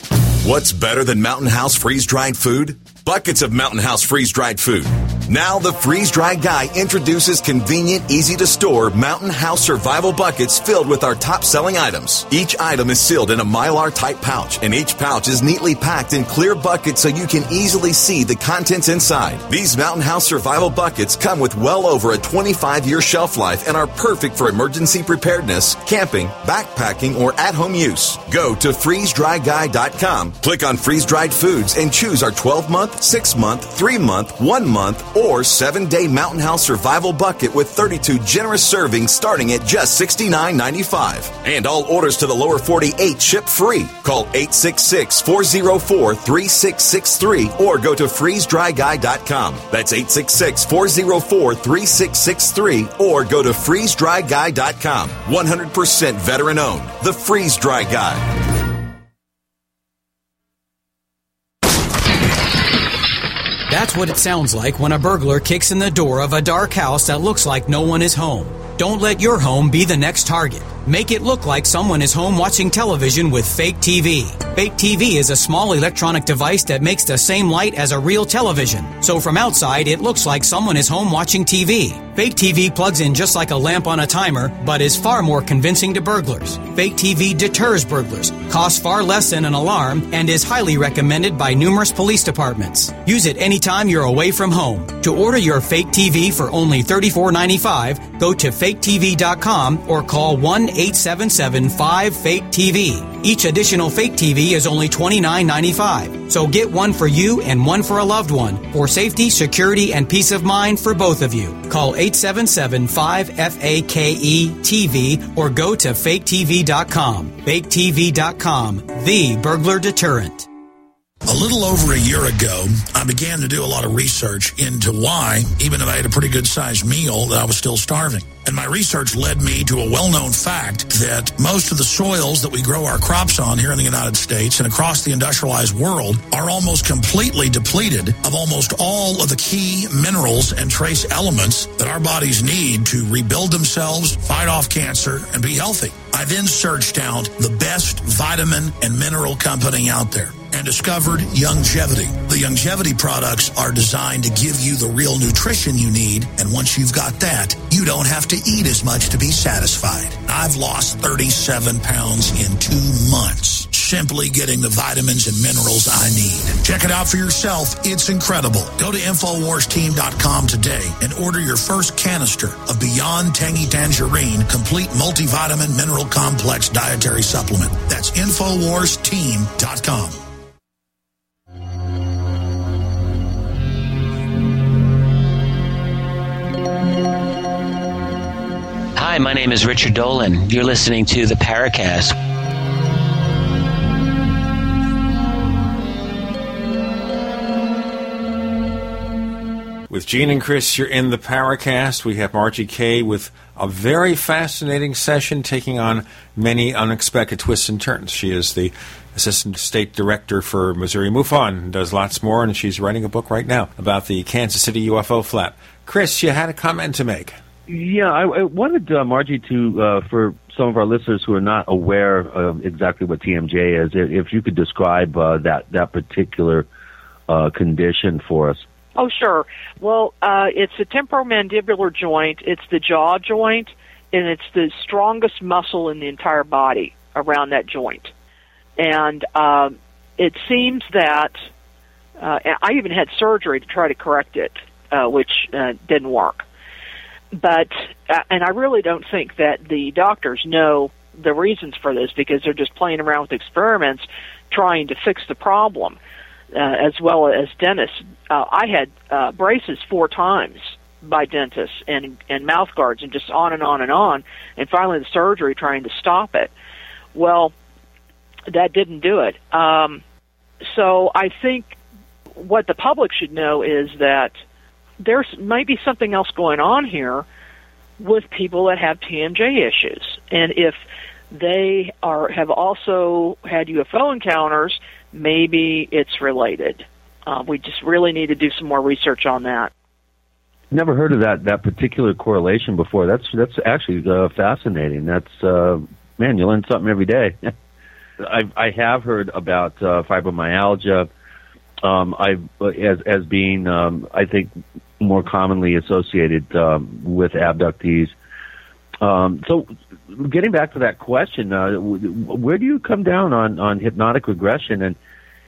What's better than Mountain House freeze dried food? Buckets of Mountain House freeze dried food. Now the freeze dried guy introduces convenient, easy to store Mountain House survival buckets filled with our top selling items. Each item is sealed in a mylar type pouch, and each pouch is neatly packed in clear buckets so you can easily see the contents inside. These Mountain House survival buckets come with well over a 25 year shelf life and are perfect for emergency preparedness, camping, backpacking, or at home use. Go to freezedryguy.com, click on freeze dried foods, and choose our 12 month, 6 month, 3 month, 1 month, or 7 day Mountain House survival bucket with 32 generous servings starting at just $69.95. And all orders to the lower 48 ship free. Call 866 404 3663 or go to freezedryguy.com. That's 866 404 3663 or go to freezedryguy.com. 100% veteran owned. The Freeze Dry Guy. That's what it sounds like when a burglar kicks in the door of a dark house that looks like no one is home. Don't let your home be the next target. Make it look like someone is home watching television with fake TV. Fake TV is a small electronic device that makes the same light as a real television. So from outside, it looks like someone is home watching TV. Fake TV plugs in just like a lamp on a timer, but is far more convincing to burglars. Fake TV deters burglars, costs far less than an alarm, and is highly recommended by numerous police departments. Use it anytime you're away from home. To order your fake TV for only $34.95, go to faketv.com or call 1 877 5 Fake TV. Each additional fake TV is only $29.95. So get one for you and one for a loved one for safety, security, and peace of mind for both of you. Call 877 5 FAKE TV or go to faketv.com. Faketv.com, the burglar deterrent. A little over a year ago, I began to do a lot of research into why, even if I had a pretty good sized meal, that I was still starving. And my research led me to a well known fact that most of the soils that we grow our crops on here in the United States and across the industrialized world are almost completely depleted of almost all of the key minerals and trace elements that our bodies need to rebuild themselves, fight off cancer, and be healthy. I then searched out the best vitamin and mineral company out there and discovered Youngevity. The Youngevity products are designed to give you the real nutrition you need, and once you've got that, you don't have to eat as much to be satisfied. I've lost 37 pounds in two months simply getting the vitamins and minerals I need. Check it out for yourself. It's incredible. Go to InfoWarsTeam.com today and order your first canister of Beyond Tangy Tangerine Complete Multivitamin Mineral Complex Dietary Supplement. That's InfoWarsTeam.com. Hi, my name is Richard Dolan. You're listening to the Paracast. With Gene and Chris, you're in the Paracast. We have Margie Kay with a very fascinating session taking on many unexpected twists and turns. She is the Assistant State Director for Missouri MUFON does lots more, and she's writing a book right now about the Kansas City UFO flap. Chris, you had a comment to make. Yeah, I, I wanted uh, Margie to, uh, for some of our listeners who are not aware of exactly what TMJ is, if you could describe uh, that that particular uh, condition for us. Oh, sure. Well, uh, it's a temporomandibular joint. It's the jaw joint, and it's the strongest muscle in the entire body around that joint. And um, it seems that uh, I even had surgery to try to correct it, uh, which uh, didn't work. But uh, and I really don't think that the doctors know the reasons for this because they're just playing around with experiments trying to fix the problem uh, as well as dentists. Uh, I had uh, braces four times by dentists and and mouth guards and just on and on and on, and finally the surgery trying to stop it. Well, that didn't do it. Um, so I think what the public should know is that there's might be something else going on here with people that have TMJ issues, and if they are have also had UFO encounters maybe it's related. Uh, we just really need to do some more research on that. Never heard of that that particular correlation before. That's that's actually uh, fascinating. That's uh, man, you learn something every day. I I have heard about uh, fibromyalgia. Um, I as as being um, I think more commonly associated um, with abductees. Um, so, getting back to that question, uh, where do you come down on, on hypnotic regression, and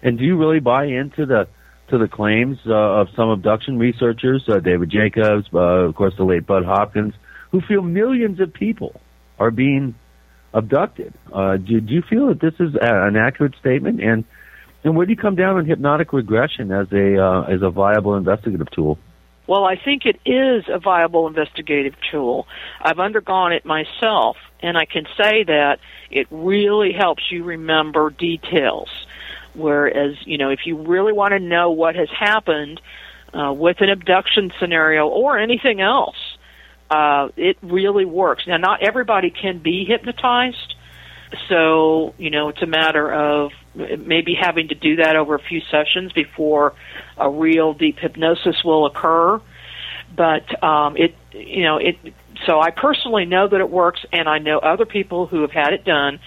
and do you really buy into the to the claims uh, of some abduction researchers, uh, David Jacobs, uh, of course, the late Bud Hopkins, who feel millions of people are being abducted? Uh, do, do you feel that this is an accurate statement, and and where do you come down on hypnotic regression as a uh, as a viable investigative tool? Well, I think it is a viable investigative tool. I've undergone it myself, and I can say that it really helps you remember details. Whereas, you know, if you really want to know what has happened uh, with an abduction scenario or anything else, uh, it really works. Now, not everybody can be hypnotized, so you know it's a matter of maybe having to do that over a few sessions before a real deep hypnosis will occur. But um, it, you know, it. So I personally know that it works, and I know other people who have had it done.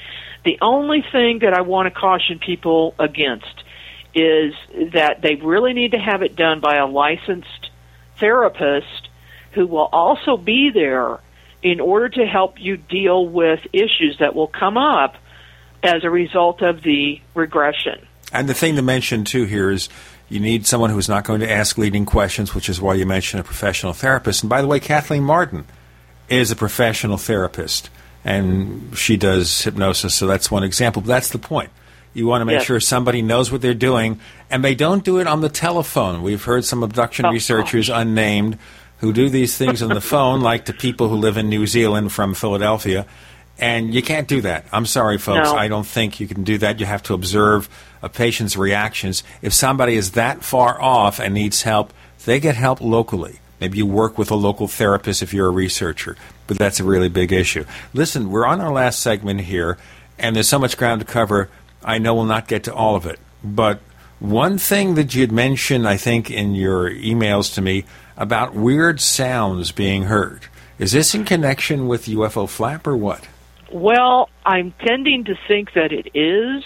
The only thing that I want to caution people against is that they really need to have it done by a licensed therapist who will also be there in order to help you deal with issues that will come up as a result of the regression. And the thing to mention too here is you need someone who's not going to ask leading questions, which is why you mentioned a professional therapist. And by the way, Kathleen Marden is a professional therapist, and she does hypnosis, so that's one example. But that's the point. You want to make yes. sure somebody knows what they're doing, and they don't do it on the telephone. We've heard some abduction oh, researchers, gosh. unnamed, who do these things on the phone, like to people who live in New Zealand from Philadelphia. And you can't do that. I'm sorry, folks. No. I don't think you can do that. You have to observe a patient's reactions. If somebody is that far off and needs help, they get help locally. Maybe you work with a local therapist if you're a researcher, but that's a really big issue. Listen, we're on our last segment here, and there's so much ground to cover. I know we'll not get to all of it, but one thing that you'd mentioned, I think, in your emails to me about weird sounds being heard. Is this in connection with UFO flap or what? Well, I'm tending to think that it is,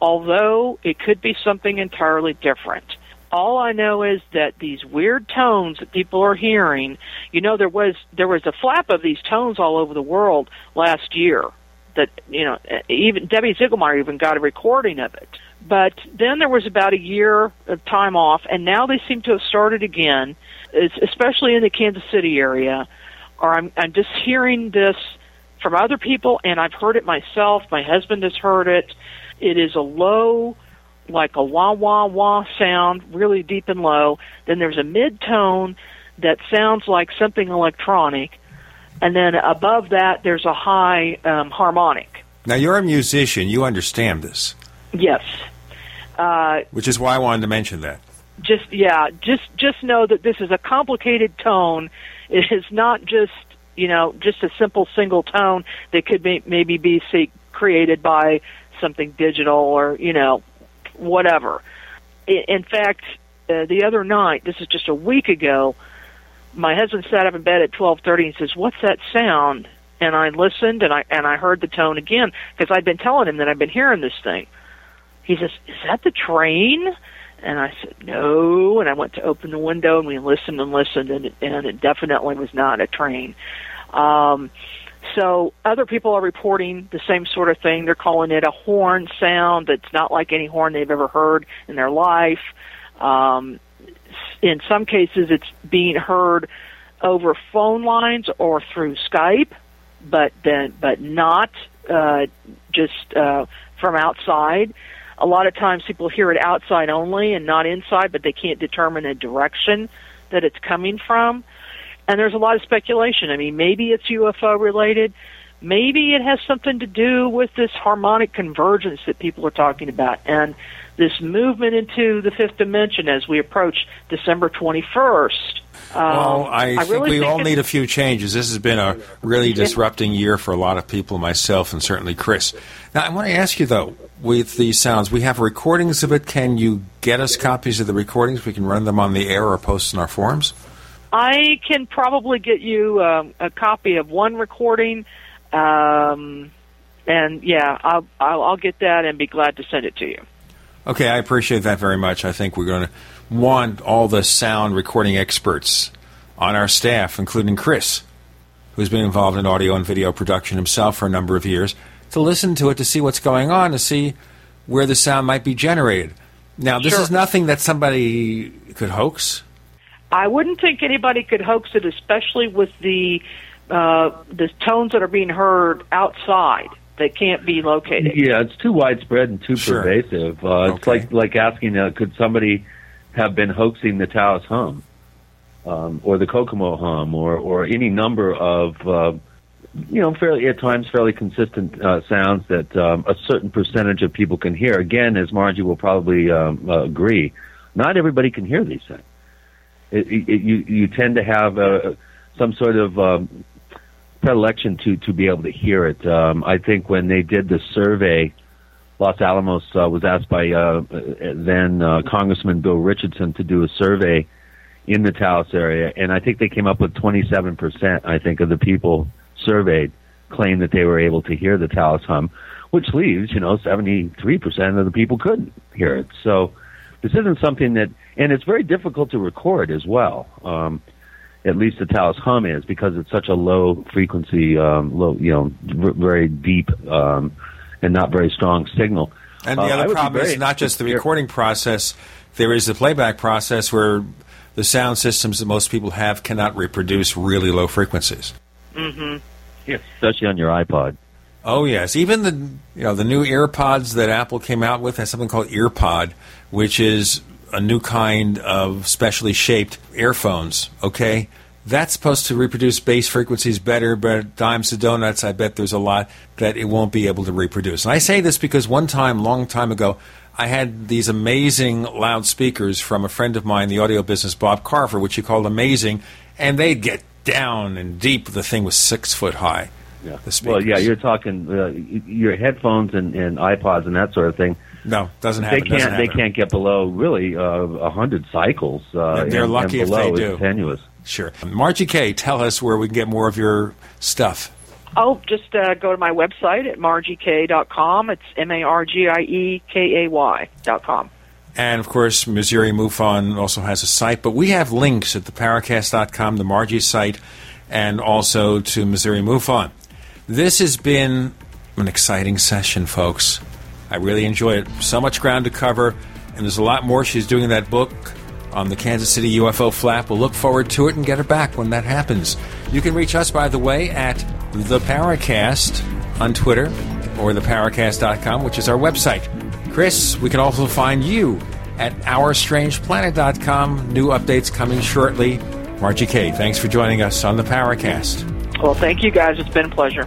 although it could be something entirely different. All I know is that these weird tones that people are hearing, you know there was there was a flap of these tones all over the world last year that you know even Debbie Ziegelmeyer even got a recording of it. But then there was about a year of time off, and now they seem to have started again, it's especially in the Kansas City area. Or I'm I'm just hearing this from other people, and I've heard it myself. My husband has heard it. It is a low, like a wah wah wah sound, really deep and low. Then there's a mid tone that sounds like something electronic, and then above that there's a high um, harmonic. Now you're a musician. You understand this, Yes. Uh, which is why I wanted to mention that. just yeah, just just know that this is a complicated tone. It is not just you know just a simple single tone that could may, maybe be created by something digital or you know whatever. In fact, uh, the other night, this is just a week ago, my husband sat up in bed at twelve thirty and says, "What's that sound?" And I listened and I and I heard the tone again because I'd been telling him that I've been hearing this thing. He says, "Is that the train?" And I said, "No." And I went to open the window and we listened and listened, and it, and it definitely was not a train. Um, so other people are reporting the same sort of thing. They're calling it a horn sound that's not like any horn they've ever heard in their life. Um, in some cases, it's being heard over phone lines or through Skype, but then but not uh, just uh, from outside. A lot of times, people hear it outside only and not inside, but they can't determine the direction that it's coming from. And there's a lot of speculation. I mean, maybe it's UFO related. Maybe it has something to do with this harmonic convergence that people are talking about and this movement into the fifth dimension as we approach December 21st. Um, well, I, I think really we think all need a few changes. This has been a really disrupting year for a lot of people, myself and certainly Chris. Now, I want to ask you though, with these sounds, we have recordings of it. Can you get us copies of the recordings? We can run them on the air or post in our forums. I can probably get you um, a copy of one recording, um, and yeah, I'll, I'll I'll get that and be glad to send it to you. Okay, I appreciate that very much. I think we're going to want all the sound recording experts on our staff, including Chris, who's been involved in audio and video production himself for a number of years, to listen to it to see what's going on, to see where the sound might be generated. Now, this Sure. is nothing that somebody could hoax. I wouldn't think anybody could hoax it, especially with the uh, the tones that are being heard outside that can't be located. Yeah, it's too widespread and too Sure. pervasive. Uh, It's like like asking, uh, could somebody have been hoaxing the Taos hum, um, or the Kokomo hum, or or any number of uh, you know fairly at times fairly consistent uh, sounds that um, a certain percentage of people can hear. Again, as Margie will probably um, uh, agree, not everybody can hear these things. It, it, you you tend to have uh, some sort of um, predilection to to be able to hear it. Um, I think when they did the survey, Los Alamos uh, was asked by uh, then uh, Congressman Bill Richardson to do a survey in the Taos area, and I think they came up with 27 percent. I think of the people surveyed claimed that they were able to hear the Taos hum, which leaves you know 73 percent of the people couldn't hear it. So this isn't something that, and it's very difficult to record as well. Um, at least the Taos hum is because it's such a low frequency, um, low, you know, v- very deep um, and not very strong signal. And the Uh, other problem is not just the recording process, there is the playback process where the sound systems that most people have cannot reproduce really low frequencies. Mm-hmm. Yes, especially on your iPod. Oh yes, even the you know the new earpods that Apple came out with has something called EarPod, which is a new kind of specially shaped earphones. Okay, that's supposed to reproduce bass frequencies better, but dimes to donuts, I bet there's a lot that it won't be able to reproduce. And I say this because one time, long time ago, I had these amazing loudspeakers from a friend of mine, in the audio business, Bob Carver, which he called amazing, and they'd get down and deep. The thing was six foot high. Yeah. The Well, yeah, you're talking uh, your headphones and, and iPods and that sort of thing. No, doesn't happen. They can't. doesn't They can't get below really uh, a hundred cycles. Uh, They're and- lucky and if they do. tenuous. Sure. Margie Kay, tell us where we can get more of your stuff. Oh, just uh, go to my website at margiekay.com. It's M A R G I E K A Y dot com. And of course, Missouri MUFON also has a site, but we have links at theparacast.com, the Margie site, and also to Missouri MUFON. This has been an exciting session, folks. I really enjoy it. So much ground to cover, and there's a lot more she's doing in that book on the Kansas City UFO flap. We'll look forward to it and get her back when that happens. You can reach us, by the way, at the Paracast on Twitter or theparacast.com, which is our website. Chris, we can also find you at OurStrangePlanet.com. New updates coming shortly. Margie Kay, thanks for joining us on the Paracast. Well, thank you guys. It's been a pleasure.